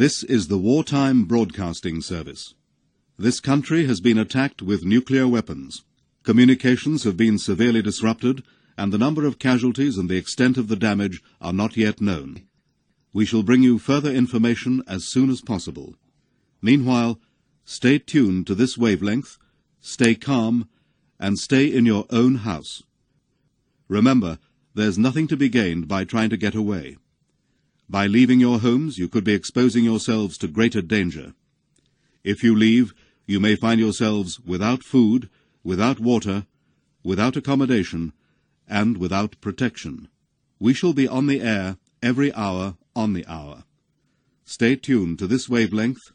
This is the Wartime Broadcasting Service. This country has been attacked with nuclear weapons. Communications have been severely disrupted, and the number of casualties and the extent of the damage are not yet known. We shall bring you further information as soon as possible. Meanwhile, stay tuned to this wavelength, stay calm, and stay in your own house. Remember, there's nothing to be gained by trying to get away. By leaving your homes, you could be exposing yourselves to greater danger. If you leave, you may find yourselves without food, without water, without accommodation, and without protection. We shall be on the air every hour on the hour. Stay tuned to this wavelength,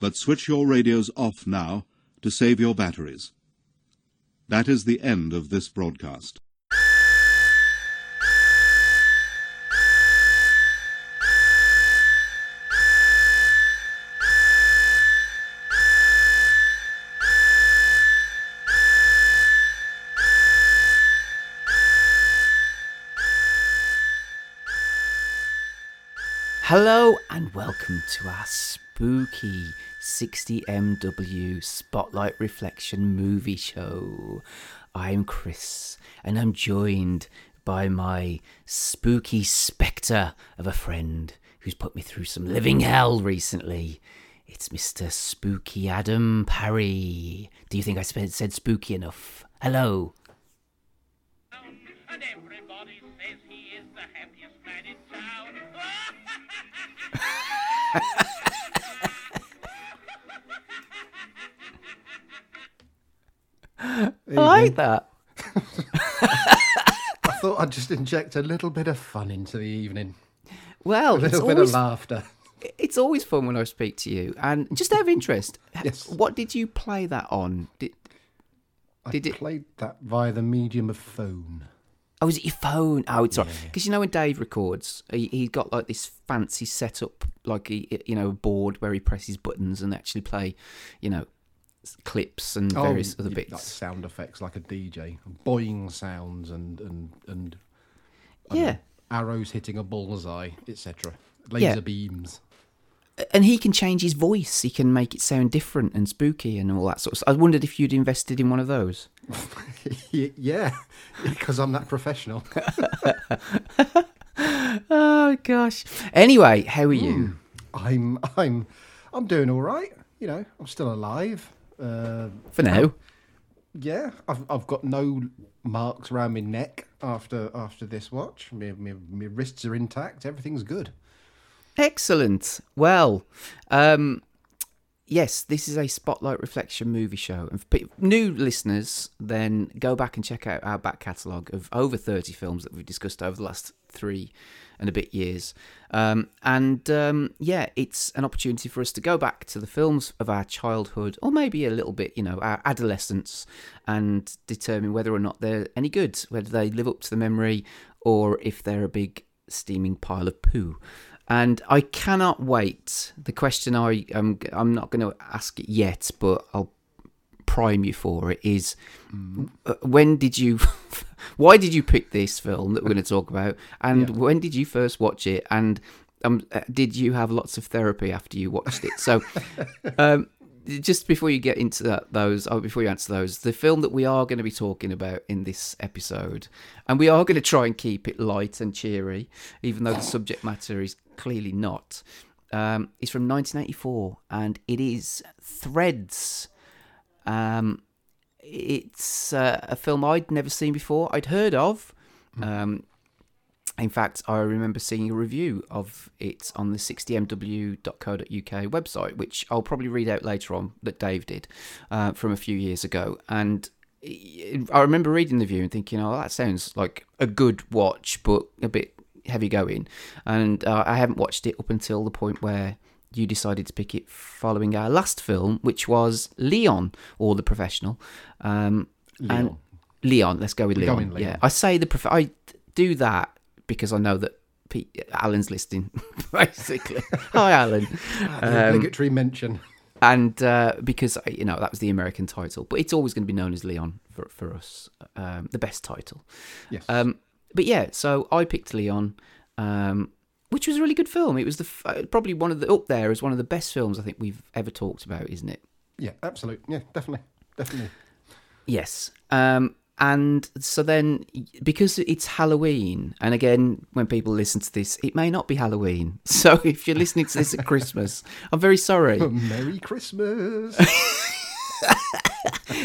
but switch your radios off now to save your batteries. That is the end of this broadcast. Hello and welcome to our spooky 60MW Spotlight Reflection movie show. I'm Chris and I'm joined by my spooky spectre of a friend who's put me through some living hell recently. It's Mr. Spooky Adam Parry. Do you think I said spooky enough? Hello. I like that. I thought I'd just inject a little bit of fun into the evening. Well, A it's little bit always, of laughter. it's always fun when I speak to you. And just out of interest, Yes. what did you play that on? Did, I Did it- played that via the medium of phone. Oh, is it your phone? Oh, it's right. Because you know when Dave records, he, he's got like this fancy setup, like he, you know, a board where he presses buttons and actually play, you know, clips and oh, various other bits. Like sound effects like a DJ. Boing sounds and, and, and Yeah. know, arrows hitting a bullseye, etc. Laser Yeah. beams. And he can change his voice. He can make it sound different and spooky and all that sort of stuff. I wondered if you'd invested in one of those. Yeah, because I'm that professional. Oh gosh. Anyway, how are Hmm. you? I'm I'm I'm doing all right. You know, I'm still alive. Uh, For now. yeah, I've I've got no marks around my neck after after this watch. My, my, my wrists are intact. Everything's good. Excellent. Well, um, yes, this is a spotlight reflection movie show. And for new listeners, then go back and check out our back catalogue of over 30 films that we've discussed over the last three and a bit years. Um, and um, yeah, it's an opportunity for us to go back to the films of our childhood, or maybe a little bit, you know, our adolescence, and determine whether or not they're any good, whether they live up to the memory, or if they're a big steaming pile of poo. And I cannot wait. The question I am I'm not going to ask it yet, but I'll prime you for it is uh, when did you why did you pick this film that we're going to talk about and Yeah. when did you first watch it and um, uh, did you have lots of therapy after you watched it so um, just before you get into that, those, or before you answer those, the film that we are going to be talking about in this episode, and we are going to try and keep it light and cheery, even though the subject matter is clearly not, um, is from 1984, and it is Threads. Um, it's uh, a film I'd never seen before. I'd heard of. Um, in fact, I remember seeing a review of it on the 60mw.co.uk website, which I'll probably read out later on that Dave did uh, from a few years ago. And I remember reading the review and thinking, oh, that sounds like a good watch, but a bit heavy going. And uh, I haven't watched it up until the point where you decided to pick it following our last film, which was Leon, or The Professional. Um, And Leon. Leon, let's go with Leon. Leon. Yeah, I say the prof- I do that because I know that Pete, Alan's listening, basically. Hi, Alan. Um, obligatory mention. and uh, because you know that was the American title, but it's always going to be known as Leon for for us, um, the best title. Yes. Um, but yeah, so I picked Leon. Um, which was a really good film. It was the uh, probably one of the up there as one of the best films I think we've ever talked about, isn't it? Yeah, absolute. Yeah, definitely, definitely. Yes. Um, and so then, because it's Halloween, and again, when people listen to this, it may not be Halloween. So if you're listening to this at Christmas, I'm very sorry. Merry Christmas.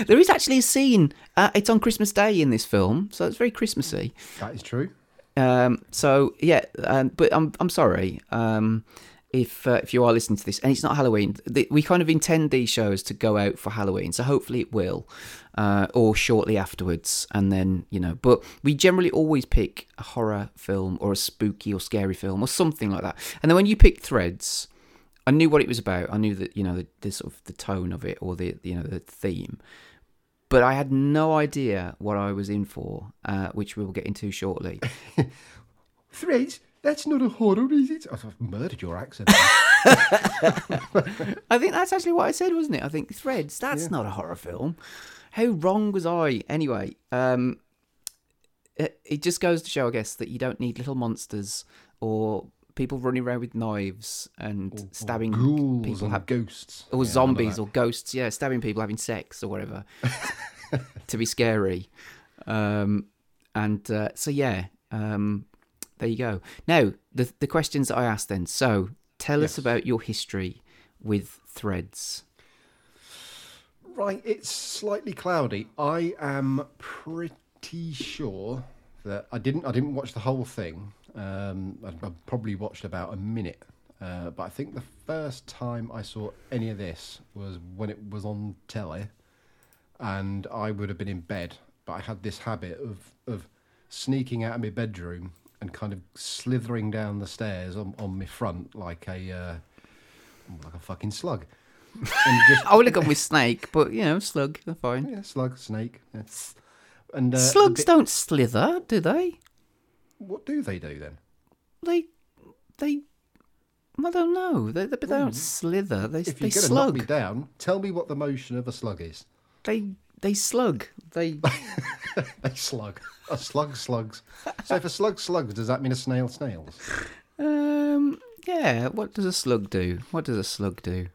There is actually a scene. Uh, it's on Christmas Day in this film, so it's very Christmassy. that is true. Um, so yeah, um, but I'm I'm sorry um, if uh, if you are listening to this and it's not Halloween. The, we kind of intend these shows to go out for Halloween, so hopefully it will, uh, or shortly afterwards, and then you know. But we generally always pick a horror film or a spooky or scary film or something like that. And then when you pick Threads, I knew what it was about. I knew that you know the, the sort of the tone of it or the you know the theme. But I had no idea what I was in for, uh, which we will get into shortly. Threads. That's not a horror, is it? I've murdered your accent. I think that's actually what I said, wasn't it? I think Threads. That's not a horror film. How wrong was I? Anyway, um, it, it just goes to show, I guess, that you don't need little monsters or people running around with knives and stabbing Ghouls people, have, ghosts. or Yeah, zombies or ghosts. Yeah, stabbing people having sex or whatever to be scary. Um, and uh, so yeah, um, there you go. Now the the questions that I asked then. So tell us about your history with Threads. Right, it's slightly cloudy. I am pretty sure that I didn't. I didn't watch the whole thing. Um, I, I probably watched about a minute. Uh, but I think the first time I saw any of this was when it was on telly, and I would have been in bed. But I had this habit of of sneaking out of my bedroom and kind of slithering down the stairs on, on my front like a uh, like a fucking slug. And just I would have gone with snake, but you know, slug, they're fine. yeah, slug, snake. yeah. And uh, Slugs bit- don't slither, do they? What do they do then? They, they. I don't know. They, they, they don't slither. They, If they you're going to knock slug. me down, tell me what the motion of a slug is. They they slug. They A slug. A slug slugs. So if a slug slugs, does that mean a snail snails? um yeah. What does a slug do? What does a slug do?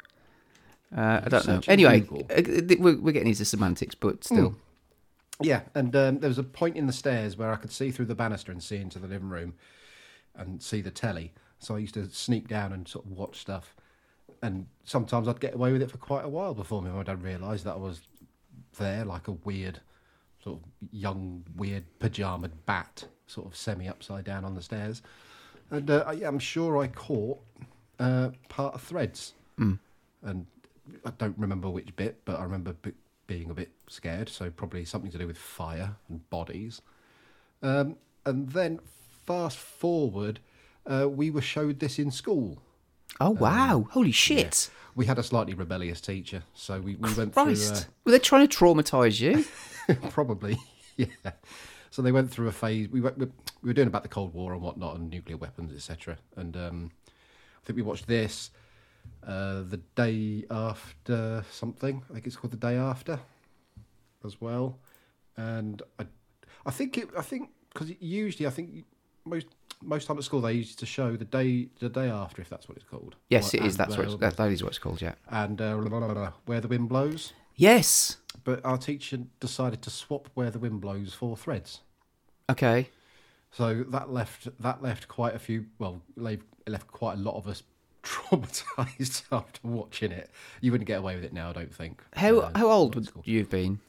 Uh, I don't know. Anyway, uh, we're, we're getting into semantics, but still. Yeah, and um, there was a point in the stairs where I could see through the banister and see into the living room and see the telly. So I used to sneak down and sort of watch stuff. And sometimes I'd get away with it for quite a while before my dad realised that I was there like a weird, sort of young, weird pajamaed bat, sort of semi upside down on the stairs. And uh, I, I'm sure I caught uh, part of Threads. And I don't remember which bit, but I remember b- being a bit scared. So probably something to do with fire and bodies. Um, and then fast forward, uh, we were showed this in school. Oh Um, wow! Holy shit! We had a slightly rebellious teacher, so we, we went Christ! Were they trying to traumatise you? uh, probably yeah. So they went through a phase. We went, we we were doing about the Cold War and whatnot, and nuclear weapons, etc. And um, I think we watched this uh, the day after something. I think it's called the day after, as well. And I, I think it. I think because usually I think most most time at school they used to show the day the day after, if that's what it's called. yes, it is. That's what it's, that, that is what it's called. Yeah. and uh, blah, blah, blah, where the wind blows. Yes. But our teacher decided to swap where the wind blows for threads. Okay. So that left that left quite a few. Well, left quite a lot of us traumatized after watching it. You wouldn't get away with it now, I don't think. How Uh, how old would you have been?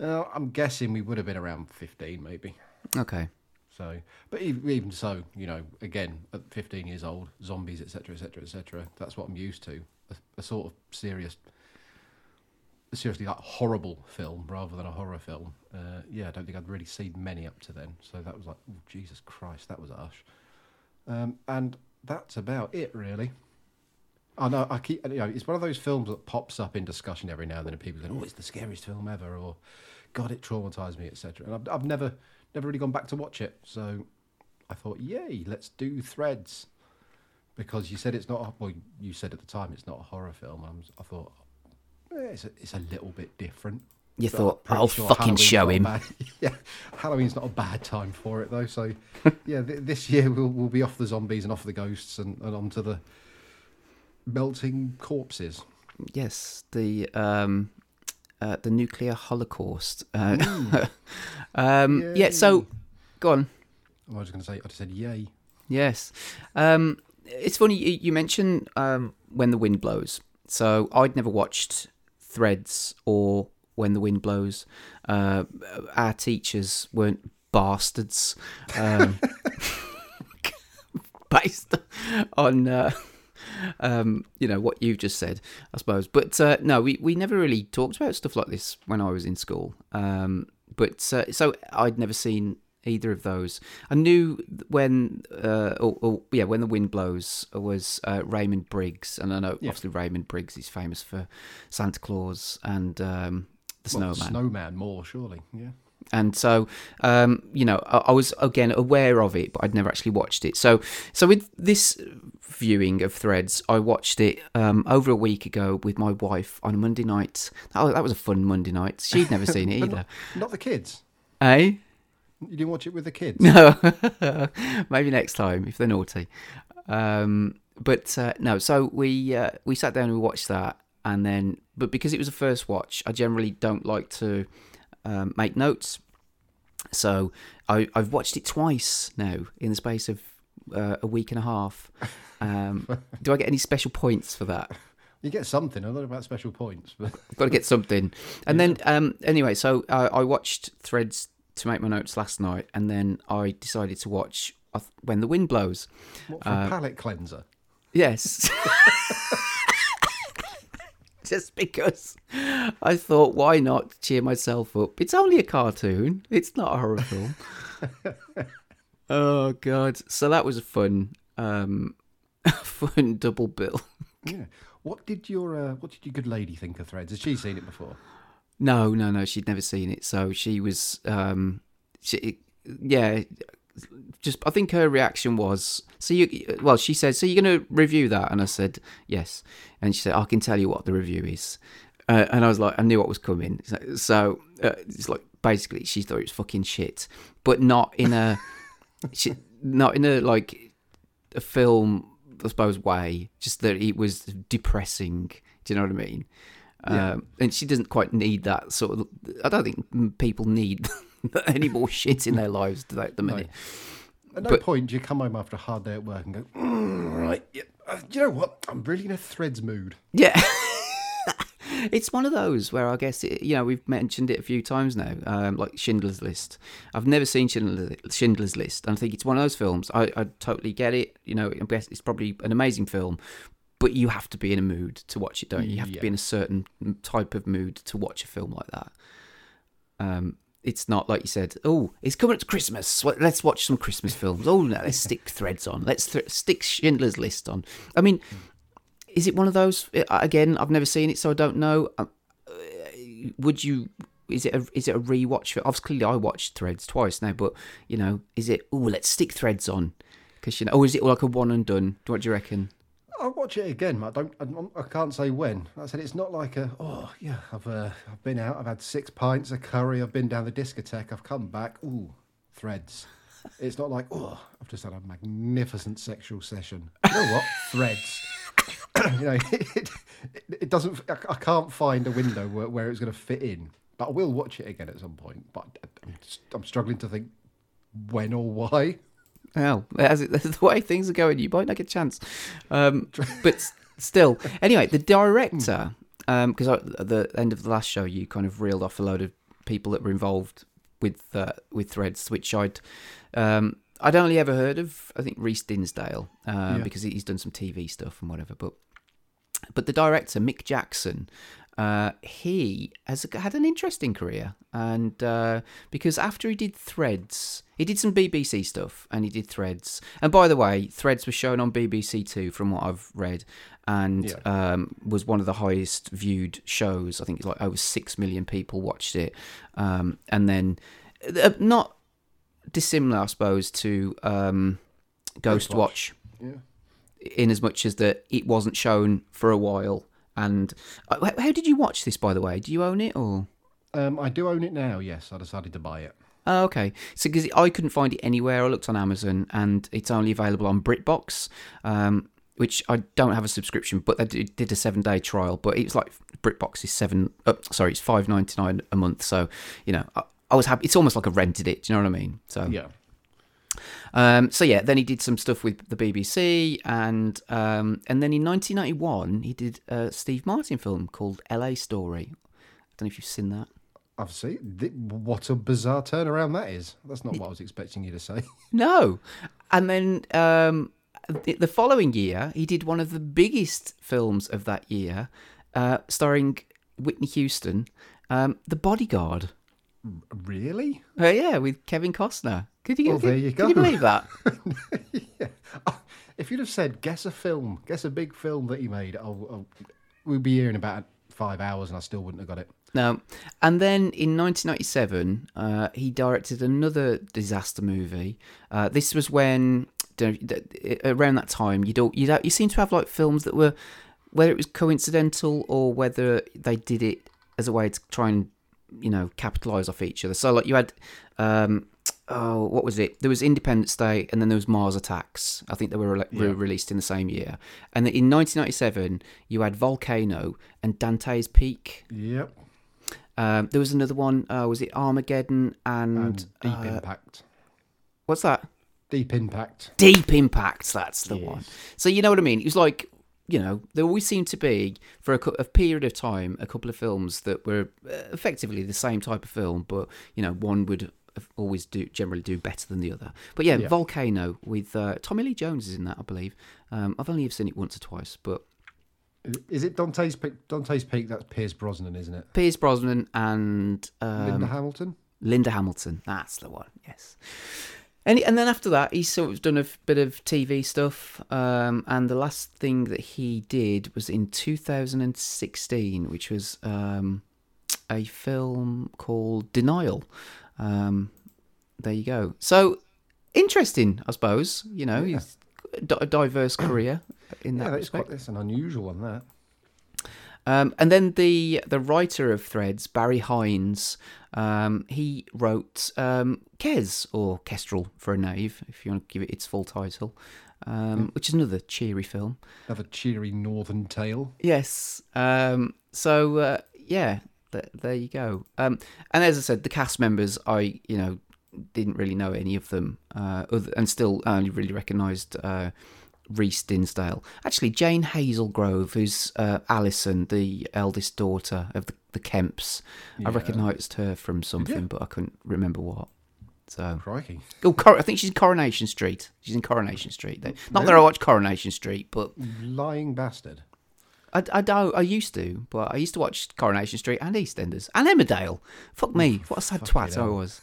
Uh, I'm guessing we would have been around fifteen, maybe. Okay. So, but even, even so, you know, again, at 15 years old, zombies, etc., etc., etc. That's what I'm used to. A, a sort of serious, seriously like horrible film rather than a horror film. Uh, yeah, I don't think I'd really seen many up to then. So that was like, oh, Jesus Christ, that was harsh. Um, and that's about it, really. I know. I keep. You know, it's one of those films that pops up in discussion every now and then, and people go, "Oh, it's the scariest film ever," or "God, it traumatized me," etc. And I've, I've never, never really gone back to watch it. So I thought, "Yay, let's do Threads," because you said it's not. a- Well, you said at the time it's not a horror film. I, was, I thought, eh, it's a, it's a little bit different. You But thought, I'll sure fucking Halloween's show him. bad- yeah, Halloween's not a bad time for it though. So yeah, th- this year we'll we'll be off the zombies and off the ghosts and, and onto the melting corpses. Yes, the um, uh, the nuclear holocaust. Uh, um, yeah. So, go on. Oh, I was going to say, I just said yay. Yes. Um, it's funny you, you mentioned um, When the Wind Blows. So I'd never watched Threads or When the Wind Blows. Uh, our teachers weren't bastards. Um, based on. Uh, um, you know what you've just said, I suppose. But uh, no, we, we never really talked about stuff like this when I was in school. Um, but uh, so I'd never seen either of those. I knew when, uh, or, or, yeah, when the wind blows was uh, Raymond Briggs, and I know Yeah. obviously Raymond Briggs is famous for Santa Claus and um, the Well, Snowman. Snowman more surely. Yeah. And so, um, you know, I, I was again aware of it, but I'd never actually watched it. So, so with this viewing of Threads, I watched it um, over a week ago with my wife on a Monday night. Oh, that was a fun Monday night. She'd never seen it either. not, not the kids. Eh? You didn't watch it with the kids. No, maybe next time if they're naughty. Um, but uh, no, so we uh, we sat down and we watched that, and then but because it was a first watch, I generally don't like to um, make notes. So I, I've watched it twice now in the space of uh, a week and a half. Um, do I get any special points for that? You get something. I don't know about special points, but I've got to get something. And then, um, anyway, so uh, I watched Threads to make my notes last night, and then I decided to watch uh, When the Wind Blows. what for Uh, a palate cleanser? Yes. Just because I thought, why not cheer myself up? It's only a cartoon. It's not a horror film. oh god! So that was a fun, um, fun double bill. Yeah. What did your uh, What did your good lady think of Threads? Has she seen it before? No, no, no. She'd never seen it, so she was, um, she, yeah. Just, I think her reaction was, so you, well, she said, so you're going to review that, and I said yes, and she said, I can tell you what the review is, uh, and I was like, I knew what was coming. So, uh, it's like basically she thought it was fucking shit, but not in a, she, not in a like a film, I suppose way. Just that it was depressing. Do you know what I mean? Yeah. Um, and she doesn't quite need that sort of. I don't think people need any more shit in their lives at the minute. At no But- point do you come home after a hard day at work and go, mm, right, yeah, uh, you know what? I'm really in a Threads mood. Yeah. it's one of those where I guess, it, you know, we've mentioned it a few times now, um, like Schindler's List. I've never seen Schindler's List, and I think it's one of those films. I, I totally get it. You know, I guess it's probably an amazing film, but you have to be in a mood to watch it, don't you? You have to be in a certain type of mood to watch a film like that. Um, it's not like you said. Oh, it's coming up to Christmas. Let's watch some Christmas films. Oh, no, let's stick Threads on. Let's th- stick Schindler's List on. I mean, is it one of those? uh, Again, I've never seen it, so I don't know. Uh, Would you? Is it a is it a rewatch? For, obviously, I watched Threads twice now, but you know, is it? Oh, let's stick Threads on because you know. Or is it like a one and done? What do you reckon? I'll watch it again. I don't. I, can't say when. Like I said it's not like a. Oh yeah, I've uh, I've been out. I've had six pints of curry. I've been down the discotheque. I've come back. Ooh, threads. It's not like oh, I've just had a magnificent sexual session. You know what? Threads. you know, it, it, it doesn't. I, I can't find a window where, where it's going to fit in. But I will watch it again at some point. But I'm, I'm struggling to think when or why. Well, as it, the way things are going, you might not get a chance. Um, but still, anyway, the director, because at the end of the last show, you kind of reeled off a load of people that were involved with uh, with Threads, which I'd um, I'd only ever heard of. I think Reece Dinsdale, uh, Yeah. because he's done some TV stuff and whatever. But but the director Mick Jackson, uh, he has had an interesting career, and uh, because after he did Threads, he did some BBC stuff, and he did Threads. And by the way, Threads was shown on BBC Two, from what I've read, and Yeah. um, was one of the highest viewed shows. I think it's like over six million people watched it, um, and then uh, not dissimilar, I suppose, to um, Ghost Ghostwatch. Watch Yeah. in as much as that it wasn't shown for a while. And uh, how did you watch this, by the way? Do you own it or? Um, I do own it now. Yes, I decided to buy it. Oh, okay. So because I couldn't find it anywhere, I looked on Amazon and it's only available on BritBox, um, which I don't have a subscription, but they did did a seven day trial. But it's like BritBox is seven. Uh, sorry, it's five ninety nine a month. So you know, I, I was happy. It's almost like I rented it. Do you know what I mean? So Yeah. Um, so yeah, then he did some stuff with the BBC, and um, and then in 1991 he did a Steve Martin film called L.A. Story. I don't know if you've seen that. I've seen. th- What a bizarre turnaround that is. That's not what I was expecting you to say. No, and then um, the, the following year he did one of the biggest films of that year, uh, starring Whitney Houston, um, The Bodyguard. Really? Uh, yeah, with Kevin Costner. Could you? Well, could, there you Can you believe that? If you'd have said, guess a film, guess a big film that he made, I'll, I'll, we'd be here in about five hours and I still wouldn't have got it. No. And then in 1997, uh, he directed another disaster movie. Uh, this was when, don't th- around that time, you'd, all, you'd you seem to have like films that were, whether it was coincidental or whether they did it as a way to try and, you know, capitalize off each other. So like you had, um, oh, what was it? There was Independence Day and then there was Mars Attacks. I think they were, were Yeah. released in the same year. And in 1997, you had Volcano and Dante's Peak. Yep. Um, there was another one. Uh, was it Armageddon and, And Deep uh, Impact. what's that? Deep Impact. Deep Impact. That's the Yes. one. So you know what I mean. It was like you know there always seemed to be for a, a period of time a couple of films that were uh, effectively the same type of film, but you know one would always do generally do better than the other. But yeah, Yeah. Volcano with uh, Tommy Lee Jones is in that, I believe. Um, I've only seen it once or twice, but Is it Dante's Peak? Dante's Peak, that's Pierce Brosnan, isn't it? Pierce Brosnan and um, Linda Hamilton? Linda Hamilton. That's the one. Yes. And and then after that, he's sort of done a bit of TV stuff. Um, and the last thing that he did was in 2016, which was um, a film called Denial. Um, there you go. So interesting, I suppose. You know, he's a diverse career in that Yeah, that's respect. quite that's an unusual one, that. Um, and then the the writer of Threads, Barry Hines, um, he wrote um, Kes or Kestrel for a Knave, if you want to give it its full title, um, which is another cheery film. Another cheery northern tale. Yes. Um, so uh, yeah, th- there you go. Um, and as I said, the cast members, I you know didn't really know any of them, uh, other, and still only really recognised uh, Reece Dinsdale. Actually, Jane Hazlegrove, who's uh, Alison, the eldest daughter of the, the Kemps. I recognised her from something, but I couldn't remember what. So, Crikey. oh, Cor- I think she's in Coronation Street. She's in Coronation Street. Not that I watch Coronation Street, but Lying bastard. I, I don't. I used to, but I used to watch Coronation Street and EastEnders and Emmerdale. Fuck me, what a sad twat I was.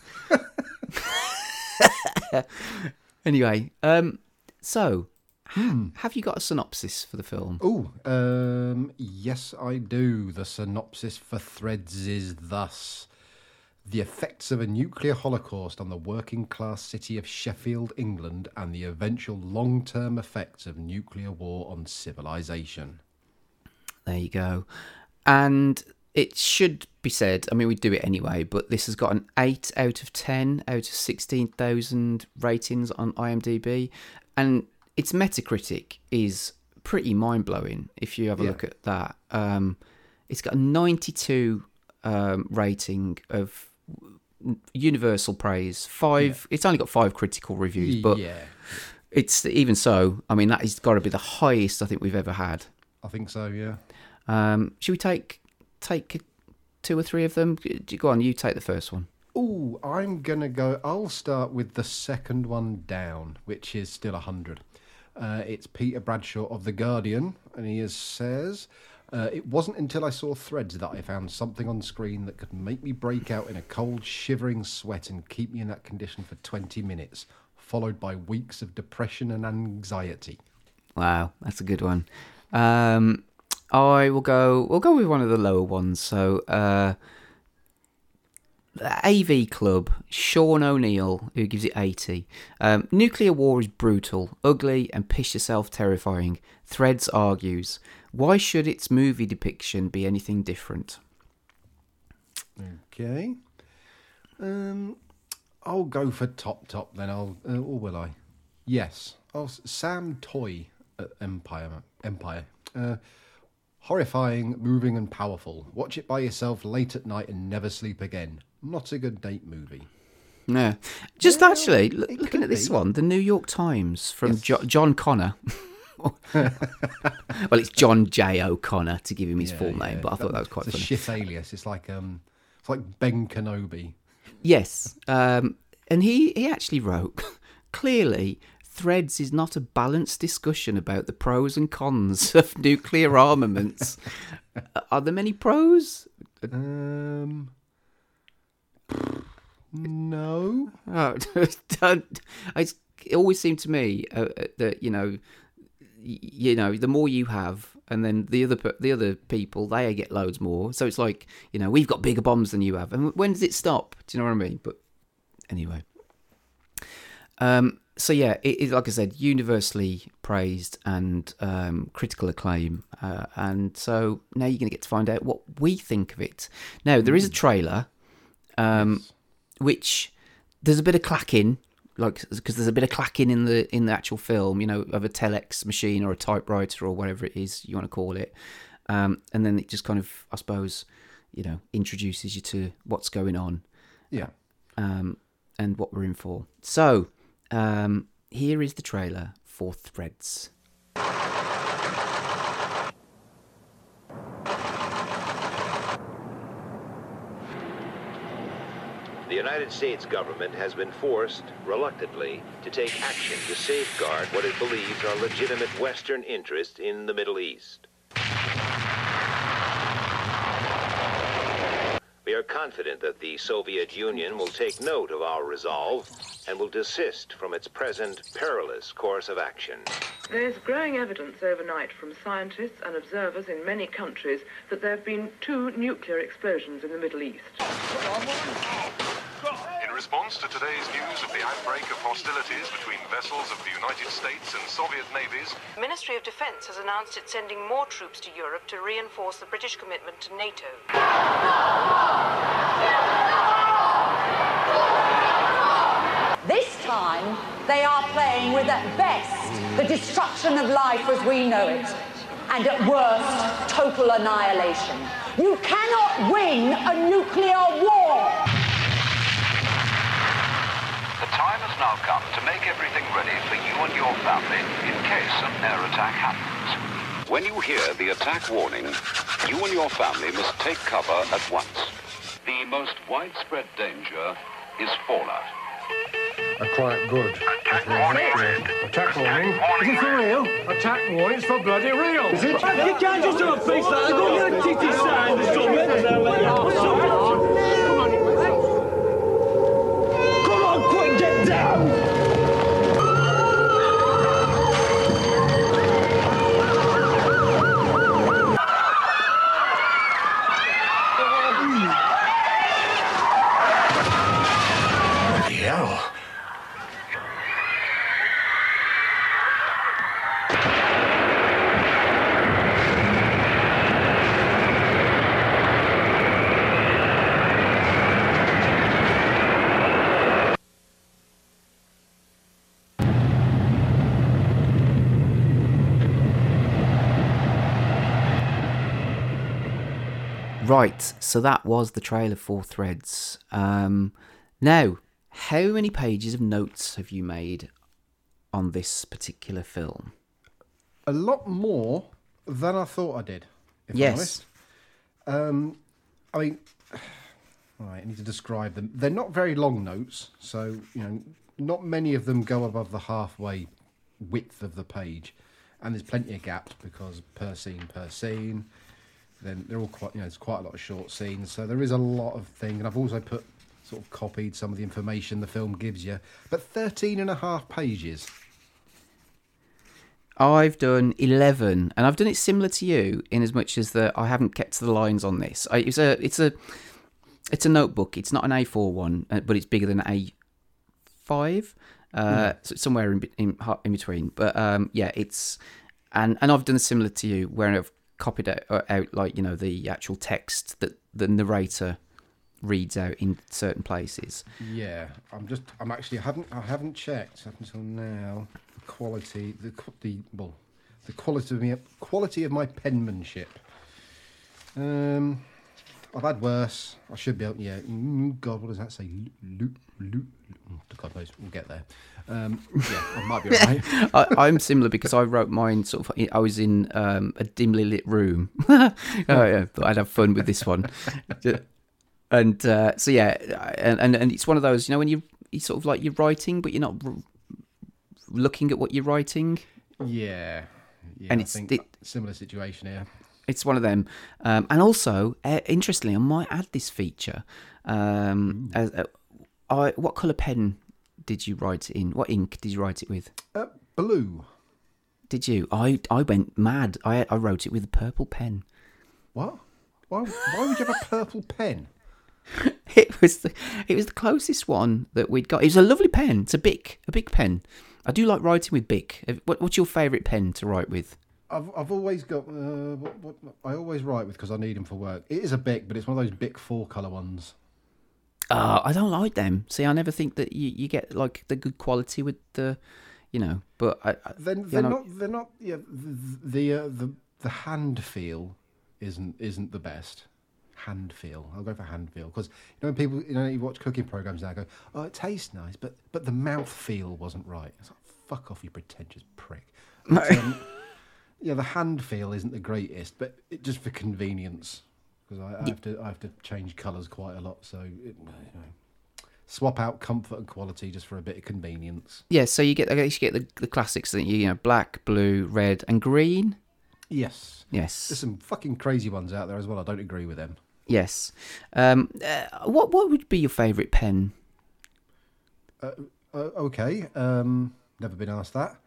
anyway, um, so have you got a synopsis for the film? Oh, um, yes, I do. The synopsis for Threads is thus The effects of a nuclear holocaust on the working class city of Sheffield, England, and the eventual long term effects of nuclear war on civilization. There you go. And it should be said, I mean, we do it anyway, but this has got an 8 out of 10 out of 16,000 ratings on IMDb. And its Metacritic is pretty mind blowing if you have a Yeah. look at that. Um, it's got a 92 um, rating of universal praise. Five, it's only got five critical reviews, but yeah, it's even so. I mean, that has got to be the highest I think we've ever had. I think so, yeah. Um, should we take take two or three of them? Go on, you take the first one. Oh, I'm gonna go. I'll start with the second one down, which is still a hundred. Uh, it's Peter Bradshaw of the Guardian, and he is, says, uh, "It wasn't until I saw Threads that I found something on screen that could make me break out in a cold, shivering sweat and keep me in that condition for 20 minutes, followed by weeks of depression and anxiety." Wow, that's a good one. Um, I will go. We'll go with one of the lower ones. So, uh, the AV Club, Sean O'Neill, who gives it 80. Um, Nuclear war is brutal, ugly, and piss yourself terrifying. Threads argues, why should its movie depiction be anything different? Okay. Um, I'll go for top top then. I'll uh, or will I? Yes. I'll Sam Toy at Empire. Empire. Uh, horrifying, moving, and powerful. Watch it by yourself late at night and never sleep again. Not a good date movie. No, Just Well, actually, looking at this be. one, the New York Times from jo- John Connor. well, it's John J. O'Connor to give him his Yeah, full yeah. name, but I thought that was quite it's funny. a shit alias. It's like um, it's like Ben Kenobi. Yes, um, and he he actually wrote clearly. Threads is not a balanced discussion about the pros and cons of nuclear armaments. Are there many pros? Um, no. Oh, don't. It always seemed to me uh, uh, that you know, you know, the more you have, and then the other the other people they get loads more. So it's like you know, we've got bigger bombs than you have, and when does it stop? Do you know what I mean? But anyway, um, so yeah, it is like I said, universally praised and um, critical acclaim, uh, and so now you're going to get to find out what we think of it. Now there is a trailer. Um, which there's a bit of clacking like because there's a bit of clacking in the in the actual film you know of a telex machine or a typewriter or whatever it is you want to call it. Um, and then it just kind of i suppose you know introduces you to what's going on. Yeah. um, and what we're in for. So um, here is the trailer for threads The United States government has been forced, reluctantly, to take action to safeguard what it believes are legitimate Western interests in the Middle East. We are confident that the Soviet Union will take note of our resolve and will desist from its present perilous course of action. There's growing evidence overnight from scientists and observers in many countries that there have been two nuclear explosions in the Middle East. In response to today's news of the outbreak of hostilities between vessels of the United States and Soviet navies, The Ministry of Defence has announced it's sending more troops to Europe to reinforce the British commitment to NATO. This time, they are playing with, at best, the destruction of life as we know it, and at worst, total annihilation. You cannot win a nuclear war! The time has now come to make everything ready for you and your family in case an air attack happens. When you hear the attack warning, you and your family must take cover at once. The most widespread danger is fallout. Quite good. Attack warning. Attack warning. Is it for real? Attack warning. It's for bloody real. Is it? You can't just do a face like that. Go get a titty sign or something. Come Right, so that was the trailer for Threads. Um, now, how many pages of notes have you made on this particular film? A lot more than I thought I did. If Yes. I'm honest. Um, I mean, right, I need to describe them. They're not very long notes, so you know, not many of them go above the halfway width of the page, and there's plenty of gaps because per scene, per scene. Then they're all quite, you know, there's quite a lot of short scenes, so there is a lot of thing And I've also put sort of copied some of the information the film gives you, but 13 and a half pages. I've done 11, and I've done it similar to you in as much as that I haven't kept to the lines on this. I, it's a it's a it's a notebook. It's not an A4 one, uh, but it's bigger than A5. Uh, so somewhere in, in in between. But um, yeah, it's and and I've done similar to you where I've copied out, uh, out like you know the actual text that the narrator reads out in certain places. Yeah, I'm just. I'm actually. I haven't. I haven't checked up until now. The quality. The the well, the quality of me. Quality of my penmanship. Um, I've had worse. I should be able. Yeah. mm, God, what does that say? Loot. Loot. God knows. We'll get there. Um, yeah, I might be alright. I, I'm similar because I wrote mine sort of. I was in um, a dimly lit room. oh yeah, but I'd have fun with this one. And uh, so yeah, and, and and it's one of those you know when you you sort of like you're writing, but you're not r- looking at what you're writing. Yeah. Yeah. And I it's- similar situation here. It's one of them. Um, and also, uh, interestingly, I might add this feature. Um, as, uh, I, what colour pen did you write it in? What ink did you write it with? Uh, blue. Did you? I I went mad. I I wrote it with a purple pen. What? Why? Why would you have a purple pen? It was the it was the closest one that we'd got. It was a lovely pen. It's a Bic, a big pen. I do like writing with Bic. What, what's your favourite pen to write with? I've I've always got uh, what, what I always write with because I need them for work. It is a Bic, but it's one of those Bic four color ones. Uh, I don't like them. See, I never think that you, you get like the good quality with the, you know. But I, I Then they're not they're not yeah the the uh, the, the hand feel isn't isn't the best. Hand feel. I'll go for hand feel because you know when people you know you watch cooking programs now I go oh it tastes nice but but the mouth feel wasn't right. It's like fuck off you pretentious prick. But, um, yeah, the hand feel isn't the greatest, but it, just for convenience because I, I have to I have to change colours quite a lot. So it, you know, swap out comfort and quality just for a bit of convenience. Yeah, so you get I guess you get the, the classics that you, you know black, blue, red, and green. Yes. Yes. There's some fucking crazy ones out there as well. I don't agree with them. Yes. Um, uh, what what would be your favourite pen? Uh, uh, okay. Um, never been asked that.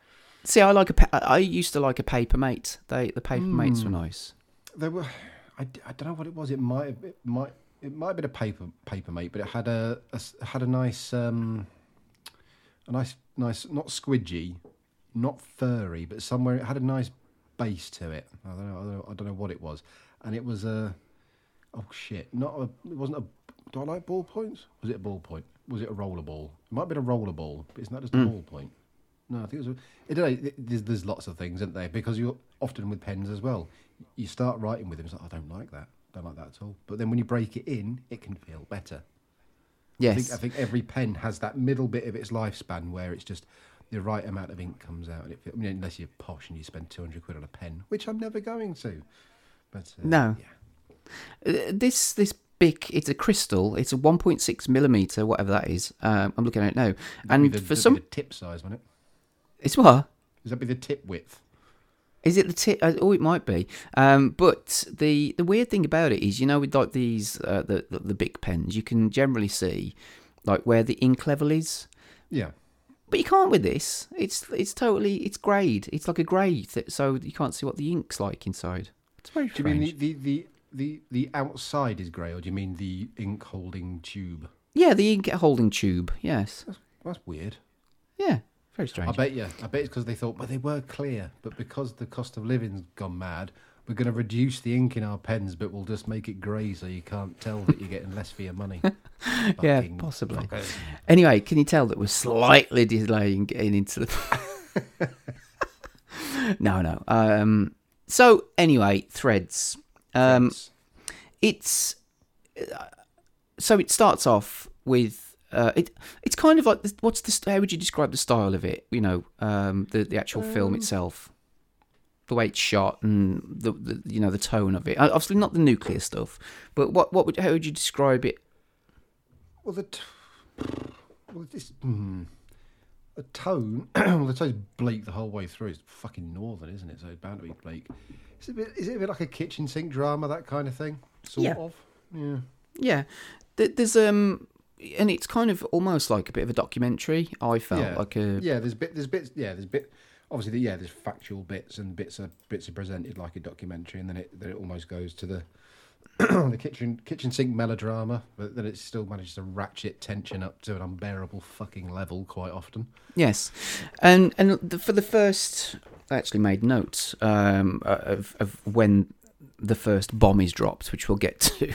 See, I like a. Pa- I used to like a paper mate. They the paper mates were Hmm. nice. They were. I don't know what it was. It might have, it might it might have been a paper paper mate, but it had a, a had a nice um a nice nice not squidgy, not furry, but somewhere it had a nice base to it. I don't know. I don't know, I don't know what it was, and it was a oh shit, not a. It wasn't a. Do I like ballpoints? Was it a ballpoint? Was it a roller ball? It might have been a roller ball, but it's not just a Mm. ballpoint. No, I think it was. It, don't- there's, there's lots of things, isn't there? Because you're often with pens as well. You start writing with them, it's like, I don't like that. Don't like that at all. But then when you break it in, it can feel better. I Yes. think, I think every pen has that middle bit of its lifespan where it's just the right amount of ink comes out. And it, I mean, unless you're posh and you spend 200 quid on a pen, which I'm never going to. But uh, No. Uh, this this big. It's a Cristal. It's a 1.6 millimeter, whatever that is. Um, I'm looking at it now, and the, for some, tip size, wouldn't it? It's what. Does that be the tip width? Is it the tip? uh, Oh, it might be. Um, but the the weird thing about it is, you know, with like these uh, the, the the big pens, you can generally see like where the ink level is. Yeah. But you can't with this. It's it's totally it's grade. It's like a grade, th- so you can't see what the ink's like inside. It's very strange. Do you mean the, the, the, the, the outside is grey, or do you mean the ink holding tube? Yeah, the ink holding tube. Yes. That's weird. Yeah. Very strange. I bet you. I bet it's because they thought, well, they were clear, but because the cost of living's gone mad, we're going to reduce the ink in our pens, but we'll just make it grey so you can't tell that you're getting less for your money. yeah, possibly. fuckers. Anyway, can you tell that we're slightly delaying getting into the? no, no. Um, so anyway, threads. Um, It's uh, so it starts off with uh, it. It's kind of like this, what's the how would you describe the style of it? You know, um, the the actual film Um, itself, the way it's shot and the, the you know the tone of it. Uh, Obviously, not the nuclear stuff, but what what would how would you describe it? Well, the t- well, this the tone. well, the tone's bleak the whole way through. It's fucking northern, isn't it? So it's bound to be bleak. Is it a bit, is it a bit like a kitchen sink drama, that kind of thing? Sort Yeah. of. Yeah. Yeah, there's um, and it's kind of almost like a bit of a documentary. I felt yeah. like a yeah. There's bit. There's bits. Yeah. There's bit. Obviously, yeah. There's factual bits and bits are bits are presented like a documentary, and then it then it almost goes to the the kitchen kitchen sink melodrama, but then it still manages to ratchet tension up to an unbearable fucking level quite often. Yes, and and the, for the first, I actually made notes um, of of when the first bomb is dropped, which we'll get to.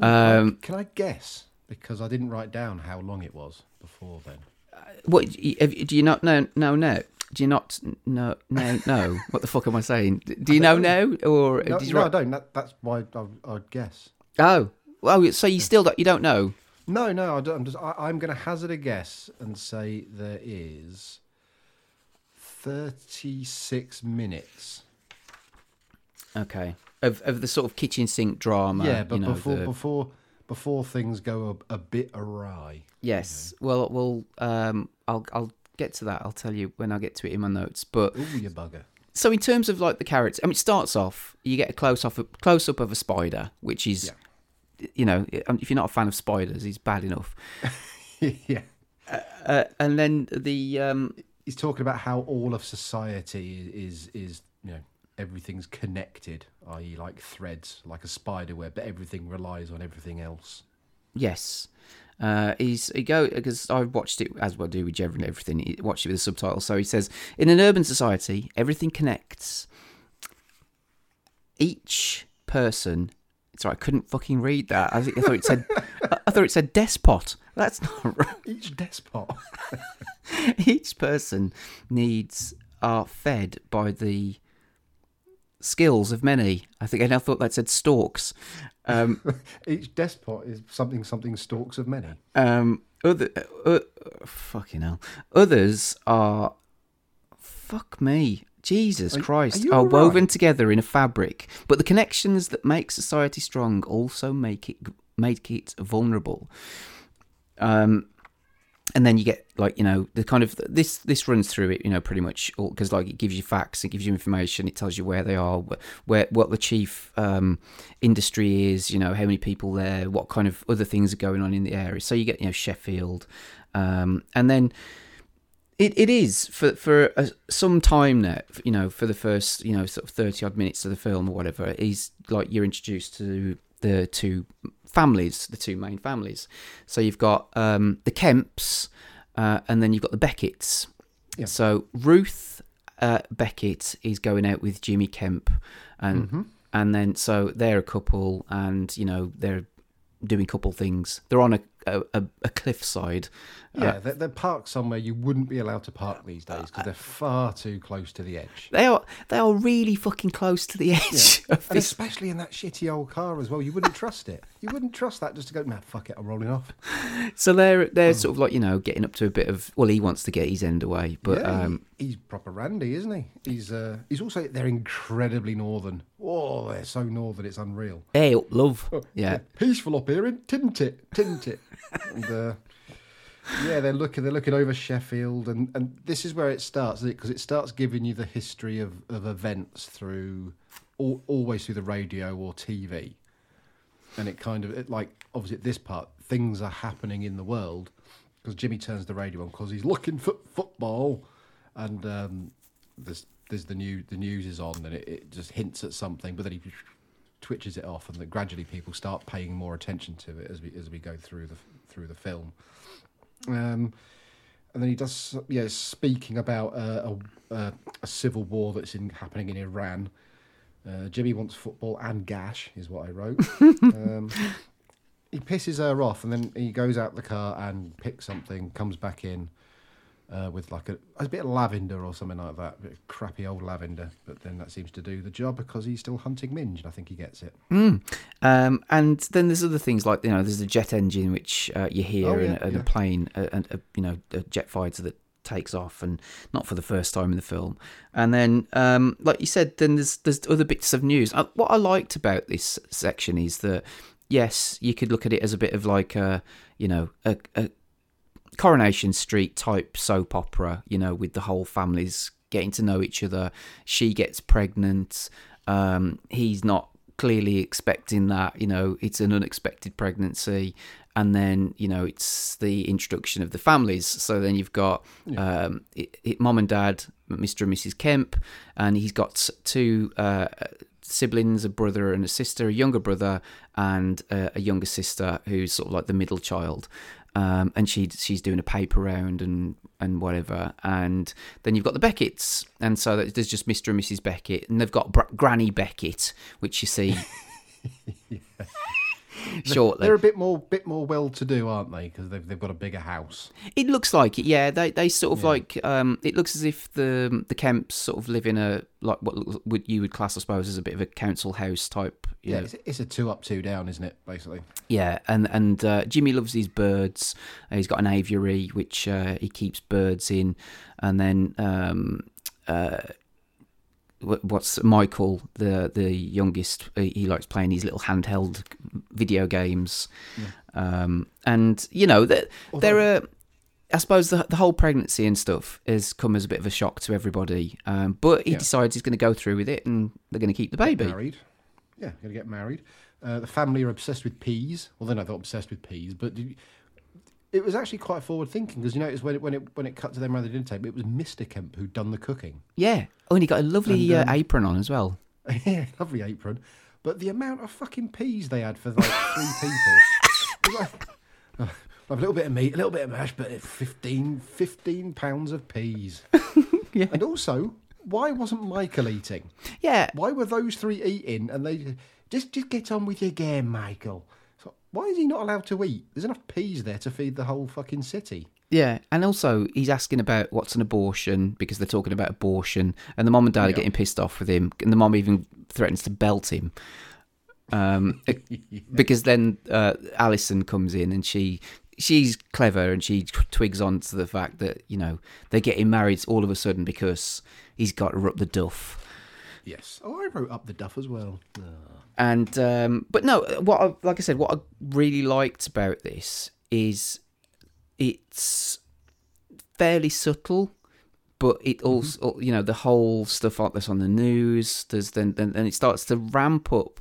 Um, Can I guess? Because I didn't write down how long it was before then. Uh, what do you not know? No, no. Do you not know? No, no. What the fuck am I saying? Do you know now, or No, no I don't. That, that's why I, I'd guess. Oh, well. So you still don't, you don't know? No, no, I don't. I'm just. I, I'm going to hazard a guess and say there is thirty-six minutes. Okay. Of of the sort of kitchen sink drama. yeah, but you know, before the- before before things go a, a bit awry. Yes. Well, well. Um, I'll I'll get to that. I'll tell you when I get to it in my notes. But Ooh, you bugger. so in terms of like the character, I mean, it starts off. You get a close off close up of a spider, which is, you know, if you're not a fan of spiders, he's bad enough. yeah. Uh, and then the um, He's talking about how all of society is is you know everything's connected, i.e., like threads, like a spider web, but everything relies on everything else. Yes. Uh, he's he go because I watched it as well do with and everything. He watched it with the subtitle. So he says, in an urban society, everything connects. Each person. Sorry, I couldn't fucking read that. I, I thought it said. I- I thought it said despot. That's not right. Each despot. Each person needs are fed by the skills of many. I think, I thought that said stalks. Um, Each despot is something something stalks of many. Um, other, uh, fucking hell. Others are, fuck me, Jesus Are- Christ, are are, woven right? together in a fabric. But the connections that make society strong also make it make it vulnerable. Um, and then you get like you know the kind of this this runs through it you know pretty much because like it gives you facts it gives you information it tells you where they are where what the chief um, industry is you know how many people there what kind of other things are going on in the area. So you get you know Sheffield um, and then it, it is for for a, some time now you know for the first you know sort of 30 odd minutes of the film or whatever is like you're introduced to the two families the two main families. So you've got um, the Kemps uh, and then you've got the Becketts. So Ruth uh, Beckett is going out with Jimmy Kemp and Mhm. and then so they're a couple and you know they're doing couple things. They're on a a, a, a cliffside Yeah, uh, they're, they're parked somewhere you wouldn't be allowed to park these days because they're far too close to the edge. They are they are really fucking close to the edge Yeah. And this. especially in that shitty old car as well. You wouldn't trust it. You wouldn't trust that just to go, nah, fuck it, I'm rolling off. So they're they're sort of like you know getting up to a bit of well he wants to get his end away, but yeah, um, he's proper randy, isn't he? He's uh, he's also they're incredibly northern. Oh, they're so northern, it's unreal. hey love, yeah. peaceful up here, isn't it? Isn't it? and, uh, yeah, they're looking they're looking over Sheffield, and, and this is where it starts, because it? Starts giving you the history of, of events through al always through the radio or TV, and it kind of it like obviously at this part things are happening in the world because Jimmy turns the radio on because he's looking for football, and um, there's there's the new the news is on and it, it just hints at something, but then he twitches it off, and that gradually people start paying more attention to it as we as we go through the through the film. Um, and then he does, yeah, speaking about uh, a, a, a civil war that's in, happening in Iran. Uh, Jimmy wants football and gash, is what I wrote. um, he pisses her off, and then he goes out the car and picks something, comes back in uh, with like a, a bit of lavender or something like that, a bit of crappy old lavender. But then that seems to do the job because he's still hunting Minge, and I think he gets it. Mm. Um, and then there's other things like you know there's a jet engine which uh, you hear Oh, yeah, and yeah. a plane and a, you know a jet fighter that takes off and not for the first time in the film. And then um, like you said, then there's there's other bits of news. Uh, what I liked about this section is that yes, you could look at it as a bit of like a you know a, a Coronation Street type soap opera, you know, with the whole families getting to know each other. She gets pregnant. Um, he's not clearly expecting that, you know, it's an unexpected pregnancy. And then, you know, it's the introduction of the families. So then you've got um, it, it, mom and dad, Mr. and Mrs. Kemp, and he's got two uh, siblings, a brother and a sister, a younger brother and uh, a younger sister who's sort of like the middle child. Um, and she she's doing a paper round and and whatever, and then you've got the Becketts, and so there's just Mr. and Mrs. Beckett, and they've got Br- Granny Beckett, which you see shortly. They're a bit more bit more well to do, aren't they? Because they've they've got a bigger house. It looks like it, yeah. They they sort of Yeah. like um, it looks as if the the Kemps sort of live in a like what would you would class, I suppose, as a bit of a council house type. you Yeah, know. it's, it's a two up, two down, isn't it? Basically. Yeah, and and uh, Jimmy loves his birds. Uh, he's got an aviary which uh, he keeps birds in, and then um, uh, what's Michael, the the youngest? He likes playing these little handheld video games, um, and you know that there are. I suppose the the whole pregnancy and stuff has come as a bit of a shock to everybody, um, but he Yeah. decides he's going to go through with it, and they're going to keep the baby. Married. Yeah, going to get married. Uh, the family are obsessed with peas. Well, they're not obsessed with peas, but you- it was actually quite forward thinking because you notice when it when it when it cut to them around the dinner table, it was Mr. Kemp who'd done the cooking. Yeah. Oh, and he got a lovely And, uh, um, apron on as well. yeah, lovely apron. But the amount of fucking peas they had for like three people. Like, oh, a little bit of meat, a little bit of mash, but 15, 15 pounds of peas. yeah. And also, why wasn't Michael eating? Yeah. Why were those three eating and they just just get on with your game, Michael? Why is he not allowed to eat? There's enough peas there to feed the whole fucking city. Yeah, and also he's asking about what's an abortion because they're talking about abortion, and the mom and dad are getting pissed off with him, and the mom even threatens to belt him. Um, because then uh, Alison comes in and she she's clever and she twigs on to the fact that you know they're getting married all of a sudden because he's got to up the duff. Yes. Oh, I wrote up the duff as well. Ah. And um, but no, what I, like I said, what I really liked about this is it's fairly subtle, but it also you know the whole stuff like this on the news. There's then then, then it starts to ramp up,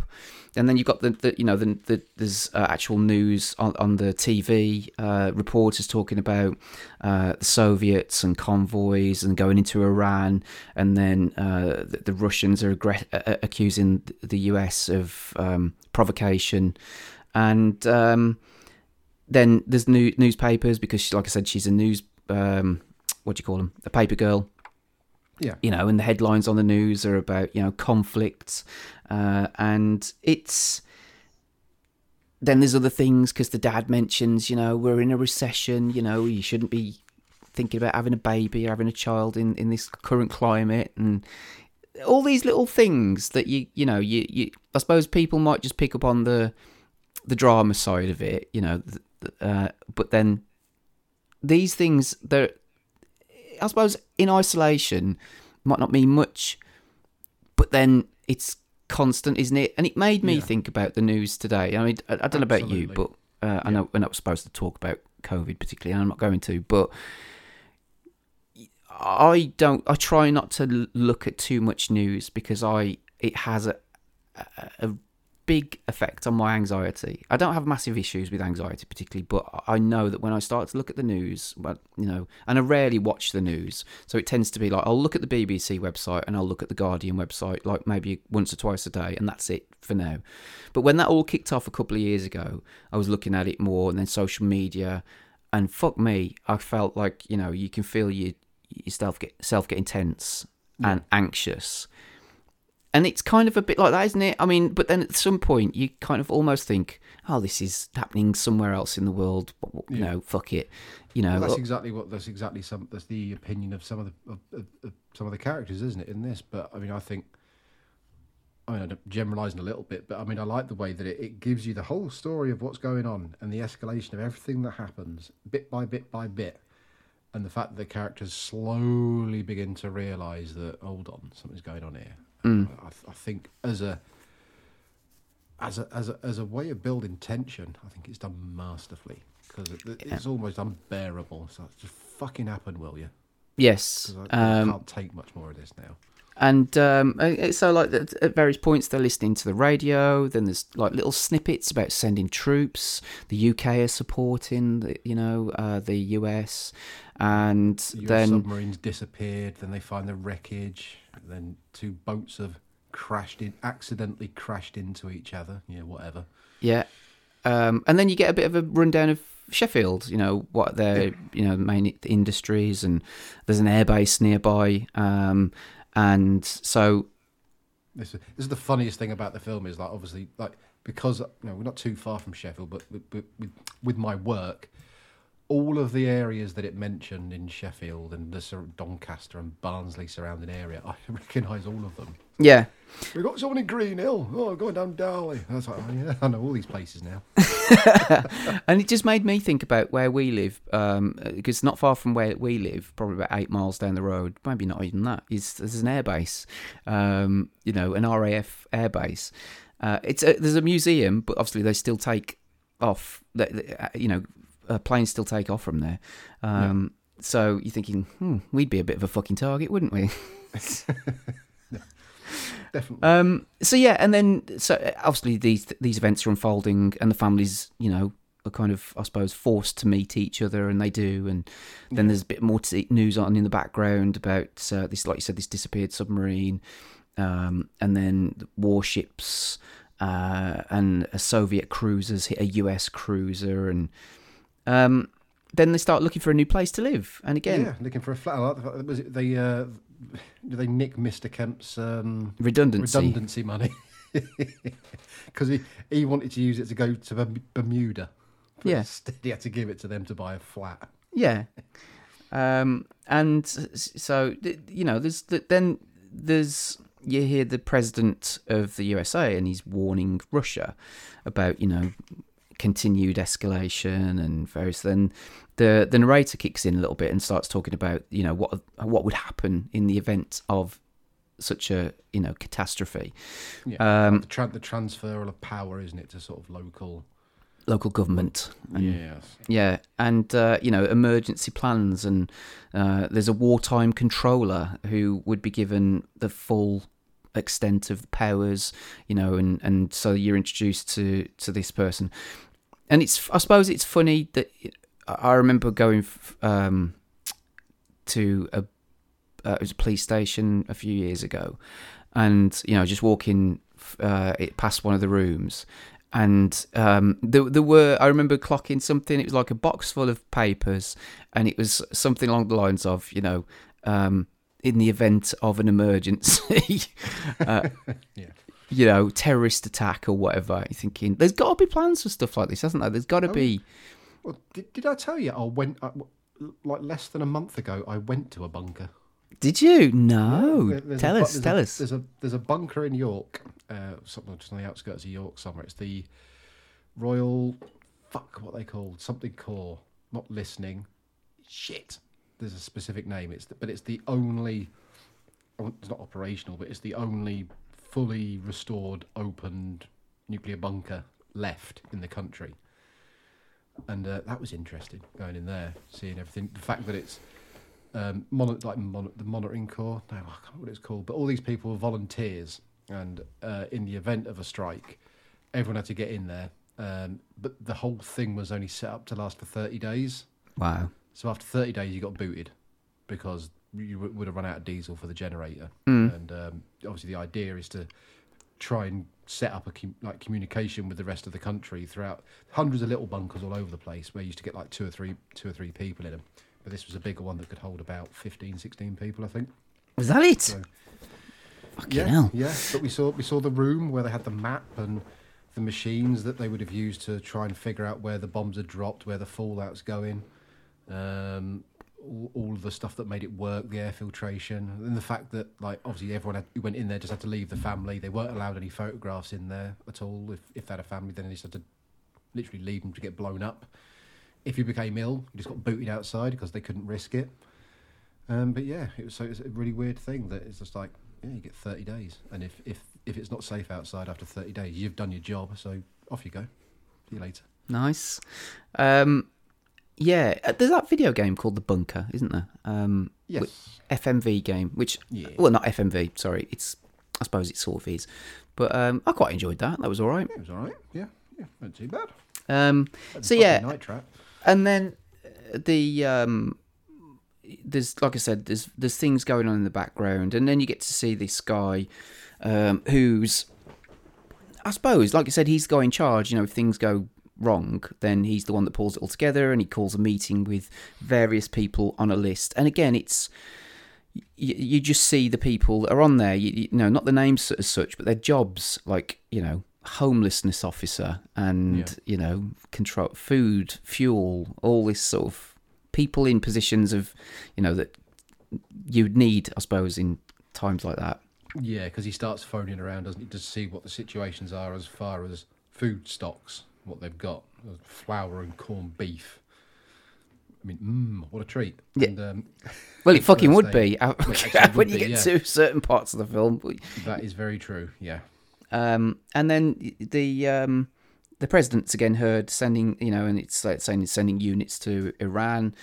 and then you've got the, the you know the, the there's uh, actual news on on the TV. Uh, reporters talking about uh, the Soviets and convoys and going into Iran, and then uh, the, the Russians are aggre- uh, accusing the US of um, provocation, and um, then there's new newspapers because, she, like I said, she's a news. Um, what do you call them? A paper girl. Yeah. You know, and the headlines on the news are about you know conflicts, uh, and it's. Then there's other things because the dad mentions, you know, we're in a recession. You know, you shouldn't be thinking about having a baby or having a child in, in this current climate, and all these little things that you you know you, you I suppose people might just pick up on the the drama side of it, you know, uh, but then these things they're I suppose in isolation might not mean much, but then it's constant, isn't it? And it made me Yeah. think about the news today. I mean, I, I don't know about you, but uh, I know we're not supposed to talk about COVID particularly, and I'm not going to, but I don't. I try not to look at too much news because I it has a, a a big effect on my anxiety. I don't have massive issues with anxiety particularly, but I know that when I start to look at the news, well, you know, and I rarely watch the news, so it tends to be like I'll look at the BBC website and I'll look at the Guardian website like maybe once or twice a day, and that's it for now. But when that all kicked off a couple of years ago, I was looking at it more, and then social media, and fuck me, I felt like you know you can feel you yourself get self getting tense and anxious. And it's kind of a bit like that, isn't it? I mean, but then at some point you kind of almost think, "Oh, this is happening somewhere else in the world." You Yeah. know, fuck it. You know, Well, that's uh, exactly what. That's exactly some. That's the opinion of some of the of, of, of some of the characters, isn't it? In this, but I mean, I think. I mean, I'm generalising a little bit, but I mean, I like the way that it, it gives you the whole story of what's going on and the escalation of everything that happens, bit by bit by bit, and the fact that the characters slowly begin to realise that hold on, something's going on here. Mm. I, I think as a as a as a as a way of building tension, I think it's done masterfully because it, it's almost unbearable. So just fucking happen, will you? Yes. I, I Um, can't take much more of this now. and um, uh, so like at at various points they're listening to the radio. Then there's like little snippets about sending troops. The UK are supporting, the, you know, uh, the US, and The US then submarines disappeared. Then they find the wreckage. Then two boats have crashed in, accidentally crashed into each other. Yeah, whatever. Yeah. Um, and then you get a bit of a rundown of Sheffield. You know what their you know main industries, and there's an airbase nearby, um, and so This, is- this is the funniest thing about the film is like obviously like because you know we're not too far from Sheffield, but with, with, with, with my work, all of the areas that it mentioned in Sheffield and the Doncaster and Barnsley surrounding area, I recognise all of them. yeah, We got someone in Green Hill. Oh, going down Darley. I was like, oh yeah, I know all these places now. and it just made me think about where we live, um, because not far from where we live, probably about eight miles down the road, maybe not even that, is there's an airbase, um, you know, an RAF airbase. Uh, it's a, there's a museum, but obviously they still take off. uh, You know, uh, planes still take off from there. Um, So you're thinking, hmm, we'd be a bit of a fucking target, wouldn't we? Definitely. Um, so yeah, and then so uh, obviously these these events are unfolding, and the families, you know, are kind of I suppose forced to meet each other, and they do, and then there's a bit more t- news on in the background about uh, this, like you said, this disappeared submarine, um, and then warships. Uh, and a Soviet cruisers hit a US cruiser, and um, then they start looking for a new place to live. And again, yeah, looking for a flat. Like the fact that- Was it they? Uh, did they nick Mr. Kemp's um, Redundancy. redundancy money? Because he, he wanted to use it to go to Bermuda. But Yeah. instead he had to give it to them to buy a flat. Yeah. Um, and so, you know, there's th- then there's you hear the president of the USA and he's warning Russia about, you know, continued escalation and various then the the narrator kicks in a little bit and starts talking about, you know, what what would happen in the event of such a, you know, catastrophe. Yeah, Um, the, tra- the transfer of power, isn't it, to sort of local. local government. And, Yes. Yeah, and uh, you know emergency plans, and uh, there's a wartime controller who would be given the full extent of the powers. You know, and and so you're introduced to to this person, and it's I suppose it's funny that I remember going um, to a uh, it was a police station a few years ago, and you know just walking uh, it past one of the rooms, and um, there, there were I remember clocking something. It was like a box full of papers, and it was something along the lines of you know. Um, in the event of an emergency, uh, you know, terrorist attack or whatever, you're thinking there's got to be plans for stuff like this, hasn't there? There's got to Oh, be. Well, did, did I tell you? I went I, like less than a month ago. I went to a bunker. Did you? No. There- tell a us. Tell a, us. There's a there's a bunker in York, uh, something just on the outskirts of York somewhere. It's the Royal, fuck, what they called something corps. Not listening. Shit. There's a specific name. It's the, but it's the only. oh, It's not operational, but it's the only fully restored, opened nuclear bunker left in the country. And uh, that was interesting going in there, seeing everything. The fact that it's um, mon- like mon- the monitoring corps. No, I can't remember what it's called. But all these people were volunteers, and uh, in the event of a strike, everyone had to get in there. Um, but the whole thing was only set up to last for thirty days. Wow. So after thirty days, you got booted because you would have run out of diesel for the generator. Mm. And um, obviously, the idea is to try and set up a com- like communication with the rest of the country throughout hundreds of little bunkers all over the place where you used to get like two or three two or three people in them but this was a bigger one that could hold about 15 16 people i think Was that it? So- Fucking yeah hell. yeah but we saw we saw the room where they had the map and the machines that they would have used to try and figure out where the bombs are dropped where the fallout's going um all, the stuff that made it work, the air filtration, and the fact that, like, obviously everyone had, who went in there just had to leave the family. They weren't allowed any photographs in there at all. If, if they had a family, then they just had to literally leave them to get blown up. If you became ill, you just got booted outside because they couldn't risk it. Um, but yeah, it was so it's a really weird thing that it's just like, yeah, you get 30 days, and if if if it's not safe outside after 30 days, you've done your job, so off you go. See you later. Nice. Um, yeah, uh, there's that video game called The Bunker, isn't there? Um, Yes. FMV game, which Yeah. well, not FMV. Sorry, it's I suppose it sort of is, but um, I quite enjoyed that. That was all right. It was all right. Yeah, yeah, not too bad. Um, so yeah, Night Trap. and then uh, the um, there's like I said, there's there's things going on in the background, and then you get to see this guy um, who's, I suppose, like I said, he's the guy in charge. You know, if things go wrong, then he's the one that pulls it all together, and he calls a meeting with various people on a list. And again, it's you, you just see the people that are on there. You, you know, not the names as such, but their jobs, like you know, homelessness officer and Yeah. you know, control food, fuel, all this sort of people in positions of, you know, that you'd need, I suppose, in times like that. Yeah, because he starts phoning around, doesn't he, to see what the situations are as far as food stocks, what they've got, uh, flour and corned beef. I mean, mmm, what a treat. Yeah. And, um, Well, it fucking would day- be it when you be, get yeah. to certain parts of the film. That is very true. Yeah. Um, and then the um, the president's again heard sending, you know, and it's like saying he's sending units to Iran,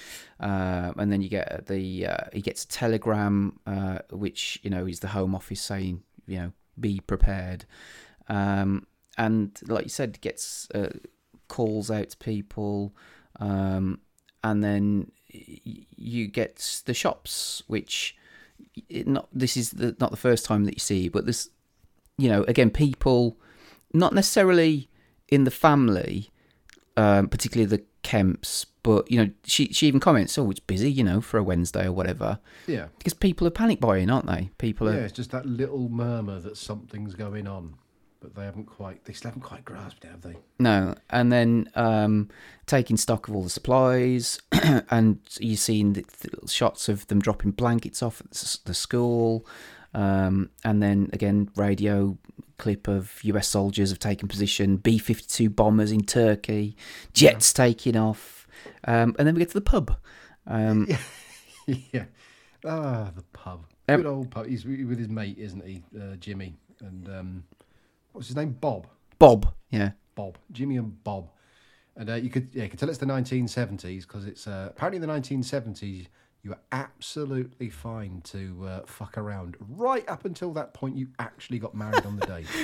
uh, and then you get the uh, he gets a telegram, uh, which you know is the Home Office saying, you know, be prepared, um, and like you said, gets uh, calls out to people, um, and then you get the shops, which not this is the, not the first time that you see, but this you know, again, people, not necessarily in the family, um, particularly the Kemps, but you know, she she even comments, "Oh, it's busy," you know, for a Wednesday or whatever. Yeah. because people are panic buying, aren't they? People are. Yeah, it's just that little murmur that something's going on, but they haven't quite, they still haven't quite grasped it, have they? No, and then um, taking stock of all the supplies, and you've seen the, the shots of them dropping blankets off at the school, um, and then again radio clip of U.S. soldiers have taken position, B-52 bombers in Turkey, jets taking off, um, and then we get to the pub. Um, yeah. Ah, the pub. Um, Good old pub. He's with his mate, isn't he, uh, Jimmy? And um, what's his name? Bob. Bob, yeah. Bob. Jimmy and Bob. And uh, you could yeah, you could tell it's the 1970s because it's uh, apparently in the 1970s you were absolutely fine to uh, fuck around right up until that point you actually got married on the day.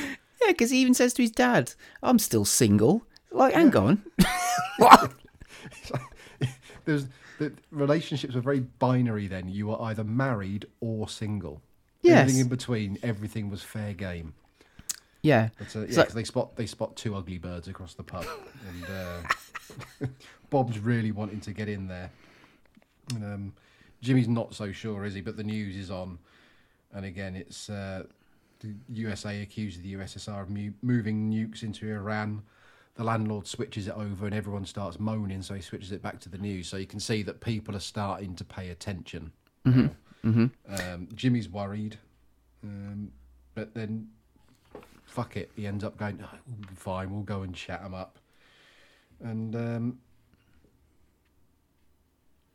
Yeah, because he even says to his dad, "I'm still single." Like, hang on. There's the relationships were very binary then. You were either married or single. Yes. Everything in between, everything was fair game. Yeah. But, uh, yeah, 'cause they spot they spot two ugly birds across the pub, and uh, Bob's really wanting to get in there. And, um, Jimmy's not so sure, is he? But the news is on, and again, it's uh, the USA accuses the USSR of mu- moving nukes into Iran. The landlord switches it over, and everyone starts moaning. So he switches it back to the news. So you can see that people are starting to pay attention. Mhm, mhm. Um, Jimmy's worried, um, but then fuck it. He ends up going, "Oh, we'll fine, we'll go and chat him up. And um,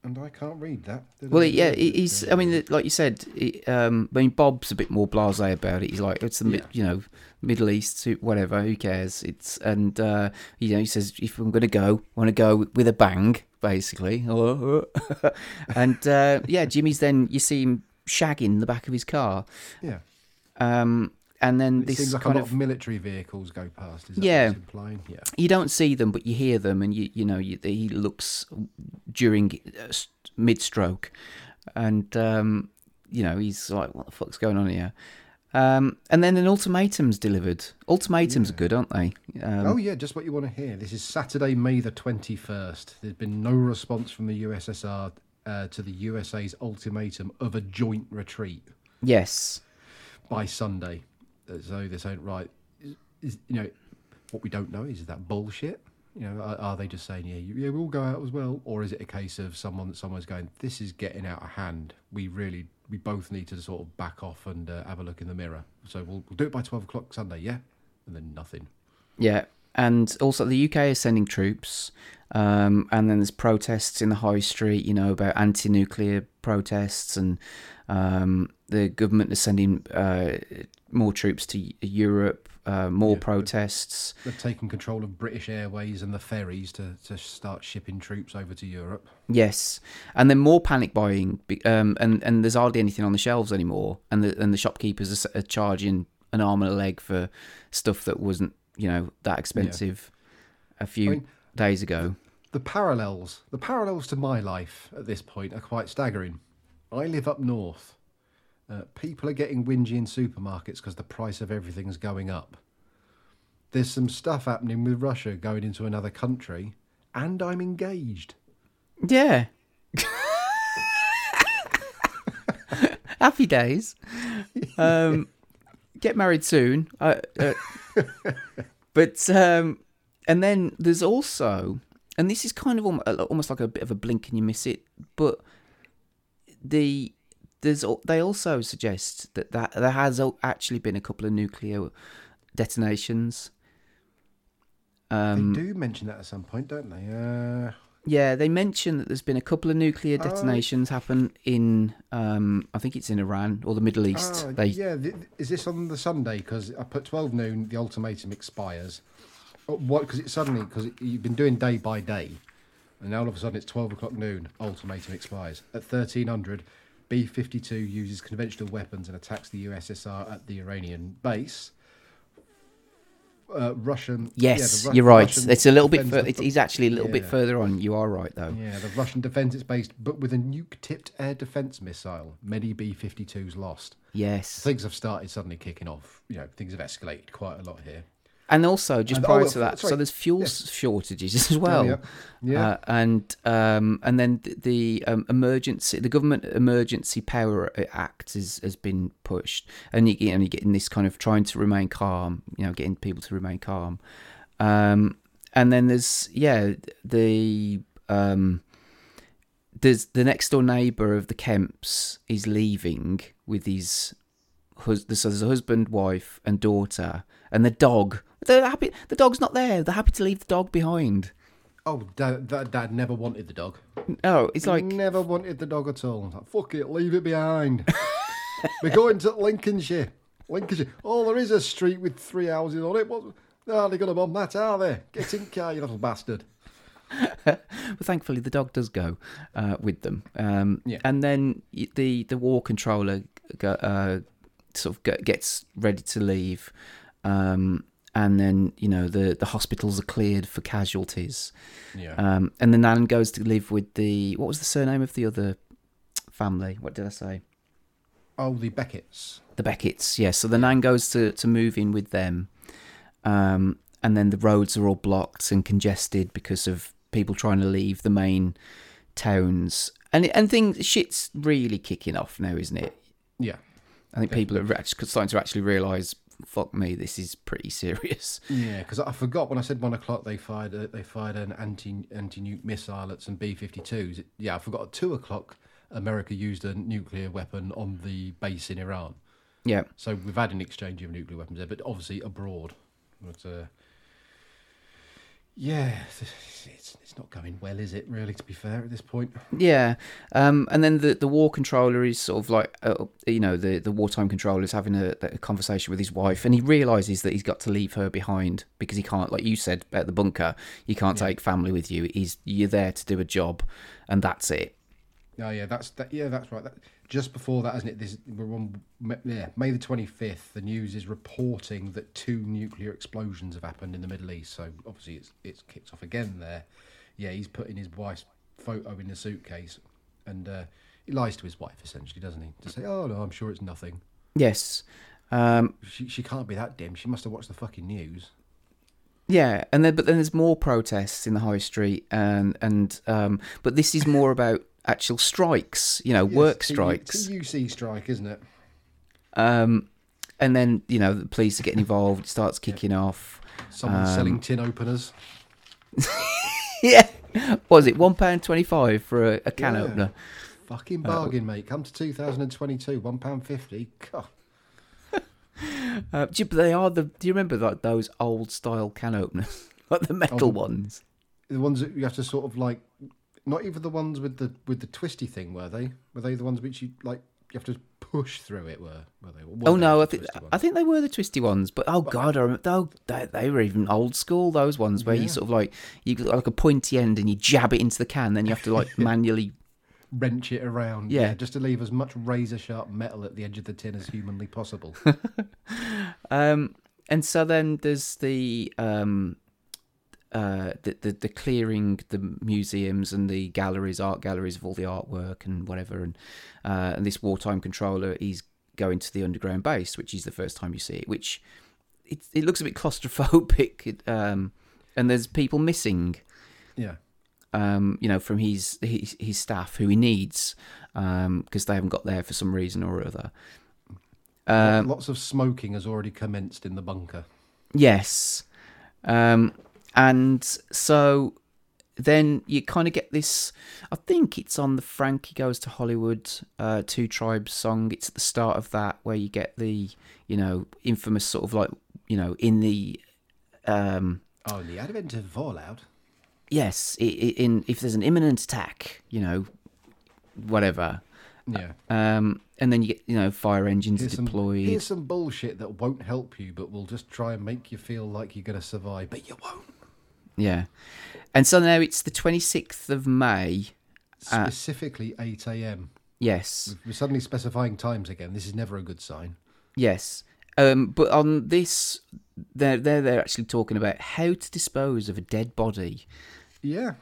and I can't read that. Well, I? yeah, he- he's. I mean, like you said, he, um, I mean, Bob's a bit more blasé about it. He's like, it's the, mid you know, Middle East, whatever. Who cares? It's and uh, you know, he says, if I'm going to go, I want to go with a bang, basically. and uh, yeah, Jimmy's then you see him shagging the back of his car. Yeah. Um, and then It this seems like a kind lot of of military vehicles go past. Is that yeah, implying? Yeah. You don't see them, but you hear them, and you you know you, he looks during uh, mid stroke, and um, you know he's like, "What the fuck's going on here?" Um, and then an ultimatum's delivered. Ultimatums are good, aren't they? Um, oh yeah, just what you want to hear. This is Saturday, May the twenty first. There's been no response from the USSR uh, to the USA's ultimatum of a joint retreat. Yes. By Sunday, Uh, though they're saying right. Is, is, you know what we don't know is, is that bullshit. You know, are, are they just saying yeah, yeah, we'll go out as well, or is it a case of someone that someone's going, this is getting out of hand. We really, we both need to sort of back off and uh, have a look in the mirror. So we'll, we'll do it by twelve o'clock Sunday, yeah, and then nothing. Yeah, and also the UK is sending troops, um, and then there's protests in the high street, you know, about anti-nuclear protests, and um, the government is sending uh, more troops to Europe, uh, more protests. They've taken control of British Airways and the ferries to, to start shipping troops over to Europe. Yes, and then more panic buying, um, and and there's hardly anything on the shelves anymore, and the and the shopkeepers are, are charging an arm and a leg for stuff that wasn't, you know, that expensive a few I mean, days ago. The parallels, the parallels to my life at this point are quite staggering. I live up north. Uh, people are getting whingy in supermarkets because the price of everything's going up. there's some stuff happening with Russia going into another country, and I'm engaged. Yeah. Happy days. Um, get married soon. Uh, uh, but um, and then there's also, and this is kind of almost like a bit of a blink and you miss it, but the there's they also suggest that, that there has actually been a couple of nuclear detonations. Um, they do mention that at some point, don't they? Uh, yeah, they mention that there's been a couple of nuclear Oh. detonations happen in, um, I think it's in Iran or the Middle East. oh, they, yeah, th- is this on the Sunday? Because I put 12 noon, the ultimatum expires. What? Because it suddenly, because you've been doing day by day, and now all of a sudden it's 12 o'clock noon, ultimatum expires. At 1300, B 52 uses conventional weapons and attacks the USSR at the Iranian base. Uh, Russian. yes, the Ru- you're right. Russian It's a little bit. Fur- the- he's actually a little bit further on. You are right though. Yeah, the Russian defends its base, but with a nuke-tipped air defense missile. Many B-52s lost. Yes. Things have started suddenly kicking off. You know, things have escalated quite a lot here. And also, just And- prior oh, to that, sorry, so there's fuel shortages as well. yeah. Yeah. Uh, and um, and then the, the um, emergency, the government emergency power act has has been pushed, and you and you're getting this kind of trying to remain calm. You know, getting people to remain calm. Um, and then there's yeah the um, there's the next door neighbour of the Kemps is leaving with his hus- so there's a husband, wife, and daughter, and the dog. They're happy. The dog's not there. They're happy to leave the dog behind. Oh, dad, dad, dad never wanted the dog. No, it's like never wanted the dog at all. Like, Fuck it, leave it behind. We're going to Lincolnshire. Lincolnshire. Oh, there is a street with three houses on it. What? No, they're going to bomb that, are they? Get in car, you little bastard. but thankfully the dog does go uh, with them. Um, Yeah. And then the the war controller uh, sort of gets ready to leave, um, and then you know the the hospitals are cleared for casualties. Yeah. Um, and the nan goes to live with the what was the surname of the other family? What did I say? Oh, the Becketts. The Becketts, yes. So the nan goes to, to move in with them. Um, and then the roads are all blocked and congested because of people trying to leave the main towns. And and things shit's really kicking off now, isn't it? Yeah. I think people are actually starting to actually realise, fuck me, this is pretty serious. Yeah, because I forgot when I said one o'clock they fired a, they fired an anti anti nuke missile at some B fifty twos. Yeah, I forgot at two o'clock America used a nuclear weapon on the base in Iran. Yeah. So we've had an exchange of nuclear weapons there, but obviously abroad. But uh, yeah, it's it's not going well, is it? Really, to be fair, at this point. Yeah, um, and then the, the war controller is sort of like, uh, you know, the, the wartime controller is having a, a conversation with his wife, and he realizes that he's got to leave her behind because he can't, like you said at the bunker, you can't take family with you. He's you're there to do a job, and that's it. Oh yeah, that's that. Yeah, that's right. That, just before that, isn't it? This we're on. Yeah, May the twenty fifth. The news is reporting that two nuclear explosions have happened in the Middle East. So obviously, it's it's kicked off again there. Yeah, he's putting his wife's photo in the suitcase, and uh, he lies to his wife essentially, doesn't he? To say, "Oh no, I'm sure it's nothing." Yes, um, She she can't be that dim. She must have watched the fucking news. yeah, and then but then there's more protests in the high street, and and um, but this is more about actual strikes, you know, Yes, work strikes. TUC strike, isn't it? Um, and then you know the police are getting involved. It starts kicking off. Someone's Um, selling tin openers. yeah, what was it one pound twenty five for a, a can Yeah. opener? Fucking Uh, bargain, mate. Come to 2022, one pound fifty. God. Uh, do you- they are the. Do you remember like those old style can openers, like the metal Oh, ones? The ones that you have to sort of like, not even the ones with the with the twisty thing, were they? Were they the ones which you like? You have to push through it. Were were they? Were Oh they no, I think? I think they were the twisty ones, but oh god, I remember. Oh, they, they were even old school. Those ones where Yeah. you sort of like you got like a pointy end and you jab it into the can, then you have to like manually. wrench it around. Yeah. just to leave as much razor sharp metal at the edge of the tin as humanly possible. Um, and so then there's the um, uh, the, the the clearing the museums and the galleries, art galleries of all the artwork and whatever, and uh, and this wartime controller he's going to the underground base, which is the first time you see it, which it, it looks a bit claustrophobic, it, um, and there's people missing. Yeah. Um, you know, from his his, his staff who he needs because they haven't got there for some reason or other. Um, Lots of smoking has already commenced in the bunker. Yes. Um, and so then you kind of get this. I think it's on the Frankie Goes to Hollywood uh, Two Tribes song. It's at the start of that where you get the, you know, infamous sort of like, you know, in the. Um, Oh, the advent of Fallout. yes, i- i- in if there's an imminent attack, you know, whatever. Yeah. Um, and then you get, you know, fire engines Here's some, deployed. here's some bullshit that won't help you, but will just try and make you feel like you're going to survive, but you won't. Yeah. And so now it's the 26th of May. Specifically 8 a.m. yes. We're suddenly specifying times again. This is never a good sign. Yes. Um, but on this, they're, they're, they're actually talking about how to dispose of a dead body, Yeah.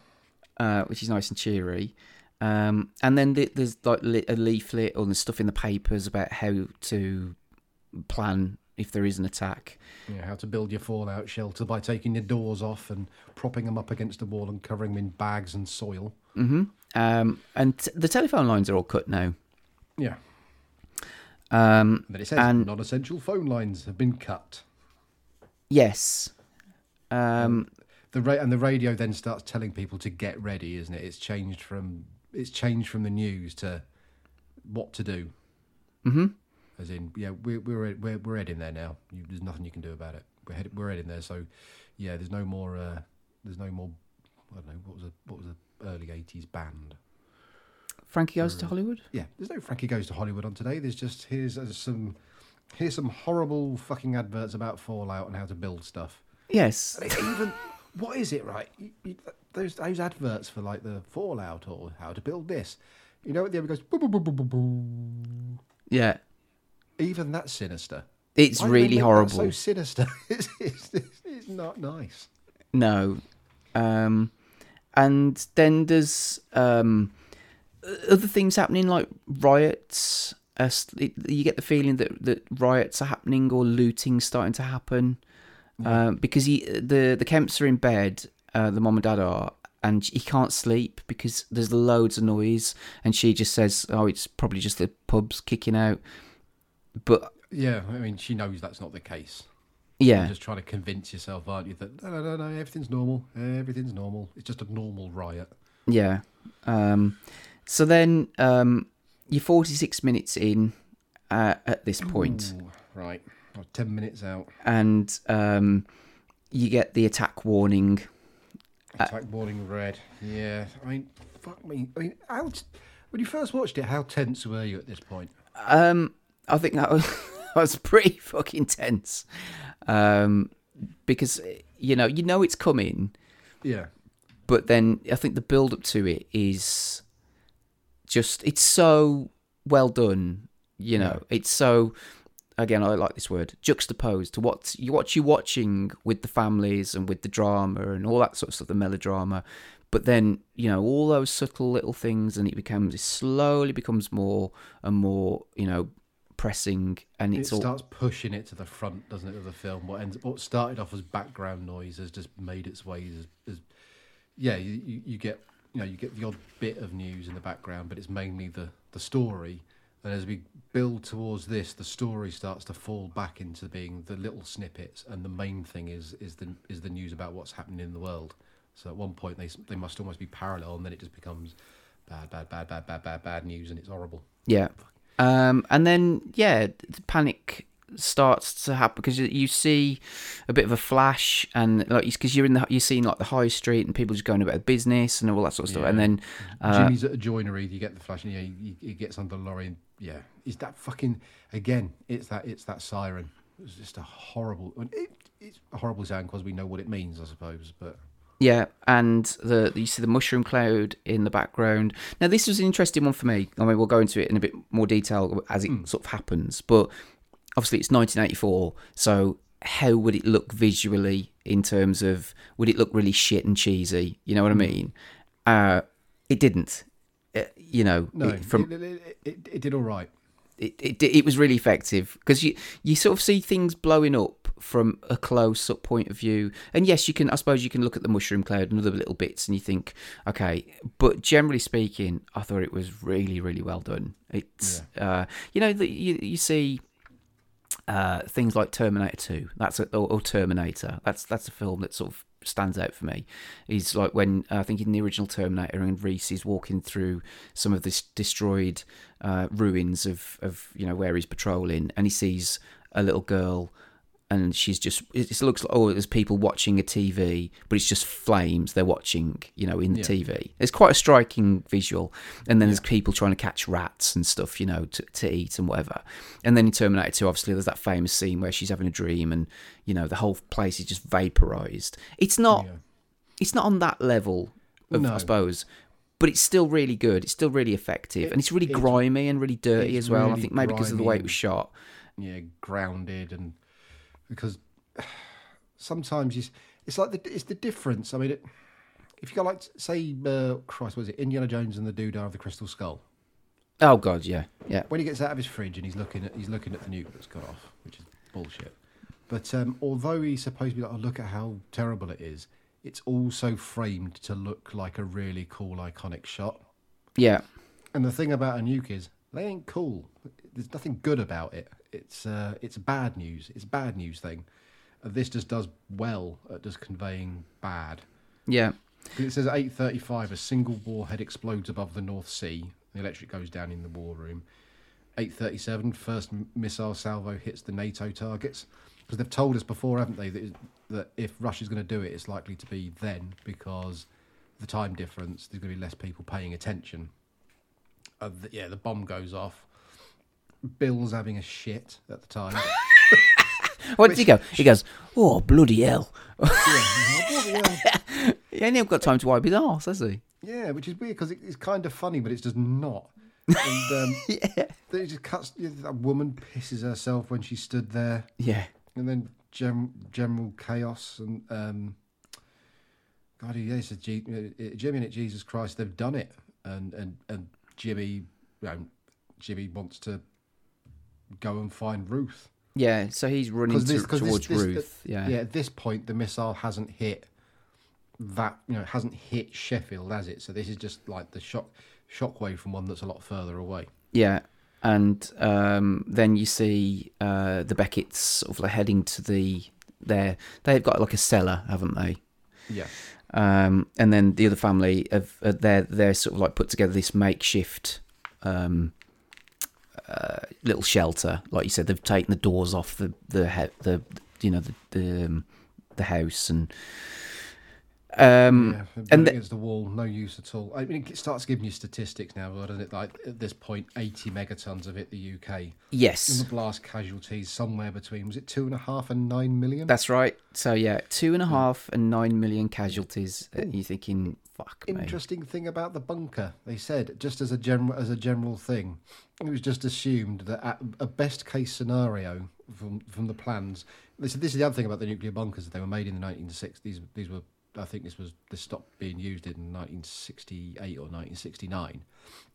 uh, which is nice and cheery. Um, and then th- there's like li- a leaflet or there's stuff in the papers about how to plan if there is an attack. Yeah, how to build your fallout shelter by taking your doors off and propping them up against the wall and covering them in bags and soil. hmm Um, and t- the telephone lines are all cut now. Yeah. Um, But it says and non-essential phone lines have been cut. yes, um, The ra- and the radio then starts telling people to get ready, isn't it? It's changed from it's changed from the news to what to do. hmm As in, yeah, we're we're we're, we're heading there now. You, there's nothing you can do about it. We're head, we're heading there. So, yeah, there's no more. Uh, there's no more. I don't know what was a what was a early '80s band. Frankie Goes to Hollywood. Yeah, there's no Frankie Goes to Hollywood on today. There's just here's uh, some here's some horrible fucking adverts about Fallout and how to build stuff. Yes. Even what is it right? Those those adverts for like the Fallout or how to build this. You know, at the end it goes. Boo, boo, boo. Yeah. Even that sinister. It's Why really horrible. So sinister. it's, it's, it's, it's not nice. No. Um, and then there's um, other things happening like riots. Uh, you get the feeling that, that riots are happening or looting starting to happen um, because he, the the Kemps are in bed. Uh, the mom and dad are, and he can't sleep because there's loads of noise. And she just says, "Oh, it's probably just the pubs kicking out." But Yeah, I mean, she knows that's not the case. Yeah. You're just trying to convince yourself, aren't you, that no, no, no, no, everything's normal. Everything's normal. It's just a normal riot. Yeah. Um, so then um, you're 46 minutes in uh, at this point, Ooh, right. Oh, 10 minutes out. and um, you get the attack warning. Uh, Attack warning red. Yeah. I mean, fuck me. I mean, how, t- when you first watched it, how tense were you at this point? Um, I think that was, that was pretty fucking tense um, because you know you know it's coming, Yeah. but then I think the build up to it is just it's so well done. You know, it's so again I like this word juxtaposed to what you what you're watching with the families and with the drama and all that sort of stuff, the melodrama. But then you know all those subtle little things, and it becomes it slowly becomes more and more you know pressing, and it's it all starts pushing it to the front, doesn't it, of the film? What ends, what started off as background noise has just made its way as, as yeah, you, you, you get you know you get the odd bit of news in the background, but it's mainly the the story. And as we build towards this, the story starts to fall back into being the little snippets, and the main thing is is the is the news about what's happening in the world. So at one point they they must almost be parallel, and then it just becomes bad, bad, bad, bad, bad, bad, bad news, and it's horrible. Yeah. Um, and then, yeah, the panic starts to happen because you- see a bit of a flash and like because you're in the you're seeing like the high street and people just going about business and all that sort of stuff and then uh, Jimmy's at a joinery. You get the flash, and yeah, he, he gets under the lorry. And, yeah, is that fucking again? It's that it's that siren. It's just a horrible. It, it's a horrible sound because we know what it means, I suppose. But Yeah, and the you see the mushroom cloud in the background. Now this was an interesting one for me. I mean, we'll go into it in a bit more detail as it sort of happens, but obviously it's 1984, so how would it look visually in terms of would it look really shit and cheesy? You know what I mean? Uh, it didn't. Uh, you know, no, it- from it, it, it, it did all right. it, it it was really effective because you you sort of see things blowing up from a close up point of view. And yes, you can. I suppose you can look at the mushroom cloud and other little bits, and you think, okay. But generally speaking, I thought it was really, really well done. It's uh, you know that you you see uh, things like Terminator Two. That's a, or, or Terminator. That's that's a film that sort of stands out for me. Is like when uh, I think in the original Terminator, and Reese is walking through some of this destroyed uh, ruins of of you know where he's patrolling, and he sees a little girl. And she's just, it looks like, oh, there's people watching a TV, but it's just flames they're watching, you know, in the Yeah. TV. It's quite a striking visual. And then there's people trying to catch rats and stuff, you know, to, to eat and whatever. And then in Terminator 2, obviously, there's that famous scene where she's having a dream and, you know, the whole place is just vaporized. It's not, it's not on that level, of, No. I suppose. But it's still really good. It's still really effective, It- and it's really grimy and really dirty as well. I think maybe because of the way it was shot. yeah, grounded and because sometimes it's it's like the it's the difference. I mean, it, if you go like say, uh, Christ, was it Indiana Jones and the Doodah of the Crystal Skull? Oh god, yeah, yeah. When he gets out of his fridge and he's looking at he's looking at the nuke that's gone off, which is bullshit. But um, although he's supposed to be like, oh, look at how terrible it is, it's also framed to look like a really cool, iconic shot. Yeah. And the thing about a nuke is they ain't cool. There's nothing good about it. It's uh, it's bad news. It's a bad news thing. This just does well at just conveying bad. Yeah. It says at 8:35, a single warhead explodes above the North Sea. The electric goes down in the war room. 8:37, first missile salvo hits the NATO targets. Because they've told us before, haven't they, that, that if Russia's going to do it, it's likely to be then because the time difference. There's going to be less people paying attention. Uh, the, yeah, the bomb goes off. Bill's having a shit at the time. What did he go? He goes, oh bloody hell! yeah, bloody hell. He ain't even got time to wipe his arse, has he? Yeah, which is weird because it, it's kind of funny, but it's just not. And um, yeah. then it just cuts. yeah, That woman pisses herself when she stood there. Yeah. And then gem, general chaos and um, God, yeah, it's a G, Jimmy and it, Jesus Christ, they've done it. And and and Jimmy, you know, Jimmy wants to go and find Ruth. Yeah, so he's running 'Cause this- to, 'cause this- towards this- Ruth. yeah. yeah. At this point, the missile hasn't hit that. You know, hasn't hit Sheffield, has it? So this is just like the shock shockwave from one that's a lot further away. Yeah, and um, then you see uh, the Beckett's sort of like heading to the there. they've got like a cellar, haven't they? Yeah. Um, and then the other family have uh, they're they're sort of like put together this makeshift um, uh, little shelter. Like you said, they've taken the doors off the the he- the you know the the, um, the house and um yeah, and the- against the wall, no use at all. I mean, it starts giving you statistics now, doesn't it? Like at this point, eighty megatons have hit the UK. Yes. And the blast casualties somewhere between was it two and a half and nine million? That's right. So yeah, two and a half and nine million casualties. You're thinking, fuck me. Interesting thing about the bunker, they said just as a general as a general thing, it was just assumed that at a best case scenario from from the plans. This, this is the other thing about the nuclear bunkers. that They were made in the 1960s. These these were I think this was this stopped being used in 1968 or 1969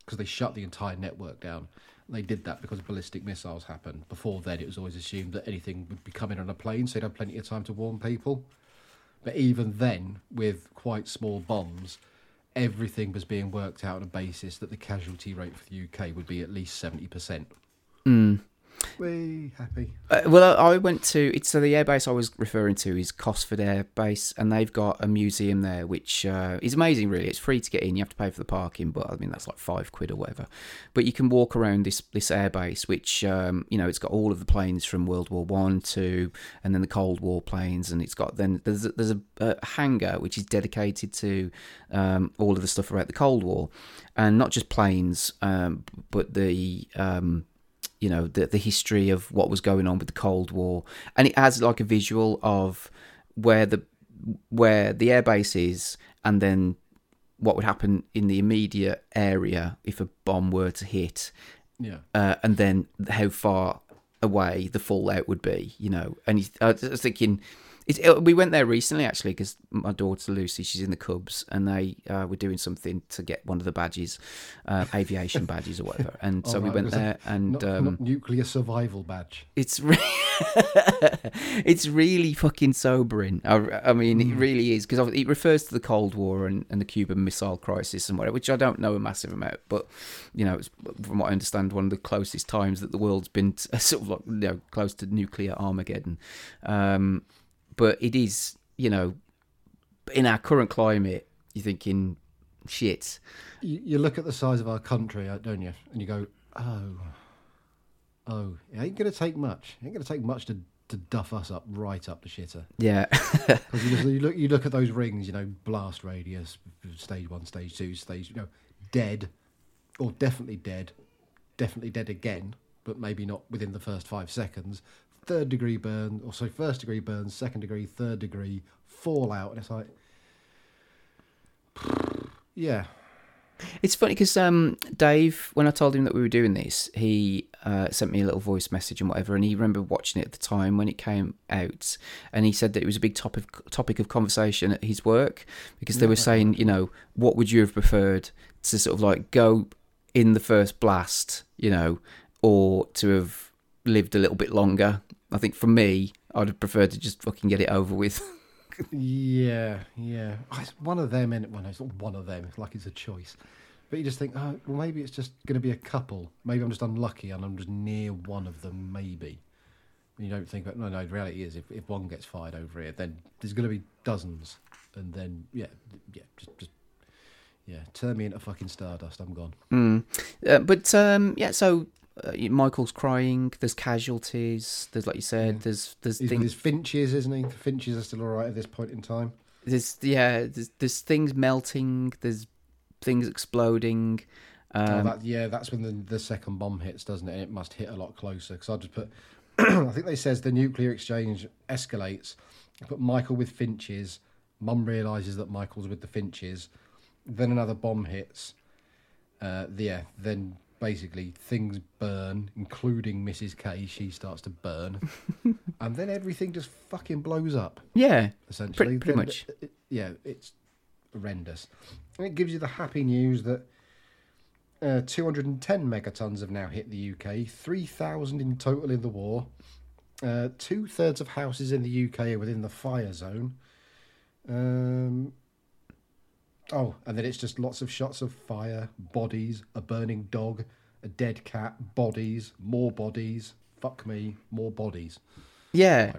because they shut the entire network down. And they did that because ballistic missiles happened. Before then, it was always assumed that anything would be coming on a plane, so they'd have plenty of time to warn people. But even then, with quite small bombs, everything was being worked out on a basis that the casualty rate for the UK would be at least 70%. Mm. We happy. Uh, well, I I went to it's so the airbase I was referring to is Cosford Air Base, and they've got a museum there, which uh, is amazing. Really, it's free to get in. You have to pay for the parking, but I mean that's like five quid or whatever. But you can walk around this this airbase, which um, you know it's got all of the planes from World War One, to, and then the Cold War planes, and it's got then there's a, there's a, a hangar which is dedicated to um, all of the stuff about the Cold War, and not just planes, um, but the um, you know the the history of what was going on with the Cold War, and it has like a visual of where the where the airbase is, and then what would happen in the immediate area if a bomb were to hit, Yeah. uh, and then how far away the fallout would be, you know. And I was thinking, It's, it, we went there recently actually because my daughter Lucy, she's in the Cubs, and they uh, were doing something to get one of the badges, uh, aviation badges or whatever. And so Oh, we went there, and not, um, not nuclear survival badge. it's re- it's really fucking sobering. I, I mean, it really is because it refers to the Cold War and, and the Cuban Missile Crisis and whatever, which I don't know a massive amount, but you know, it's from what I understand, one of the closest times that the world's been to, sort of like you know close to nuclear Armageddon. Um, but it is, you know, in our current climate, you're thinking, shit. You, you look at the size of our country, uh, don't you? And you go, oh, oh, it ain't going to take much. It ain't going to take much to, to duff us up right up the shitter. Yeah. Because you, you look, you look at those rings, you know, blast radius, stage one, stage two, stage, you know, dead, or definitely dead, definitely dead again, but maybe not within the first five seconds. Third degree burn, or so first degree burn, second degree, third degree, fallout, and it's like, yeah, It's funny because um, Dave, when I told him that we were doing this, he uh, sent me a little voice message and whatever, and he remembered watching it at the time when it came out, and he said that it was a big topic topic of conversation at his work because they Yeah, were saying, you know, what would you have preferred to sort of like go in the first blast, you know, or to have lived a little bit longer. I think for me, I'd have preferred to just fucking get it over with. Yeah, yeah. Oh, It's one of them, and well, no, it's not one of them. It's like it's a choice. But you just think, oh, well, maybe it's just going to be a couple. Maybe I'm just unlucky, and I'm just near one of them. Maybe. And you don't think, but no, no. The reality is, if, if one gets fired over here, then there's going to be dozens, and then yeah, yeah, just, just yeah, turn me into fucking stardust. I'm gone. Mm. Uh, but um, yeah, so uh, Michael's crying. There's casualties. There's like you said. There's there's He's things. his finches, isn't he? The finches are still all right at this point in time. There's yeah. There's, there's things melting. There's things exploding. oh, Um, that, yeah, that's when the, the second bomb hits, doesn't it? And it must hit a lot closer. Because I just put, I think they says the nuclear exchange escalates. I put Michael with Finches. Mum realizes that Michael's with the Finches. Then another bomb hits. Uh, yeah, then basically things burn, including Mrs. K. She starts to burn, and then everything just fucking blows up. Yeah, essentially, pretty- pretty Then- much. it- yeah, it's horrendous. And it gives you the happy news that uh, 210 megatons have now hit the UK, 3,000 in total in the war. Uh, Two thirds of houses in the UK are within the fire zone. Um, oh, and then it's just lots of shots of fire, bodies, a burning dog, a dead cat, bodies, more bodies. Fuck me, more bodies. Yeah,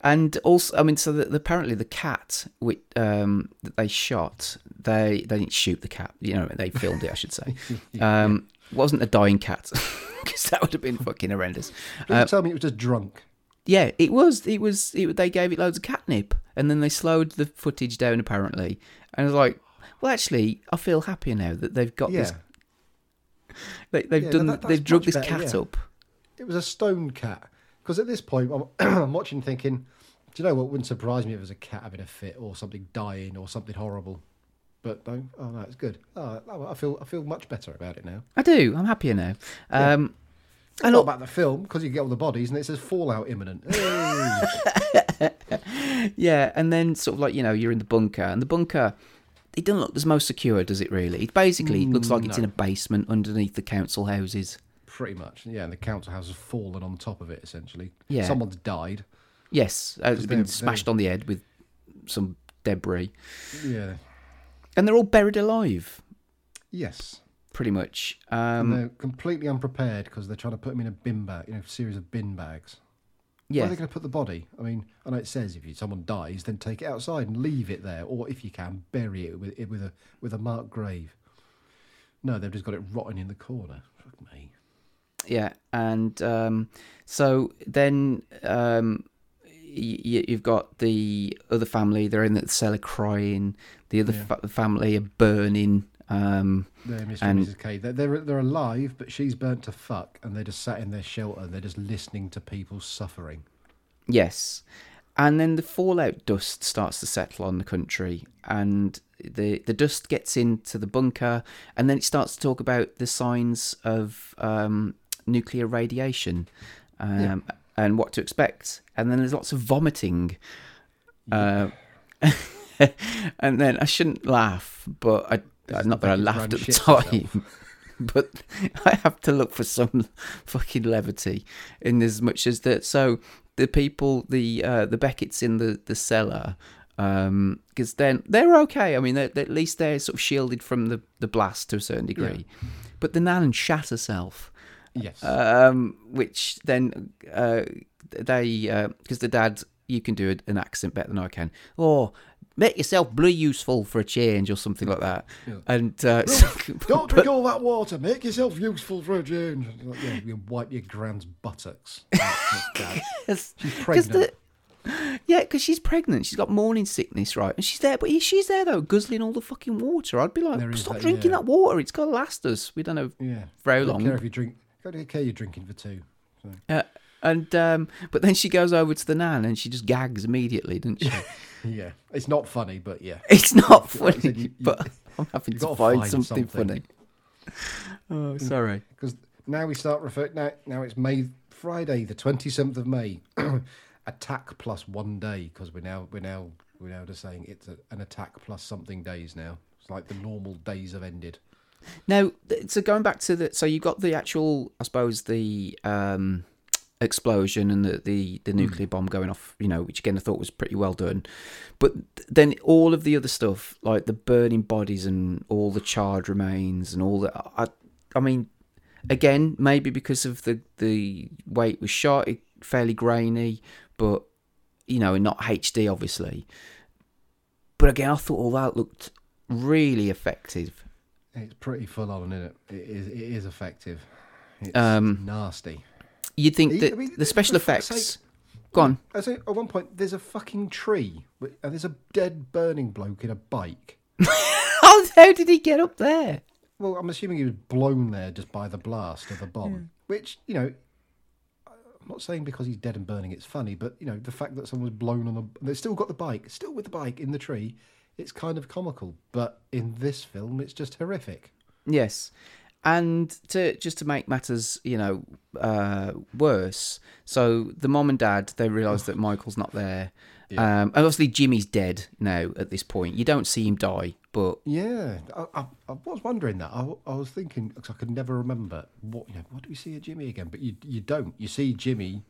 and also, I mean, so the, apparently the cat which, um, that they shot, they they didn't shoot the cat. You know, they filmed it, I should say. Um, wasn't a dying cat because that would have been fucking horrendous. Please Uh, tell me it was just drunk. yeah, it was. It was. It, they gave it loads of catnip, and then they slowed the footage down. Apparently, and I was like, well, actually, I feel happier now that they've got this. They, they've Yeah, done. that- they've drug this better, cat yeah. up. It was a stone cat. Because at this point, I'm, I'm watching thinking, do you know what wouldn't surprise me if it was a cat having a fit or something dying or something horrible? But no, oh no, it's good. Oh, I feel I feel much better about it now. I do. I'm happier now. Um, I know about the film because you get all the bodies and it says fallout imminent. Hey. yeah, and then sort of like you know you're in the bunker, and the bunker it doesn't look as most secure, does it? Really? It basically looks like it's in a basement underneath the council houses. Pretty much, yeah. And the council house has fallen on top of it essentially. Yeah. someone's died. Yes, it's been smashed they're- on the head with some debris, Yeah. and they're all buried alive, Yes. pretty much. and Um, they're completely unprepared because they're trying to put them in a bin bag, you know, a series of bin bags. Where Yeah. are they going to put the body? I mean, I know it says if you, someone dies, then take it outside and leave it there, or if you can, bury it with it with a with a marked grave. No, they've just got it rotting in the corner. Fuck me. Yeah, and um, so then um, y- you've got the other family. They're in the cellar crying. The other Yeah. fa- family are burning. Um, They're Mr. and Mrs. K. They're, they're they're alive, but she's burnt to fuck, and they're just sat in their shelter. and They're just listening to people suffering. yes, and then the fallout dust starts to settle on the country, and the the dust gets into the bunker, and then it starts to talk about the signs of um, nuclear radiation, um, Yeah. and what to expect. And then there's lots of vomiting. Uh, and then I shouldn't laugh, but I Is not that I laughed at the time, but I have to look for some fucking levity in as much as that. So the people, the uh, the Beckett's in the the cellar. Because then they're okay. I mean, they're, they're- at least they're sort of shielded from the, the blast to a certain degree. But the Nan shat herself. Yes. Um, which then uh, they because the dad you can do an accent better than I can. Oh, make yourself blue useful for a change or something like that. Yeah. And uh, Don't drink all that water. Make yourself useful for a change. Like, yeah, you wipe your grand's buttocks. That's dad. Yes, She's pregnant. the- yeah, because she's pregnant. She's got morning sickness, right? And she's there, but she's there though, guzzling all the fucking water. I'd be like, There stop that, drinking yeah. that water. It's got to last us. We don't know Yeah. for how long. care if you drink. Don't care you're drinking for two. So. Uh, and um, but then she goes over to the nan and she just gags immediately, doesn't she? Yeah, it's not funny, but yeah, It's not funny, you- you- but I'm having to gotta find, something, funny. Oh, sorry. Because now we start refer. Now, now it's May Friday, the twenty seventh of May. attack plus one day because we're now we're now we're now just saying it's a, an attack plus something days now. It's like the normal days have ended. Now, so going back to the, so you got the actual, I suppose the um, explosion and the, the the nuclear bomb going off, you know, which again I thought was pretty well done, but then all of the other stuff, like the burning bodies and all the charred remains and all that, I, I mean, again, maybe because of the the way it was shot, it fairly grainy, but you know, not HD obviously. But again, I thought all that looked really effective. It's pretty full on, isn't it? It is. It is effective. It's Um, nasty. You'd think I that mean, the special effects. sake, Go on. I say at one point there's a fucking tree and there's a dead burning bloke in a bike. How, how did he get up there? Well, I'm assuming he was blown there just by the blast of the bomb. Hmm. Which you know, I'm not saying because he's dead and burning it's funny, but you know the fact that someone was blown on the they've still got the bike, still with the bike in the tree. It's kind of comical, but in this film, it's just horrific. Yes, and to just to make matters, you know, uh, worse. So the mom and dad they realise that Michael's not there. Yeah. Um, and obviously Jimmy's dead now at this point. You don't see him die, but Yeah, I, I, I was wondering that. I, I was thinking because I could never remember what you know. What do we see of Jimmy again? But you you don't. You see Jimmy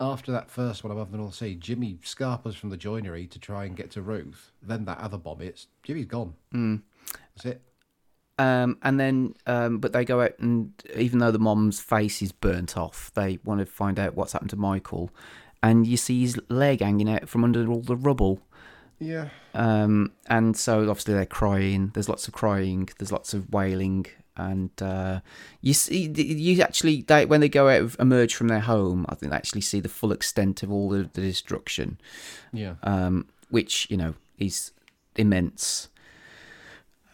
after that first one above the North Sea. Jimmy scarpers from the joinery to try and get to Ruth. Then that other bomb hits. Jimmy's gone. Mm. That's it. Um, and then, um, but they go out and even though the mom's face is burnt off, they want to find out what's happened to Michael. And you see his leg hanging out from under all the rubble. Yeah. Um, and so obviously they're crying. There's lots of crying. There's lots of wailing, and uh, you see, you actually they, when they go out of, emerge from their home, I think they actually see the full extent of all the, the destruction. Yeah. Um, which you know is immense.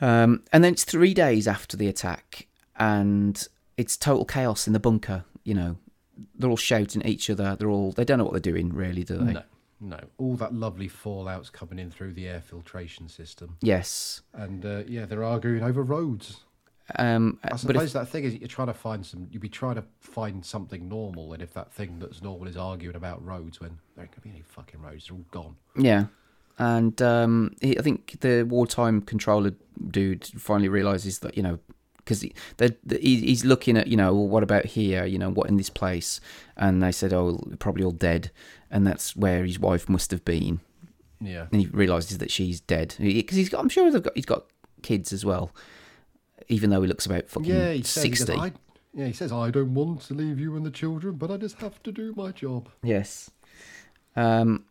Um, and then it's three days after the attack, and it's total chaos in the bunker. You know, they're all shouting at each other. They're all they don't know what they're doing, really, do they? No, no. All that lovely fallout's coming in through the air filtration system. Yes. And uh, yeah, they're arguing over roads. Um, I suppose if, that thing is you're trying to find some. You'd be trying to find something normal, and if that thing that's normal is arguing about roads, when there ain't gonna be any fucking roads, they're all gone. Yeah, and um, he, I think the wartime controller dude finally realizes that you know because he, he's looking at you know well, what about here you know what in this place and they said oh probably all dead and that's where his wife must have been Yeah. and he realizes that she's dead because he's got I'm sure got he's got kids as well even though he looks about fucking Yeah, he says, he sixty yeah, he says I don't want to leave you and the children, but I just have to do my job. Yes. Um,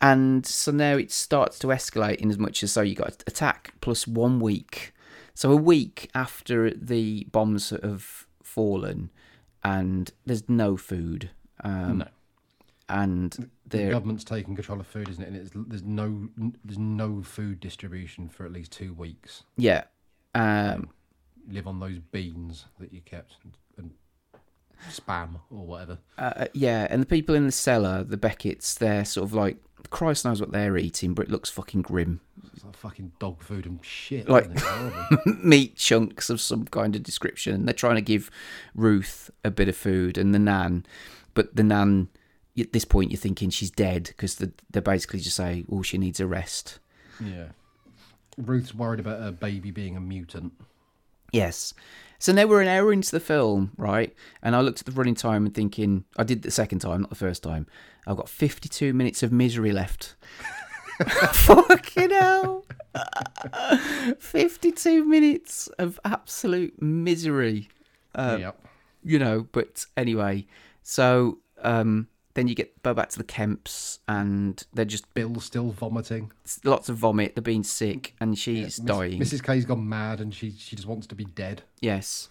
and so now it starts to escalate in as much as so you got attack plus one week. So a week after the bombs have fallen, and there's no food. Um, No. And The government's taking control of food, isn't it? And it's, there's no there's no food distribution for at least two weeks. yeah, um, Live on those beans that you kept and, and spam or whatever. uh, yeah, and the people in the cellar, the Beckett's, they're sort of like Christ knows what they're eating, but it looks fucking grim. It's like fucking dog food and shit. like isn't it? Horrible. meat chunks of some kind of description. And They're trying to give Ruth a bit of food and the nan, but the nan at this point you're thinking she's dead because they they basically just say, "Oh, she needs a rest." Yeah. Ruth's worried about her baby being a mutant. Yes. So now we're an hour into the film, right? And I looked at the running time and thinking, I did the second time, not the first time. I've got 52 minutes of misery left. Fucking hell. 52 minutes of absolute misery. Uh, Yep. You know, but anyway, so um, then you get go back to the Kemps and they're just. Bill's still vomiting. Lots of vomit, they're being sick, and she's Miss- dying. Mrs. K's gone mad and she she just wants to be dead. Yes.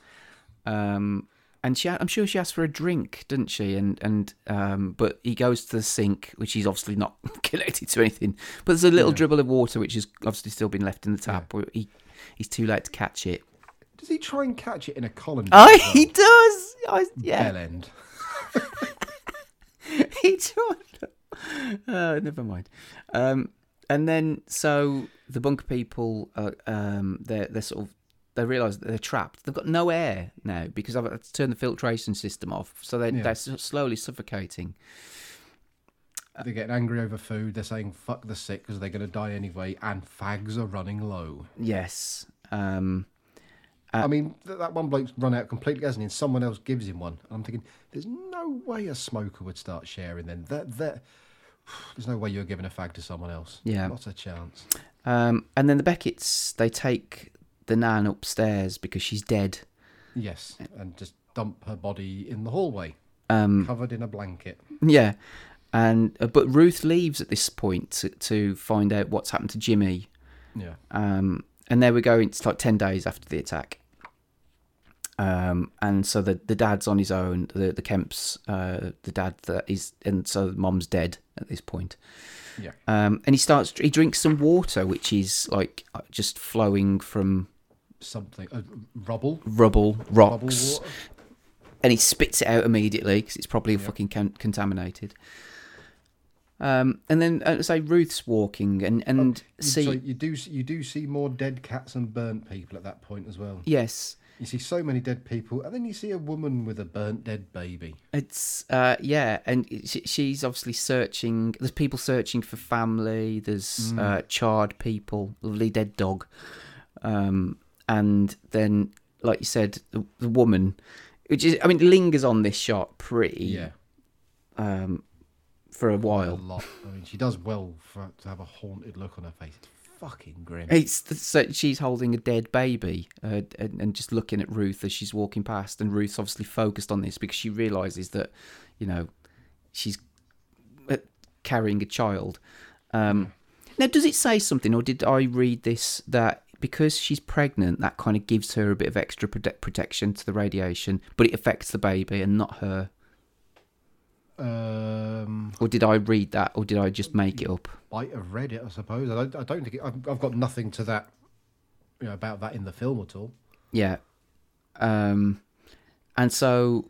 Um, and she, I'm sure she asked for a drink, didn't she? And and um, but he goes to the sink, which is obviously not connected to anything. But there's a little Yeah. dribble of water, which has obviously still been left in the tap. Where he he's too late to catch it. Does he try and catch it in a colander? Oh, well? he does. I, yeah, Bell end. he tried. Uh, never mind. Um, and then so the bunker people, uh, um, they're they're sort of they realise that they're trapped. They've got no air now because I've had to turn the filtration system off, so they Yeah. they're slowly suffocating. They're getting angry over food. They're saying fuck the sick because they're going to die anyway, and fags are running low. Yes. Um, I mean, that one bloke's run out completely, hasn't he? And someone else gives him one. And I'm thinking, there's no way a smoker would start sharing then. That that there's no way you're giving a fag to someone else. Yeah. not a chance. um, and then the Becketts they take the nan upstairs because she's dead. Yes, and just dump her body in the hallway, Um, covered in a blanket. Yeah, and uh, but Ruth leaves at this point to, to find out what's happened to Jimmy. Yeah. Um, and there we go. It's like ten days after the attack. Um, and so the the dad's on his own. The the Kemps, uh, the dad that is, and so mom's dead at this point. Yeah. Um, and he starts. He drinks some water, which is like uh, just flowing from Something uh, rubble, rubble, rocks, water. and he spits it out immediately because it's probably fucking con- contaminated. Um, and then, uh, say Ruth's walking and and You- see so you do you do see more dead cats and burnt people at that point as well. yes, You see so many dead people, and then you see a woman with a burnt dead baby. It's uh yeah, and she, she's obviously searching. There's people searching for family. There's Mm. uh, charred people, lovely dead dog, um, and then like you said, the, the woman, which is I mean lingers on this shot pretty Yeah. um, for a while. A lot. I mean, she does well for to have a haunted look on her face. It's fucking grim. It's the- so she's holding a dead baby uh, and, and just looking at Ruth as she's walking past, and Ruth's obviously focused on this because she realizes that, you know, she's uh, carrying a child. Um, now, does it say something, or did I read this that because she's pregnant, that kind of gives her a bit of extra prote- protection to the radiation, but it affects the baby and not her? Um, Or did I read that, or did I just make it up? might have read it, I suppose. I don't. I don't think it, I've, I've got nothing to that, you know, about that in the film at all. Yeah. Um, and so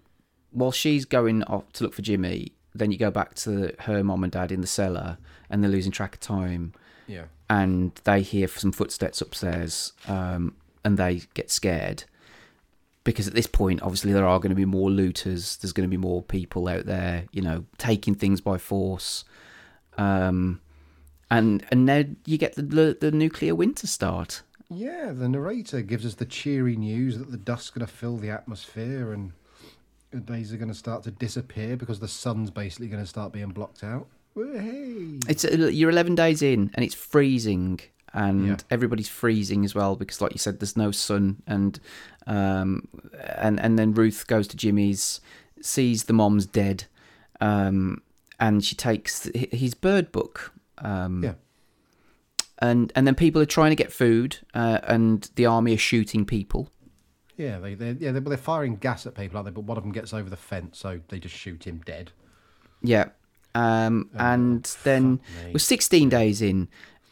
while she's going off to look for Jimmy, then you go back to her mom and dad in the cellar, and they're losing track of time. Yeah. And they hear some footsteps upstairs, um, and they get scared because at this point, obviously, there are going to be more looters. There's going to be more people out there, you know, taking things by force. Um, and and now you get the the, the nuclear winter start. Yeah, the narrator gives us the cheery news that the dust's going to fill the atmosphere and the days are going to start to disappear because the sun's basically going to start being blocked out. Hey. It's uh, you're 11 days in and it's freezing and Yeah. everybody's freezing as well because like you said there's no sun and um and and then Ruth goes to Jimmy's sees the mom's dead um and she takes his bird book um Yeah. and and then people are trying to get food uh, and the army are shooting people Yeah, they they yeah they, well, they're firing gas at people, aren't they? But one of them gets over the fence, so they just shoot him dead. yeah um and then me. we're 16 days in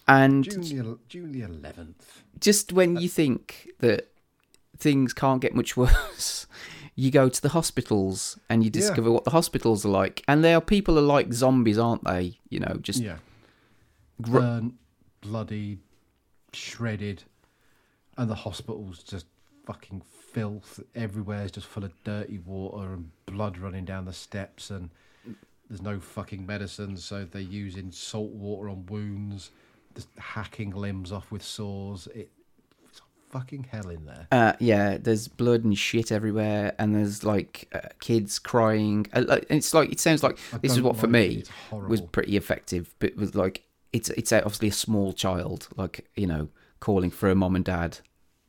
and June the June the eleventh. just when you think that things can't get much worse, you go to the hospitals and you Yeah. discover what the hospitals are like. And they are people are like zombies, aren't they? You know, just Yeah, gr- burnt, bloody, shredded, and the hospital's just fucking filth. Everywhere is just full of dirty water and blood running down the steps, and There's no fucking medicine, so they're using salt water on wounds, hacking limbs off with saws. It, it's fucking hell in there. Uh, yeah, there's blood and shit everywhere, and there's like uh, kids crying. Uh, it's like it sounds like I this is what for like me was pretty effective, but was like it's it's obviously a small child, like you know, calling for a mom and dad.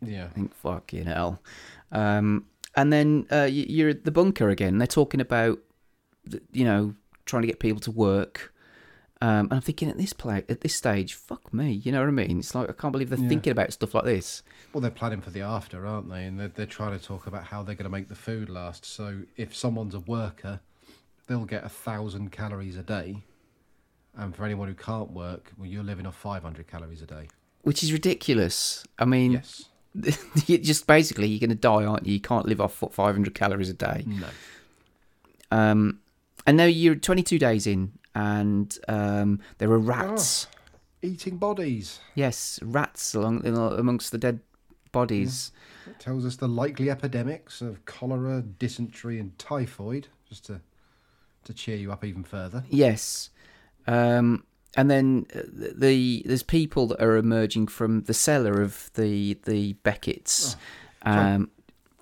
Yeah. I think fucking hell. Um, and then uh, you're at the bunker again. They're talking about, you know, trying to get people to work. Um, and I'm thinking at this play, at this stage, fuck me. You know what I mean? It's like I can't believe they're Yeah. thinking about stuff like this. Well, they're planning for the after, aren't they? And they're, they're trying to talk about how they're going to make the food last. So if someone's a worker, they'll get a thousand calories a day. And for anyone who can't work, well, you're living off 500 calories a day. which is ridiculous. I mean, Yes. just basically you're going to die, aren't you? You can't live off 500 calories a day. No. Um, and now you're 22 days in, and um, there are rats. Eating bodies. Yes, rats along amongst the dead bodies. It tells us the likely epidemics of cholera, dysentery, and typhoid, just to to cheer you up even further. Yes. Um, and then uh, the there's people that are emerging from the cellar of the the Beckett's. So, Um,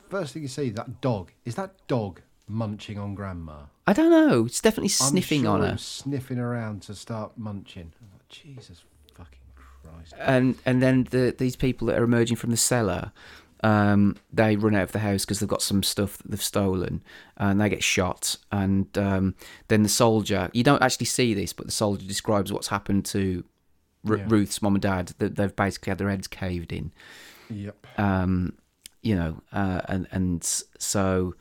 first thing you see, that dog. Is that dog munching on grandma? I don't know. It's definitely sniffing sure on her. sniffing around to start munching. I'm like, Jesus fucking Christ. and and then the these people that are emerging from the cellar, um, they run out of the house because they've got some stuff that they've stolen, and they get shot. And um, then the soldier, you don't actually see this, but the soldier describes what's happened to Ru- Yeah. Ruth's mom and dad. That they've basically had their heads caved in. Yep. Um, you know, uh, and and so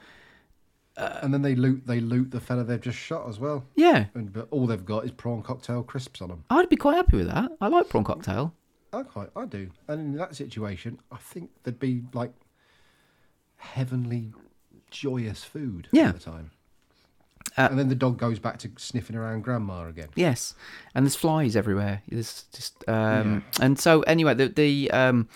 and then they loot they loot the fella they've just shot as well. Yeah. And, but all they've got is prawn cocktail crisps on them. I'd be quite happy with that. I like prawn cocktail. I quite I do. And in that situation, I think there'd be like heavenly joyous food Yeah. at the time. Uh, and then the dog goes back to sniffing around grandma again. Yes, and there's flies everywhere. There's just um, and so anyway, the the um,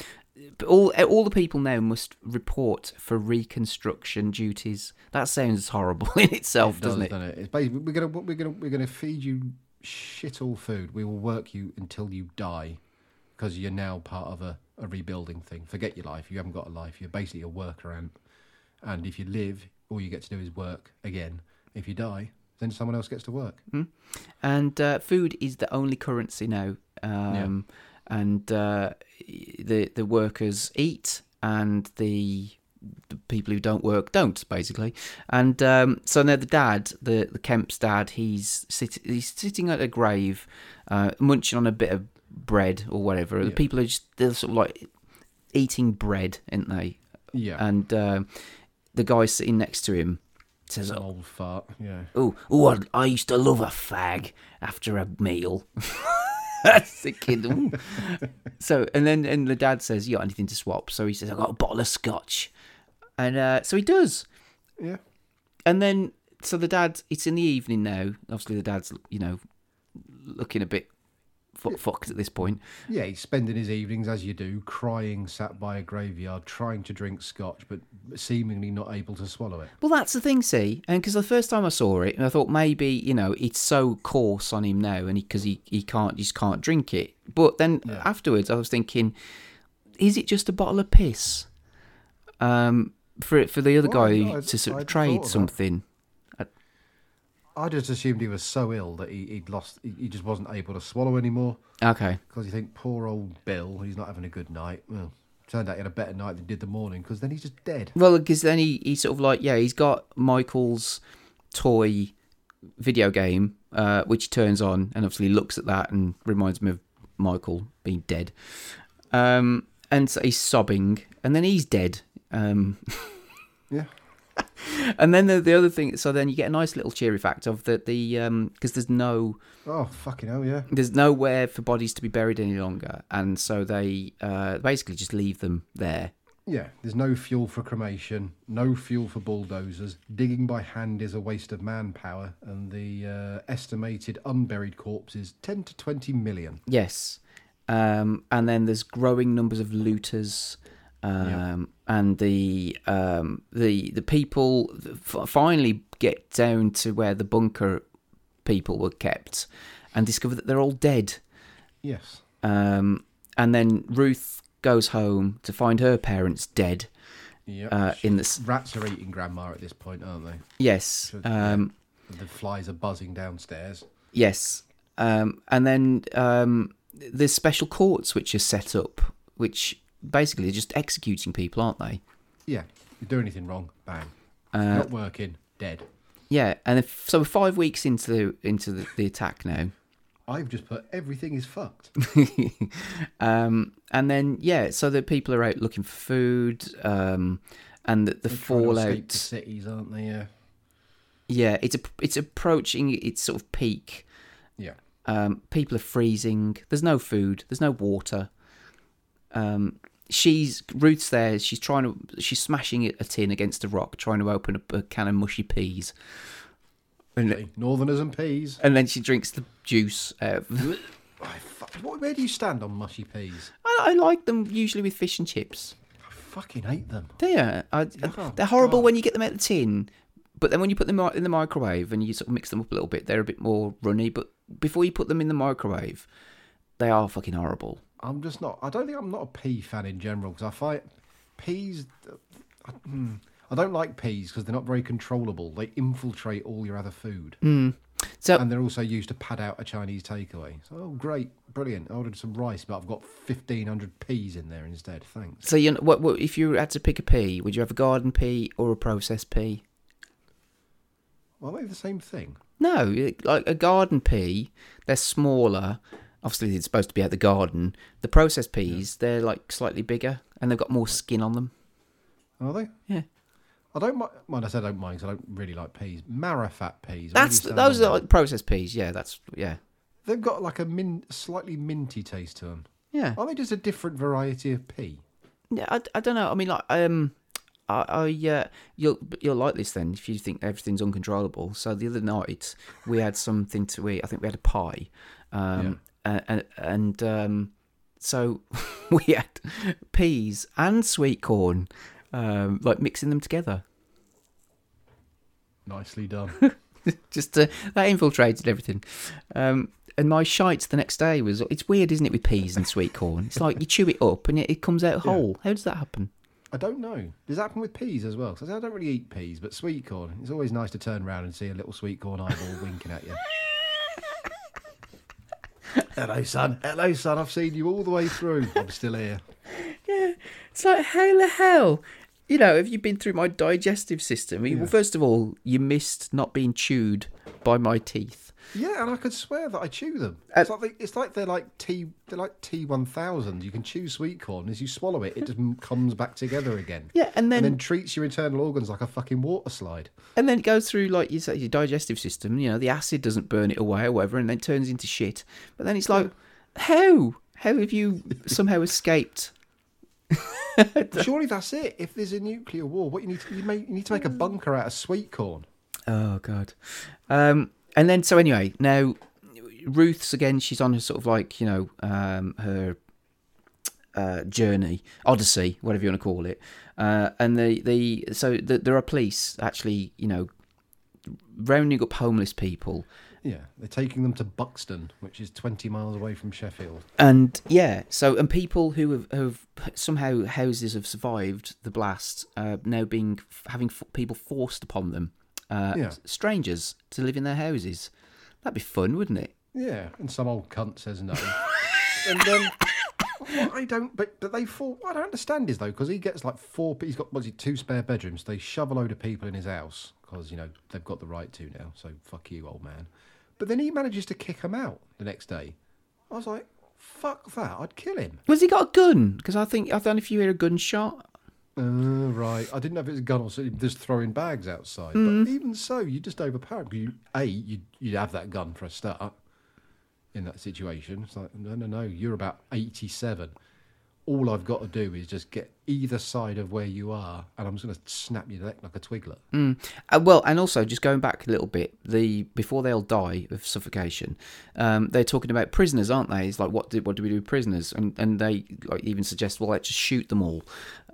all all the people now must report for reconstruction duties. That sounds horrible in itself, It does, doesn't it? doesn't it? It's basically we're gonna we're gonna we're gonna feed you shit all food. We will work you until you die, because you're now part of a, a rebuilding thing. Forget your life. You haven't got a life. You're basically a worker ant. And if you live, all you get to do is work again. If you die, then someone else gets to work. Mm. And uh, food is the only currency now. Um, And uh, the the workers eat, and the the people who don't work don't basically. And um, so now the dad, the the Kemp's dad, he's sit, he's sitting at a grave, uh, munching on a bit of bread or whatever. The people are just they're sort of like eating bread, aren't they? Yeah. And um, the guy sitting next to him says, An old fart. Yeah. Oh, oh, I, I used to love a fag after a meal. That's the kid. ooh. so, and then and the dad says, "You got anything to swap?" So he says, "I got a bottle of scotch," and uh, so he does. Yeah. And then, so the dad, it's in the evening now. Obviously, the dad's, you know, looking a bit fu- fucked at this point. Yeah, he's spending his evenings as you do, crying, sat by a graveyard, trying to drink scotch, but seemingly not able to swallow it. Well, that's the thing, see, and because the first time I saw it, and I thought maybe you know it's so coarse on him now, and because he, he can't just can't drink it. But then afterwards, I was thinking, is it just a bottle of piss? Um, for for the other Well, guy I'd- to sort of trade something. I just assumed he was so ill that he, he'd lost, he, he just wasn't able to swallow anymore. Okay. Because you think, poor old Bill, he's not having a good night. Well, turned out he had a better night than he did the morning, because then he's just dead. Well, because then he, he sort of like yeah, he's got Michael's toy video game, uh, which turns on and obviously looks at that and reminds me of Michael being dead. Um, and so he's sobbing, and then he's dead. Um, Yeah. and then the, the other thing, so then you get a nice little cheery fact of that the because there's no Oh, fucking hell, yeah. there's nowhere for bodies to be buried any longer, and so they uh, basically just leave them there. Yeah, there's no fuel for cremation, no fuel for bulldozers. Digging by hand is a waste of manpower, and the uh, estimated unburied corpses 10 to 20 million. Yes. Um, and then there's growing numbers of looters. Um, and the um, the the people f- finally get down to where the bunker people were kept, and discover that they're all dead. Yes. Um, and then Ruth goes home to find her parents dead. Yep. Uh, in the s- Rats are eating grandma at this point, aren't they? yes, um, The flies are buzzing downstairs. yes, um, and then um, there's special courts which are set up, which basically they're just executing people, aren't they? Yeah. You do anything wrong, bang. Uh, Not working, dead. Yeah, and if, so we're five weeks into the, into the, the attack now. I've just put everything is fucked. um, and then yeah, so the people are out looking for food, um, and the, the They're to escape fallout. cities, aren't they? Yeah. Yeah, it's a, it's approaching its sort of peak. Yeah. Um, people are freezing. There's no food. There's no water. Um, she's Ruth's there. She's trying to. She's smashing a tin against a rock, trying to open a, a can of mushy peas. And, Northerners and peas. and then she drinks the juice. Uh, out of, What, where do you stand on mushy peas? I, I like them usually with fish and chips. I fucking hate them. They are. I, Oh, they're horrible when you get them out of the tin, but then when you put them in the microwave and you sort of mix them up a little bit, they're a bit more runny. But before you put them in the microwave, they are fucking horrible. I'm just not. I don't think I'm not a pea fan in general because I find peas. I, hmm, I don't like peas because they're not very controllable. They infiltrate all your other food. Mm. So and they're also used to pad out a Chinese takeaway. So, oh, great, brilliant! I ordered some rice, but I've got fifteen hundred peas in there instead. Thanks. So you know, what, what if you had to pick a pea? Would you have a garden pea or a processed pea? Well, they're they the same thing? No, like a garden pea, they're smaller. Obviously, it's supposed to be at the garden. The processed peas, they're like slightly bigger and they've got more skin on them. Are they? Yeah. I don't mind. Well, I said I don't mind 'cause I don't really like peas. Marrowfat peas. That's those are like processed peas. Yeah, that's yeah. They've got like a min- slightly minty taste to them. Yeah. Are they just a different variety of pea? Yeah, I, I don't know. I mean, like, um, I, I uh, you'll you'll like this then if you think everything's uncontrollable. So the other night we had something to eat. I think we had a pie, um, and um, so we had peas and sweet corn, um, like mixing them together. Nicely done. Just uh, that infiltrated everything. Um, and my shite the next day was it's weird, isn't it, with peas and sweet corn? It's like you chew it up and it, it comes out whole. How does that happen? I don't know. Does that happen with peas as well? 'Cause I don't really eat peas, but sweet corn. It's always nice to turn around and see a little sweet corn eyeball winking at you. Hello, son. Hello, son. I've seen you all the way through. I'm still here. Yeah, it's like how the hell, you know, have you been through my digestive system? I mean, Well, first of all, you missed not being chewed by my teeth. Yeah, and I could swear that I chew them. Uh, It's like they, it's like they're like T they're like T one thousand. You can chew sweet corn as you swallow it, it just comes back together again. Yeah, and then- and then treats your internal organs like a fucking water slide. And then it goes through like your, your digestive system. You know, the acid doesn't burn it away or whatever, and then turns into shit. But then it's like, how? How have you somehow escaped? Surely that's it. If there's a nuclear war, what you need to, you, make, you need to make a bunker out of sweet corn. Oh god. Um, and then so anyway, now Ruth's again. She's on her sort of like you know um, her uh, journey, odyssey, whatever you want to call it. Uh, and the the so the, there are police actually you know rounding up homeless people. Yeah, they're taking them to Buxton, which is 20 miles away from Sheffield. And yeah, so and people who have, have somehow houses have survived the blast, uh, now being having f- people forced upon them, uh, Yeah. strangers to live in their houses. That'd be fun, wouldn't it? Yeah, and some old cunt says no. and then I don't, but but they fall. What I don't understand is though, because he gets like four. He's got what's he two spare bedrooms. They shove a load of people in his house because you know they've got the right to now. So fuck you, old man. But then he manages to kick them out the next day. I was like, fuck that. I'd kill him. Was he got a gun? Because I think I don't know if you hear a gunshot. Uh, right. I didn't know if it was a gun or something, just throwing bags outside. Mm. But even so, you just overpower him. 'cause You, a, you'd, you'd have that gun for a start in that situation. It's like, no, no, no. You're about 87. All I've got to do is just get either side of where you are, and I'm just going to snap your neck like a twiglet. Mm. Uh, well, and also just going back a little bit, the before they'll die of suffocation, um, they're talking about prisoners, aren't they? It's like what do what do we do with prisoners? And and they like even suggest, well, let's just shoot them all.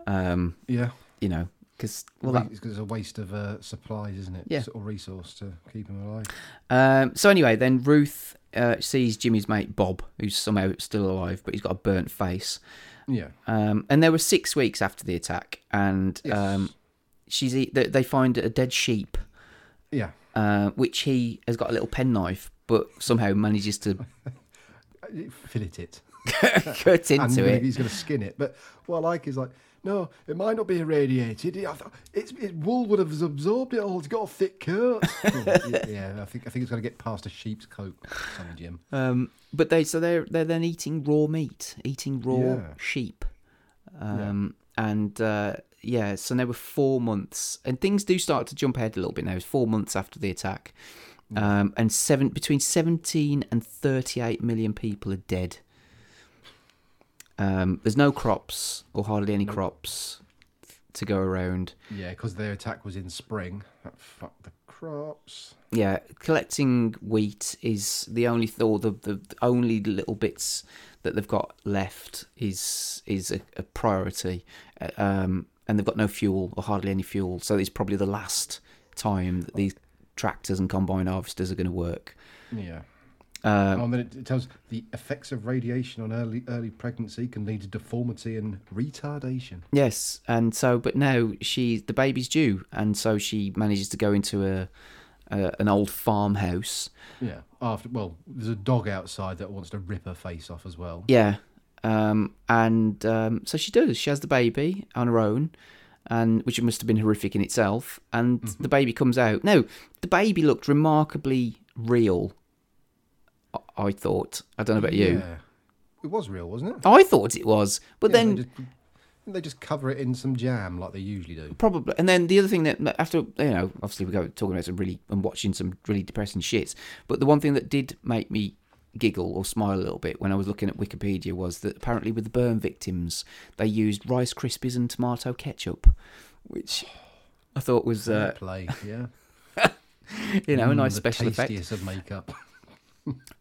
Um, Yeah. you know, because well, that, it's a waste of uh, supplies, isn't it? Yeah. Or resource to keep him alive. Um, so anyway, then Ruth uh, sees Jimmy's mate Bob, who's somehow still alive, but he's got a burnt face. Yeah. Um, and there were six weeks after the attack, and Yes. um, she's they, they find a dead sheep, Yeah. uh, which he has got a little penknife, but somehow manages to Fillet it. cut into maybe it. he's going to skin it. But what I like is like, no, it might not be irradiated. I thought It's, it, wool would have absorbed it all. It's got a thick coat. Oh, yeah, yeah, I think I think it's going to get past a sheep's coat. Jim. Um, but they so they're they're then eating raw meat, eating raw Yeah. sheep, um, and uh, yeah. So there were four months, and things do start to jump ahead a little bit now. It's four months after the attack, um, and seven between seventeen and thirty eight million people are dead. Um, there's no crops or hardly any crops to go around. Yeah, because their attack was in spring. That fucked the crops. yeah, collecting wheat is the only th- or the, the only little bits that they've got left is is a, a priority, Uh, um, and they've got no fuel or hardly any fuel, so it's probably the last time that these tractors and combine harvesters are going to work. Yeah. Um, oh, and then it, it tells the effects of radiation on early early pregnancy can lead to deformity and retardation. Yes, and so but now she the baby's due, and so she manages to go into a, a an old farmhouse. Yeah. After well, there's a dog outside that wants to rip her face off as well. Yeah. Um, and um, so she does. She has the baby on her own, and which must have been horrific in itself. And the baby comes out. No, the baby looked remarkably real. I- thought. I don't know about you. Yeah. It was real, wasn't it? I thought it was, but Yeah, then they just, they just cover it in some jam like they usually do. Probably, and then the other thing that after you know, obviously we go talking about some really and watching some really depressing shits. But the one thing that did make me giggle or smile a little bit when I was looking at Wikipedia was that apparently with the burn victims they used Rice Krispies and tomato ketchup, which I thought was uh, play, yeah. you know a Mm, nice the special effect. of makeup.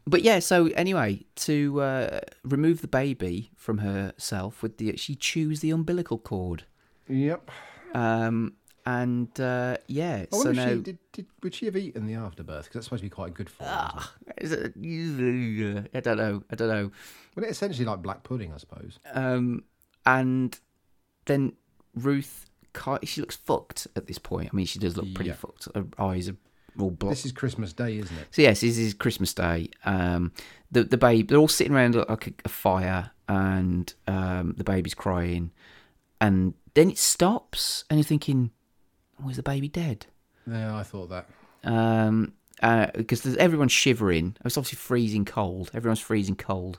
But yeah, so anyway, to uh, remove the baby from herself with the she chews the umbilical cord. Yep. Um, and uh, yeah, I so now she did, did. Would she have eaten the afterbirth? Because that's supposed to be quite good for. her, it? Is it- I don't know. I don't know. Well, it's essentially like black pudding, I suppose. Um, and then Ruth, she looks fucked at this point. I mean, she does look pretty Yeah. fucked. Her eyes are all blocked. This is Christmas Day, isn't it? So yes, this is Christmas Day. Um, the the baby, they're all sitting around like a, a fire, and um, the baby's crying, and then it stops, and you're thinking, "Oh, the baby dead?" Yeah, I thought that. um, uh, because there's, everyone's shivering. It's obviously freezing cold. Everyone's freezing cold.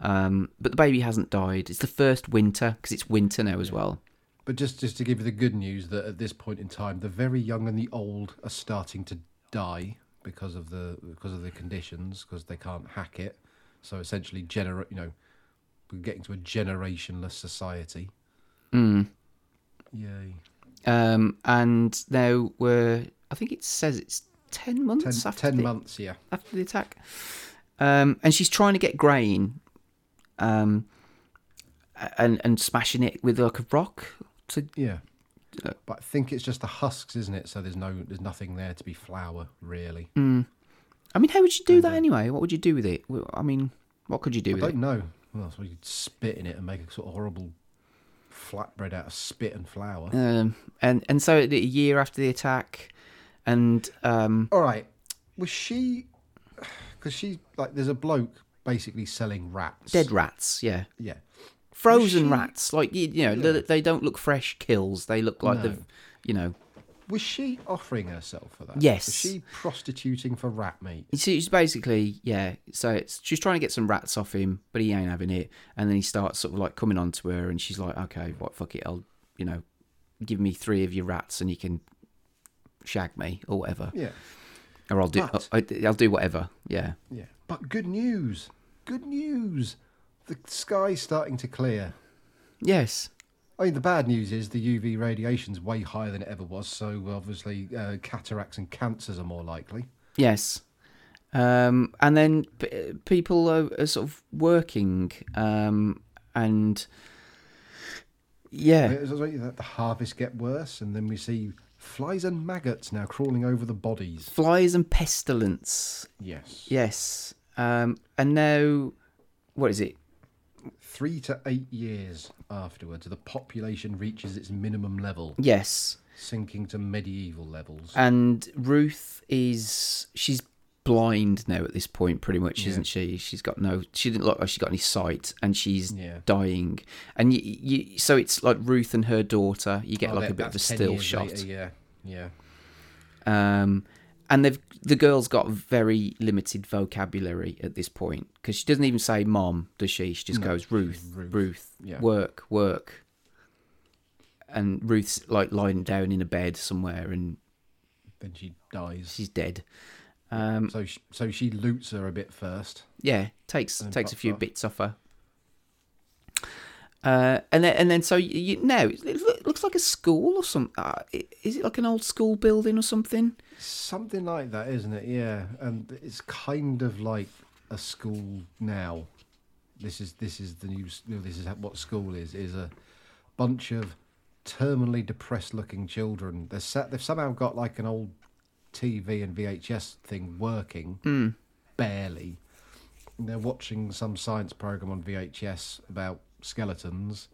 Um, but the baby hasn't died. It's the first winter because it's winter now as well. But just just to give you the good news that at this point in time, the very young and the old are starting to die because of the because of the conditions because they can't hack it. So essentially, gener you know, we're getting to a generationless society. Mm. Yay! Um, and now we're. I think it says it's ten months Ten, after ten the, months, yeah. after the attack. Um, and she's trying to get grain, um, and and smashing it with like a rock to Yeah. But I think it's just the husks, isn't it? So there's no there's nothing there to be flour really. Mm. I mean, how would you do that anyway? What would you do with it? I mean, what could you do with it? I with don't it? know. Well, so you could spit in it and make a sort of horrible flatbread out of spit and flour. Um, and and so a year after the attack, and um, All right, was she? Because she like there's a bloke basically selling rats. dead rats, yeah, Yeah. Frozen she- rats, like you, you know, Yeah. they, they don't look fresh kills. They look like No. they've, you know, Was she offering herself for that? Yes. Was she prostituting for rat meat? It's basically yeah. So it's she's trying to get some rats off him, but he ain't having it. And then he starts sort of like coming on to her, and she's like, "Okay, what? Fuck it. I'll, you know, give me three of your rats, and you can shag me or whatever. Yeah. Or I'll do. But- I, I'll do whatever. Yeah. Yeah. But good news. Good news. The sky's starting to clear. Yes. I mean, the bad news is the UV radiation's way higher than it ever was, so obviously uh, cataracts and cancers are more likely. Yes. Um, and then p- people are, are sort of working, um, and Yeah. It was like that the harvest get worse, and then we see flies and maggots now crawling over the bodies. Flies and pestilence. Yes. Yes. Um, and now, what is it? Three to eight years afterwards, the population reaches its minimum level. Yes. Sinking to medieval levels. And Ruth is she's blind now at this point, pretty much, Yeah. isn't she? She's got no. She didn't look like she got any sight, and she's Yeah. dying. And you, you, so it's like Ruth and her daughter. You get Oh, like that- a bit of a still shot. later, yeah, yeah. Um, and they've the girl's got very limited vocabulary at this point because she doesn't even say "mom," does she? She just No, goes Ruth, Ruth. Ruth, Yeah. work, work. And Ruth's like lying down in a bed somewhere, and Then she dies. she's dead. Um, So she, so she loots her a bit first. yeah, takes takes a few off. bits off her. Uh, and then and then so you, you now it looks like a school or some. Uh, is it like an old school building or something? Something like that, isn't it? Yeah, and it's kind of like a school now. This is this is the new. s- you know, This is what school is. Is a bunch of terminally depressed-looking children. They're sat, they've somehow got like an old TV and VHS thing working, Mm. barely. And they're watching some science program on VHS about skeletons,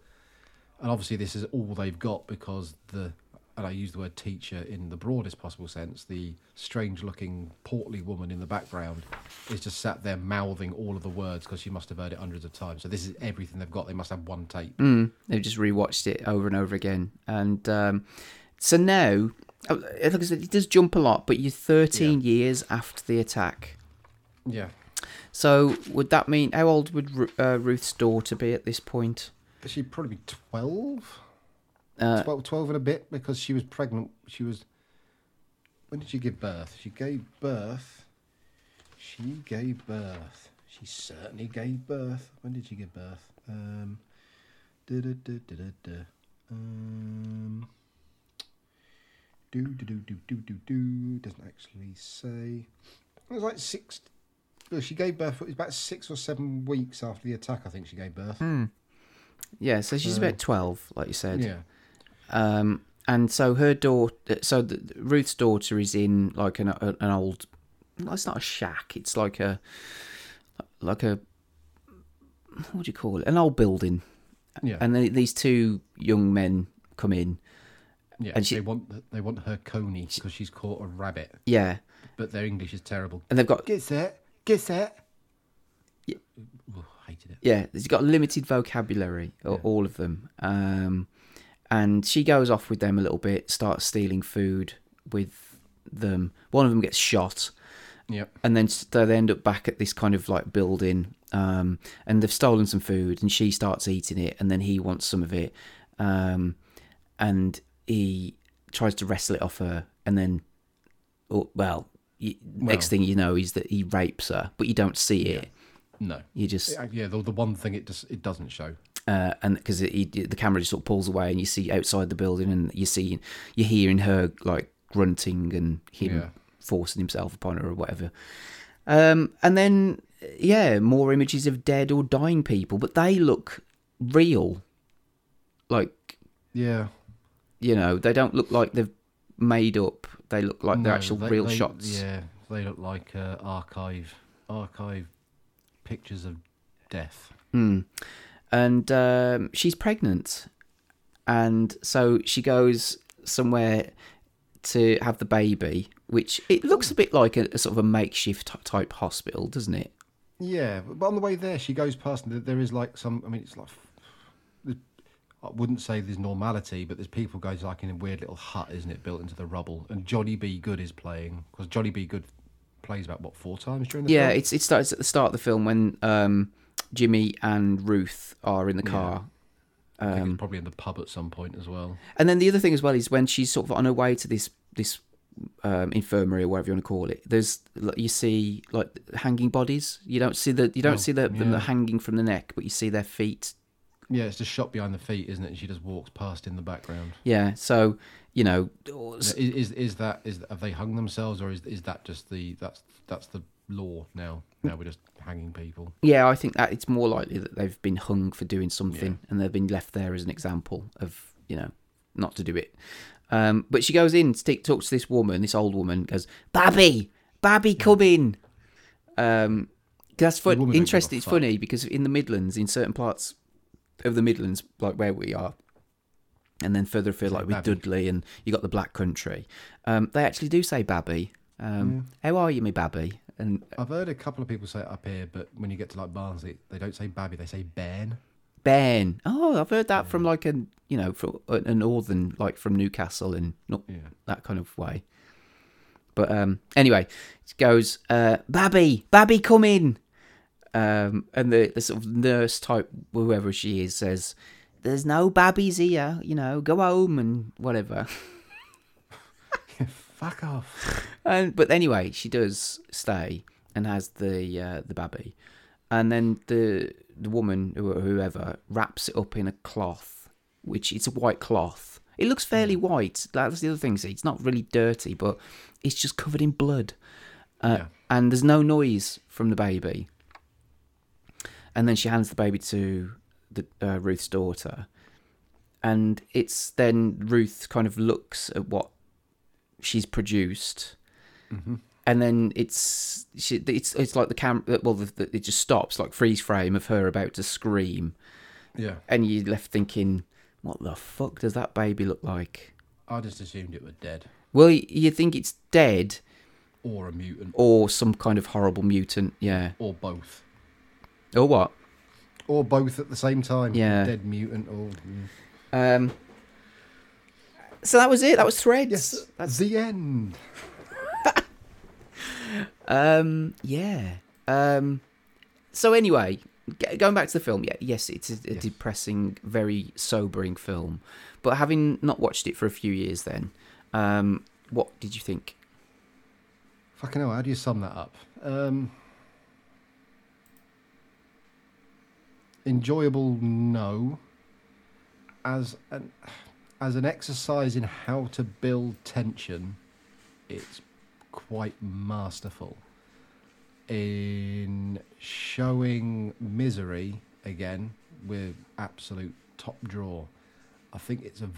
and obviously this is all they've got because the and I use the word teacher in the broadest possible sense. The strange-looking, portly woman in the background is just sat there mouthing all of the words because she must have heard it hundreds of times. So this is everything they've got. They must have one tape. Mm, they've just rewatched it over and over again, and um, so now, uh, like I said, it does jump a lot. But you're 13 years after the attack. Yeah. So would that mean how old would uh, Ruth's daughter be at this point? She'd probably be 12? Uh, 12, 12 and a bit because she was pregnant. She was. When did she give birth? She gave birth. She gave birth. She certainly gave birth. When did she give birth? Um. Da, da, da, da, da, da. Um. Do do do do do do do. Doesn't actually say. It was like six. She gave birth. It was about six or seven weeks after the attack. I think she gave birth. Hmm. Yeah, so she's So- about 12, like you said. Yeah. Um, and so her daughter, so the, Ruth's daughter is in like an an old. It's not a shack. It's like a, like a. What do you call it? An old building. Yeah. And then these two young men come in. Yeah, And she- they want they want her coney because she's caught a rabbit. Yeah. but their English is terrible. And they've got Get that, get that. Yeah. Ugh, hated it. Yeah, he's got limited vocabulary, a- all of them. Um, and she goes off with them a little bit, starts stealing food with them. One of them gets shot. Yep. And then s- they end up back at this kind of like building, um, and they've stolen some food, and she starts eating it, and then he wants some of it, um, and he tries to wrestle it off her, and then, oh, well, y next thing you know is that he rapes her, but you don't see it. No, You just Yeah, yeah. The, the one thing it just it doesn't show. uh, and because the camera just sort of pulls away and you see outside the building and you see you're hearing her like grunting and him Yeah. forcing himself upon her or whatever um, and then yeah more images of dead or dying people but they look real like Yeah. you know they don't look like they've made up they look like they're actual they- real they- shots Yeah, they look like uh, archive archive pictures of death. Mm. And um, she's pregnant. And so she goes somewhere to have the baby, which it looks a bit like a, a sort of a makeshift type hospital, doesn't it? Yeah, but on the way there, she goes past. and There is like some. I mean, it's like. I wouldn't say there's normality, but there's people goes like in a weird little hut, isn't it, built into the rubble? And Johnny B. Goode is playing because Johnny B. Goode plays about what four times during the Yeah, film? it's it starts at the start of the film when um, Jimmy and Ruth are in the Yeah. car. I think Um, it's probably in the pub at some point as well. And then the other thing as well is when she's sort of on her way to this this um, infirmary or whatever you want to call it. There's you see like hanging bodies. You don't see the you don't Oh, see the, them yeah. hanging from the neck, but you see their feet. Yeah, it's just shot behind the feet, isn't it? And she just walks past in the background. Yeah, so you know, Is, is is that is have they hung themselves or is is that just the that's that's the law now. Now we're just hanging people. Yeah, I think that it's more likely that they've been hung for doing something and they've been left there as an example of, you know, not to do it. Um, but she goes in, stick, talks to this woman, this old woman, goes, Babby, Babby, come in. Um, that's fun, woman don't give a interesting. It's funny because in the Midlands, in certain parts of the Midlands, like where we are, and then further afield, like with Babby. Dudley and you got the Black Country, um, they actually do say Babby. Um, How are you, me Babby? And I've heard a couple of people say it up here, but when you get to like Barnsley, they don't say babby, they say Ben. Ben. Oh, I've heard that from like a you know from a a northern like from Newcastle and not Yeah. that kind of way. But um, anyway, it goes, uh, Babby, Babby, come in. Um, and the, the sort of nurse type, whoever she is, says, "There's no babbies here. You know, go home and whatever." Fuck off. And but anyway, she does stay and has the uh, the babby, and then the the woman or whoever wraps it up in a cloth, which it's a white cloth. It looks fairly white. That's the other thing. See, it's not really dirty, but it's just covered in blood, uh, Yeah. and there's no noise from the baby. And then she hands the baby to the uh, Ruth's daughter, and it's then Ruth kind of looks at what she's produced, and then it's she, it's it's like the camera. Well, the, the, it just stops, like freeze frame of her about to scream, Yeah. and you're left thinking, what the fuck does that baby look like? I just assumed it was dead. Well, you think it's dead Or a mutant. or some kind of horrible mutant, yeah, Or both. Or what? Or both at the same time. Yeah. Dead mutant or. Um. So that was it. That was threads. That's the end. Um, yeah. Um, so anyway, going back to the film, yeah, yes, it's a, a depressing, very sobering film. But having not watched it for a few years, then, um, what did you think? Fucking hell, how do you sum that up? Um, enjoyable, no. As an as an exercise in how to build tension, it's quite masterful. In showing misery again with absolute top draw, I think it's a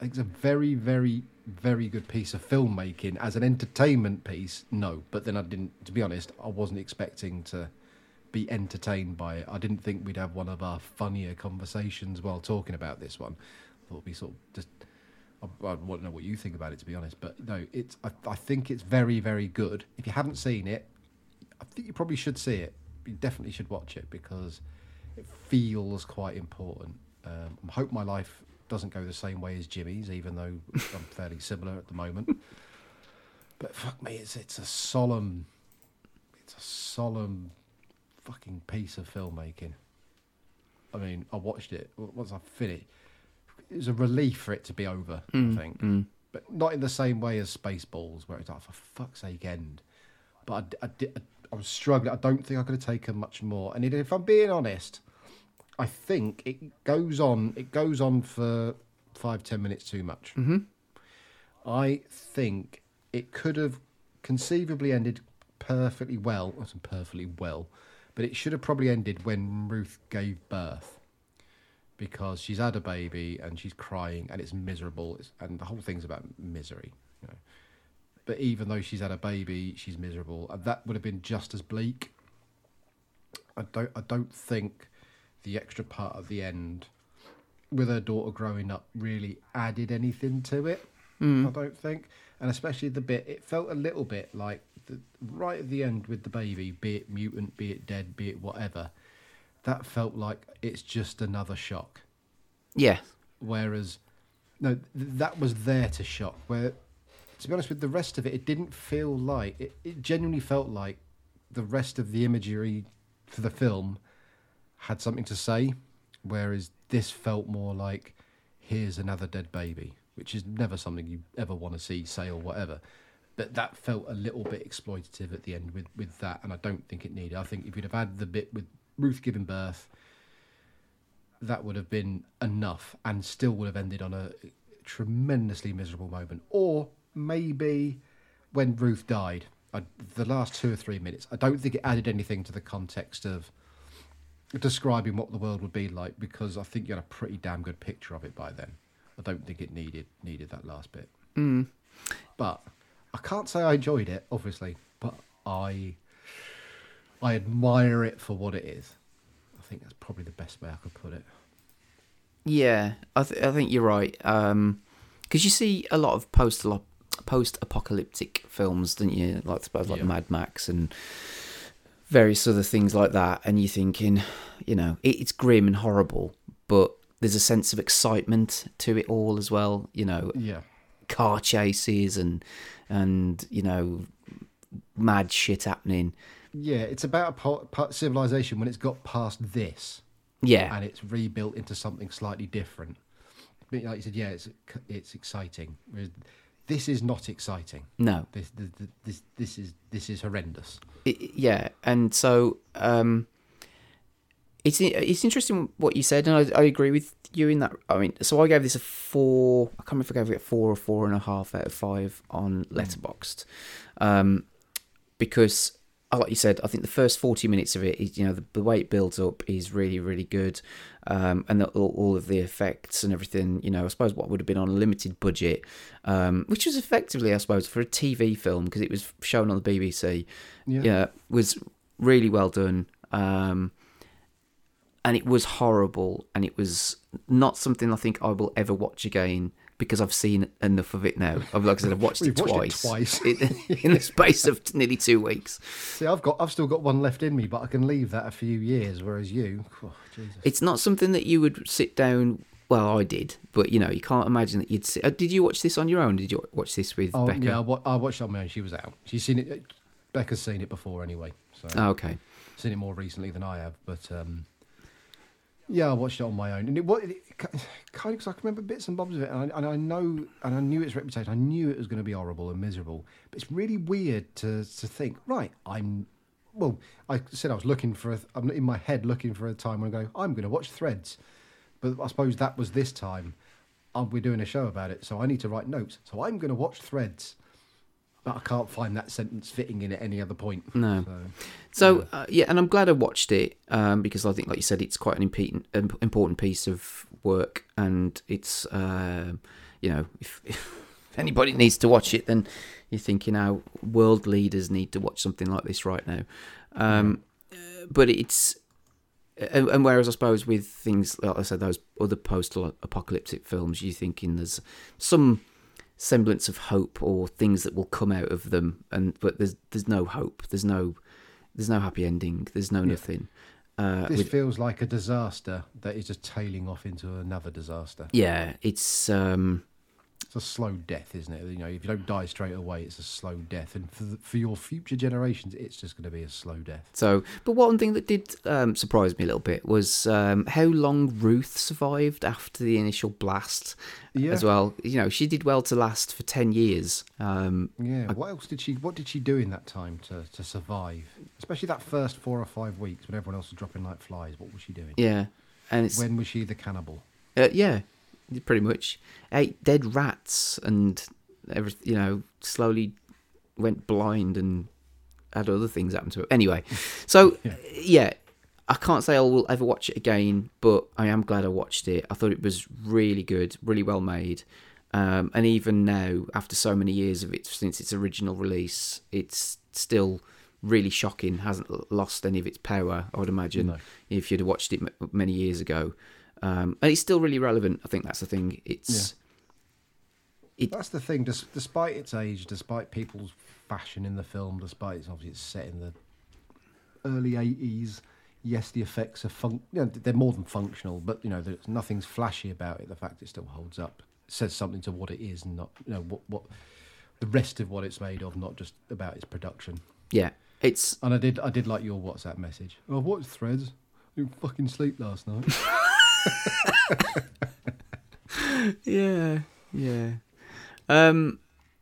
it's a very very very good piece of filmmaking as an entertainment piece. No, but then I didn't. To be honest, I wasn't expecting to be entertained by it. I didn't think we'd have one of our funnier conversations while talking about this one. I thought we sort of just. I, I to know what you think about it, to be honest. But no, it's. I, I think it's very very good. If you haven't seen it, I think you probably should see it. You definitely should watch it because it feels quite important. Um, I hope my life doesn't go the same way as Jimmy's, even though I'm fairly similar at the moment. But fuck me, it's it's a solemn, it's a solemn, fucking piece of filmmaking. I mean, I watched it once I finished. It was a relief for it to be over. Mm, I think, mm. but not in the same way as Spaceballs, where it's like for fuck's sake, end. But I, I, did- I was struggling. I don't think I could have taken much more. And if I'm being honest, I think it goes on. It goes on for five ten minutes too much. Mm-hmm. I think it could have conceivably ended perfectly well. Wasn't perfectly well, but it should have probably ended when Ruth gave birth, because she's had a baby and she's crying and it's miserable, it's, and the whole thing's about misery. You know. But even though she's had a baby, she's miserable, and that would have been just as bleak. I don't. I don't think the extra part at the end with her daughter growing up really added anything to it. Mm. I don't think, and especially the bit it felt a little bit like the, right at the end with the baby, be it mutant, be it dead, be it whatever. That felt like it's just another shock. Yeah. Whereas, no, th- that was there to shock. Where, to be honest with the rest of it, it didn't feel like it. It genuinely felt like the rest of the imagery for the film had something to say, whereas this felt more like here's another dead baby, which is never something you ever want to see, say or whatever. But that felt a little bit exploitative at the end with with that, and I don't think it needed. I think if you'd have had the bit with Ruth giving birth, that would have been enough, and still would have ended on a tremendously miserable moment. Or maybe when Ruth died, I, the last two or three minutes, I don't think it added anything to the context of describing what the world would be like because I think you had a pretty damn good picture of it by then. I don't think it needed needed that last bit. Mm. But I can't say I enjoyed it, obviously, but I I admire it for what it is. I think that's probably the best way I could put it. Yeah, I, th- I think you're right. Um, because you see a lot of post post apocalyptic films, don't you? Like suppose like Yeah. Mad Max and various other things like that, and you're thinking, you know, it, it's grim and horrible, but there's a sense of excitement to it all as well. You know, Yeah. Car chases and and you know mad shit happening. Yeah, it's about a po- po- civilization when it's got past this. Yeah. and it's rebuilt into something slightly different. But like you said, yeah, it's it's exciting. This is not exciting. No. This this this, this is this is horrendous. It, yeah, and so um, it's it's interesting what you said, and I, I agree with you in that. I mean, so I gave this a four. I can't remember if I gave it a four or four and a half out of five on Letterboxd, um, because uh, like you said, I think the first forty minutes of it, is, you know, the, the way it builds up is really really good, um, and the, all, all of the effects and everything. You know, I suppose what would have been on a limited budget, um, which was effectively, I suppose, for a TV film because it was shown on the BBC. Yeah. yeah was really well done. Um, and it was horrible, and it was not something I think I will ever watch again because I've seen enough of it now. I've like I said, I've watched, it, watched twice, it twice. in, in the space of nearly two weeks. See, I've got I've still got one left in me, but I can leave that a few years. Whereas you, oh, Jesus. It's not something that you would sit down. Well, I did, but you know, you can't imagine that you'd. Sit, uh, did you watch this on your own? Did you watch this with Oh Becca? yeah, I, I watched it on my own. She was out. She's seen it. Becca's seen it before anyway. So Oh, okay. seen it more recently than I have. But um, yeah, I watched it on my own, and it, wa- it ki- kind of because I can remember bits and bobs of it, and I, and I know and I knew its reputation. I knew it was going to be horrible and miserable. But it's really weird to to think. Right, I'm. Well, I said I was looking for. A, I'm in my head looking for a time when I go. I'm going to watch Threads, but I suppose that was this time. Uh, we're doing a show about it, so I need to write notes. So I'm going to watch Threads. But I can't find that sentence fitting in at any other point. No. So, So uh, yeah, and I'm glad I watched it um, because I think, like you said, it's quite an important important piece of work, and it's um you know if, if anybody needs to watch it, then you're thinking how world leaders need to watch something like this right now. Um, uh, but it's and, and whereas I suppose with things like I said, those other post-apocalyptic films, you're thinking there's some semblance of hope or things that will come out of them, and but there's there's no hope. There's no there's no happy ending. There's no nothing. Uh, this with- feels like a disaster that is just tailing off into another disaster. yeah, it's um, It's a slow death, isn't it? You know, if you don't die straight away, it's a slow death, and for the, for your future generations, it's just going to be a slow death. So, but one thing that did um, surprise me a little bit was um, how long Ruth survived after the initial blast. Yeah. As well, you know, she did well to last for ten years. Um, Yeah. What else did she? What did she do in that time to to survive? Especially that first four or five weeks when everyone else was dropping like flies. What was she doing? yeah, and When was she the cannibal? Uh, yeah, pretty much. Ate dead rats and every, you know, slowly went blind and had other things happen to it. Anyway, so yeah. I can't say I will ever watch it again, but I am glad I watched it. I thought it was really good, really well made. Um, and even now, after so many years of it since its original release, it's still really shocking. Hasn't lost any of its power, I would imagine, No. if you'd have watched it m- many years ago. Um, and it's still really relevant. I think that's the thing. It's That's the thing. Des- despite its age, despite people's fashion in the film, despite it's obviously it's set in the early eighties. Yes, the effects are fun- you know, they're more than functional, but you know, there's nothing's flashy about it. The fact it still holds up says something to what it is, and not you know what what the rest of what it's made of, not just about its production. yeah, it's And I did I did like your WhatsApp message. Oh, what threads? You fucking sleep last night. yeah, yeah. Um,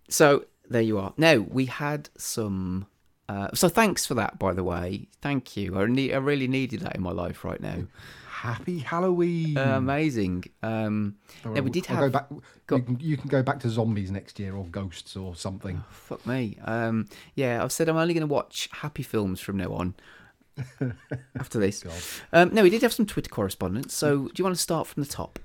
so there you are. Now we had some. Uh, so thanks for that, by the way. Thank you. I need, I really needed that in my life right now. Happy Halloween. Uh, amazing. Um, now we did I'll have. Go back. You can, you can go back to zombies next year or ghosts or something. Fuck me. Um, yeah, I've said I'm only going to watch happy films from now on. after this. Um, no, we did have some Twitter correspondence. So, do you want to start from the top?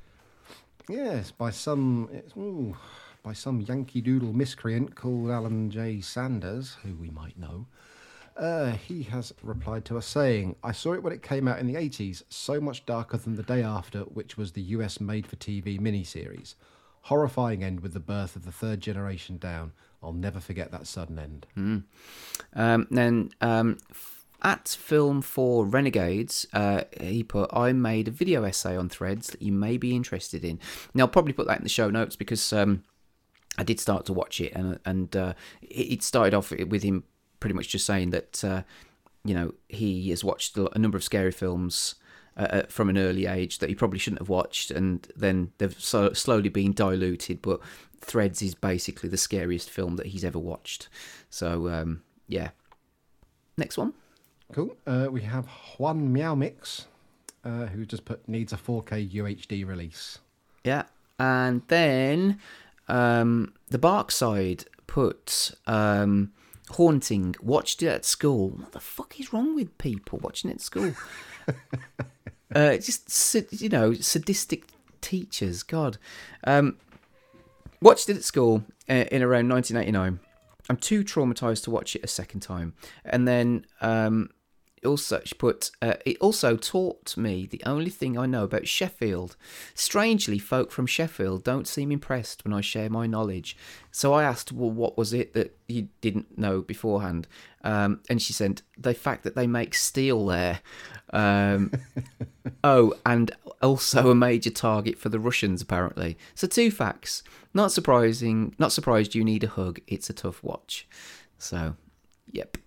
Yes, by some ooh, by some Yankee Doodle miscreant called Alan J. Sanders, who we might know. Uh, he has replied to us saying, I saw it when it came out in the 80s, so much darker than the day after, which was the US made for TV miniseries. Horrifying end with the birth of the third generation down. I'll never forget that sudden end. Mm. Um, then um, at Film for Renegades, uh, he put, I made a video essay on threads that you may be interested in. Now, I'll probably put that in the show notes because um, I did start to watch it and, and uh, it started off with him pretty much just saying that, uh, you know, he has watched a number of scary films. Uh, from an early age that he probably shouldn't have watched, and then they've so slowly been diluted. But Threads is basically the scariest film that he's ever watched. So um, yeah. Next one. Cool. Uh, we have Juan Meow Mix, uh, who just put needs a 4K UHD release. Yeah, and then um, the Barkside put um, haunting. Watched it at school. What the fuck is wrong with people watching it at school? uh, just you know, sadistic teachers. God, um, watched it at school uh, in around 1989. I'm too traumatized to watch it a second time, and then um, also she put uh, it also taught me the only thing I know about Sheffield. Strangely, folk from Sheffield don't seem impressed when I share my knowledge. So I asked, "Well, what was it that you didn't know beforehand?" Um, and she said, "The fact that they make steel there." Um, oh, and also a major target for the Russians, apparently. So two facts. Not surprising. Not surprised. You need a hug. It's a tough watch. So, yep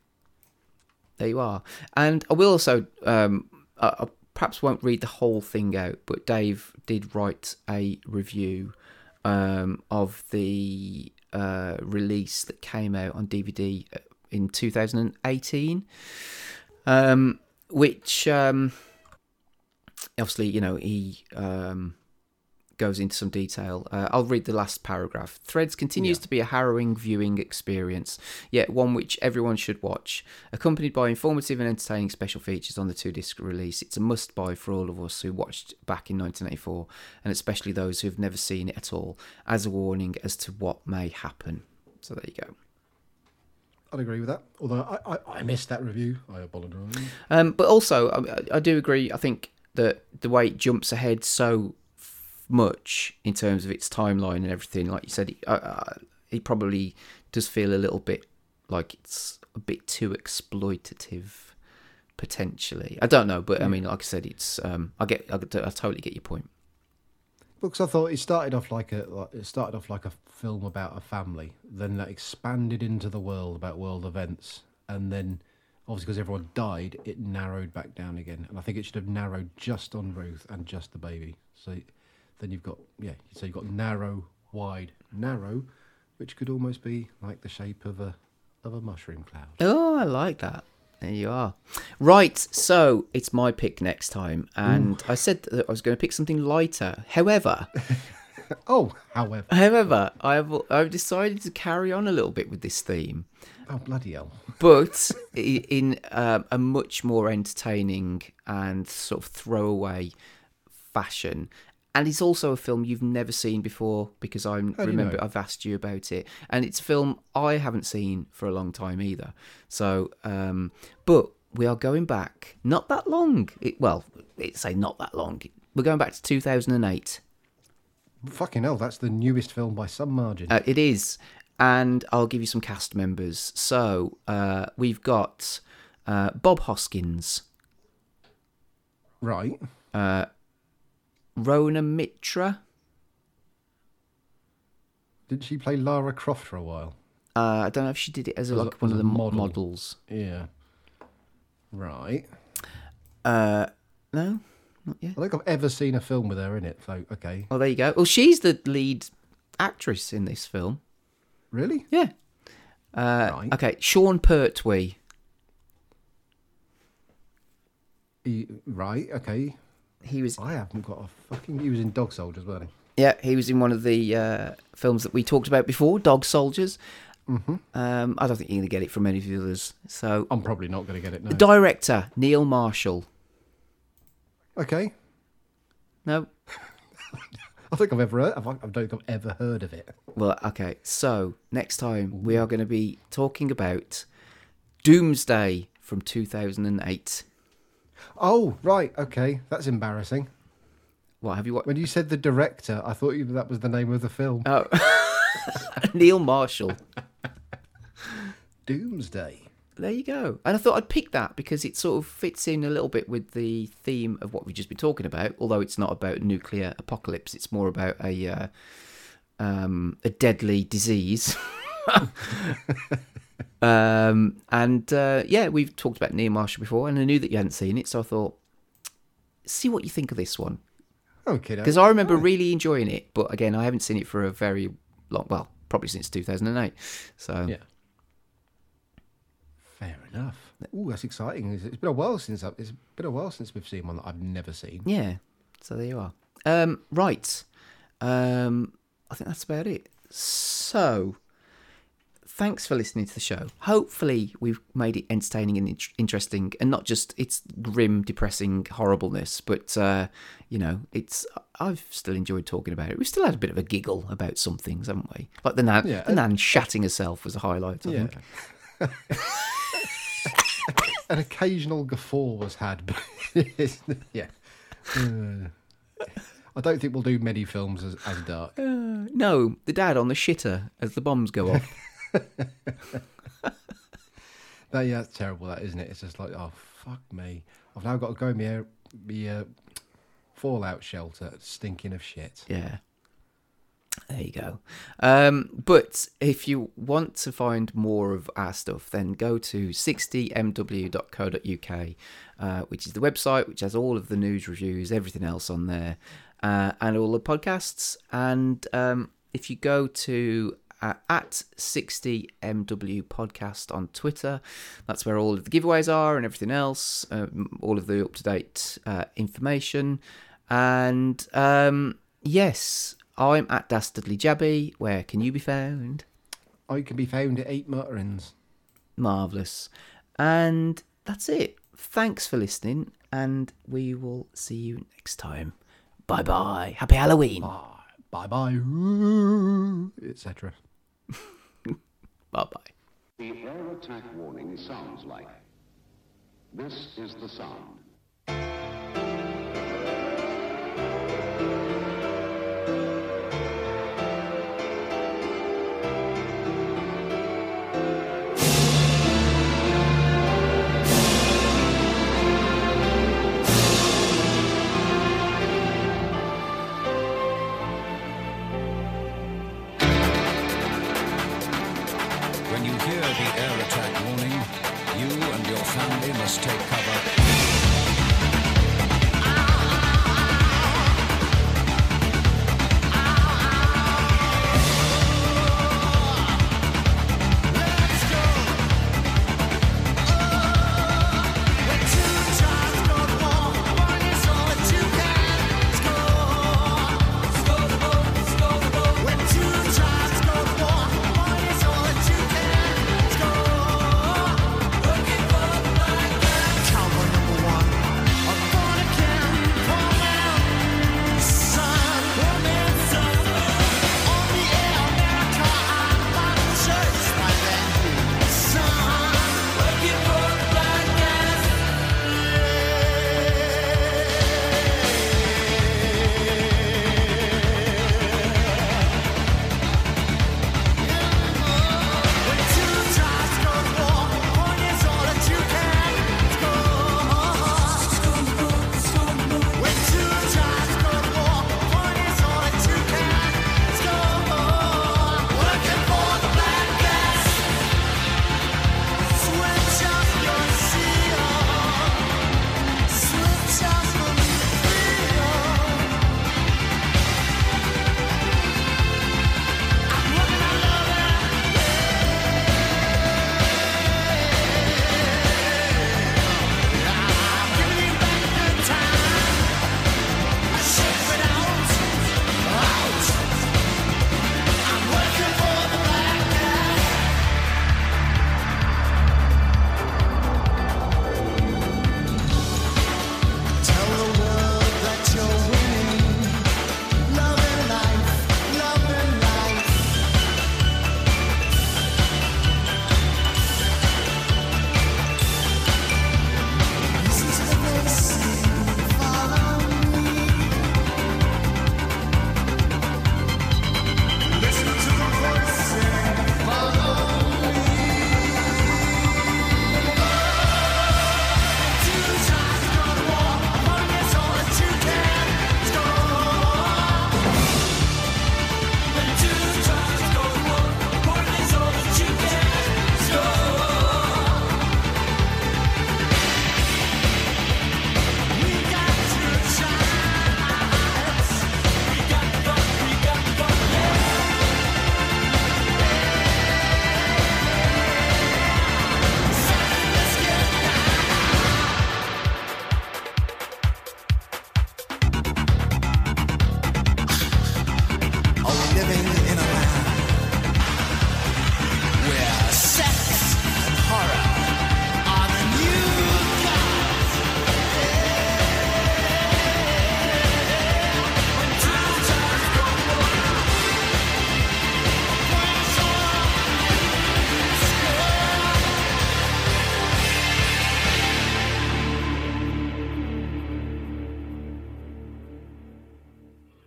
there you are. And I will also, um, I, I perhaps won't read the whole thing out, but Dave did write a review um, of the uh, release that came out on DVD in 2018, um, which um, obviously, you know, he um, goes into some detail. Uh, I'll read the last paragraph. Threads continues to be a harrowing viewing experience, yet one which everyone should watch. Accompanied by informative and entertaining special features on the two disc release, it's a must buy for all of us who watched back in 1984, and especially those who have never seen it at all, as a warning as to what may happen. So there you go. I'd agree with that. Although I, I, I missed that review. I apologise. Um, but also, I, I do agree. I think that the way it jumps ahead so much in terms of its timeline and everything, like you said, it, uh, uh, it probably does feel a little bit like it's a bit too exploitative, potentially. I don't know, but I mean, like I said, it's. Um, I get. I, I totally get your point. Because I thought it started off like a like, it started off like a film about a family, then that expanded into the world about world events, and then obviously because everyone died, it narrowed back down again. And I think it should have narrowed just on Ruth and just the baby. So then you've got yeah, so you've got narrow, wide, narrow, which could almost be like the shape of a of a mushroom cloud. Oh, I like that. There you are. Right, so it's my pick next time, and I said that I was going to pick something lighter. However, oh, however, however, I've I've decided to carry on a little bit with this theme. Oh bloody hell! but in um, a much more entertaining and sort of throwaway fashion. And it's also a film you've never seen before because I do you remember know? I've asked you about it, and it's a film I haven't seen for a long time either. So, um, but we are going back not that long. It, well, it's say not that long. We're going back to 2008. Fucking hell, that's the newest film by some margin. Uh, it is, and I'll give you some cast members. So uh, we've got uh, Bob Hoskins, right? Rona Mitra. Didn't she play Lara Croft for a while? Uh, I don't know if she did it as, a, As a- one of the model. models. Yeah. Right. Uh, no, not yet. I think I've ever seen a film with her in it. So okay. Well, there you go. Well, she's the lead actress in this film. Really? Yeah. Uh, Okay, Sean Pertwee. E- Right. Okay. He was. I haven't got a fucking. He was in Dog Soldiers, weren't he? Yeah, he was in one of the uh, films that we talked about before, Dog Soldiers. Mm-hmm. Um, I don't think you're going to get it from any of the others. So I'm probably not going to get it. No. the director Neil Marshall. okay. No, I think I've ever heard. I don't think I've ever heard of it. Well, okay. So next time we are going to be talking about Doomsday from 2008. Oh right, okay, that's embarrassing. What have you watched? When you said the director, I thought you, that was the name of the film. Oh, Neil Marshall. Doomsday. There you go. And I thought I'd pick that because it sort of fits in a little bit with the theme of what we've just been talking about. Although it's not about nuclear apocalypse, it's more about a uh, um, a deadly disease. um, and uh, yeah, we've talked about Neil Marshall before, and I knew that you hadn't seen it, so I thought, see what you think of this one. Okay. Because I remember really enjoying it, but again, I haven't seen it for a very long, well, probably since 2008. So Yeah. Fair enough. Oh, that's exciting. It's it's been a while since I've, it's been a while since we've seen one that I've never seen. Yeah. So there you are. Um, right. Um, I think that's about it. So, thanks for listening to the show. Hopefully, we've made it entertaining and in- interesting, and not just its grim, depressing horribleness, but uh, you know, it's. I've still enjoyed talking about it. We've still had a bit of a giggle about some things, haven't we? Like the nan, Yeah, the nan shatting herself was a highlight. I Yeah. think. An occasional guffaw was had, but yeah. Uh, I don't think we'll do many films as, as dark. Uh, no, the dad on the shitter as the bombs go off. That, yeah, that's terrible, that isn't it? It's just like, oh fuck me, I've now got to go air- my uh, fallout shelter, stinking of shit. Yeah. There you go. Um, but if you want to find more of our stuff, then go to 60mw.co.uk, uh, which is the website which has all of the news reviews, everything else on there, uh, and all the podcasts. And um, if you go to at 60mw podcast on Twitter, that's where all of the giveaways are and everything else, um, all of the up to date uh, information. And um, yes, I'm at Dastardly Jabby. Where can you be found? I can be found at Eight Mutterings. Marvellous. And that's it. Thanks for listening, and we will see you next time. Bye bye. Happy Halloween. Bye bye, etc. Bye bye. The air attack warning sounds like. This is the sound.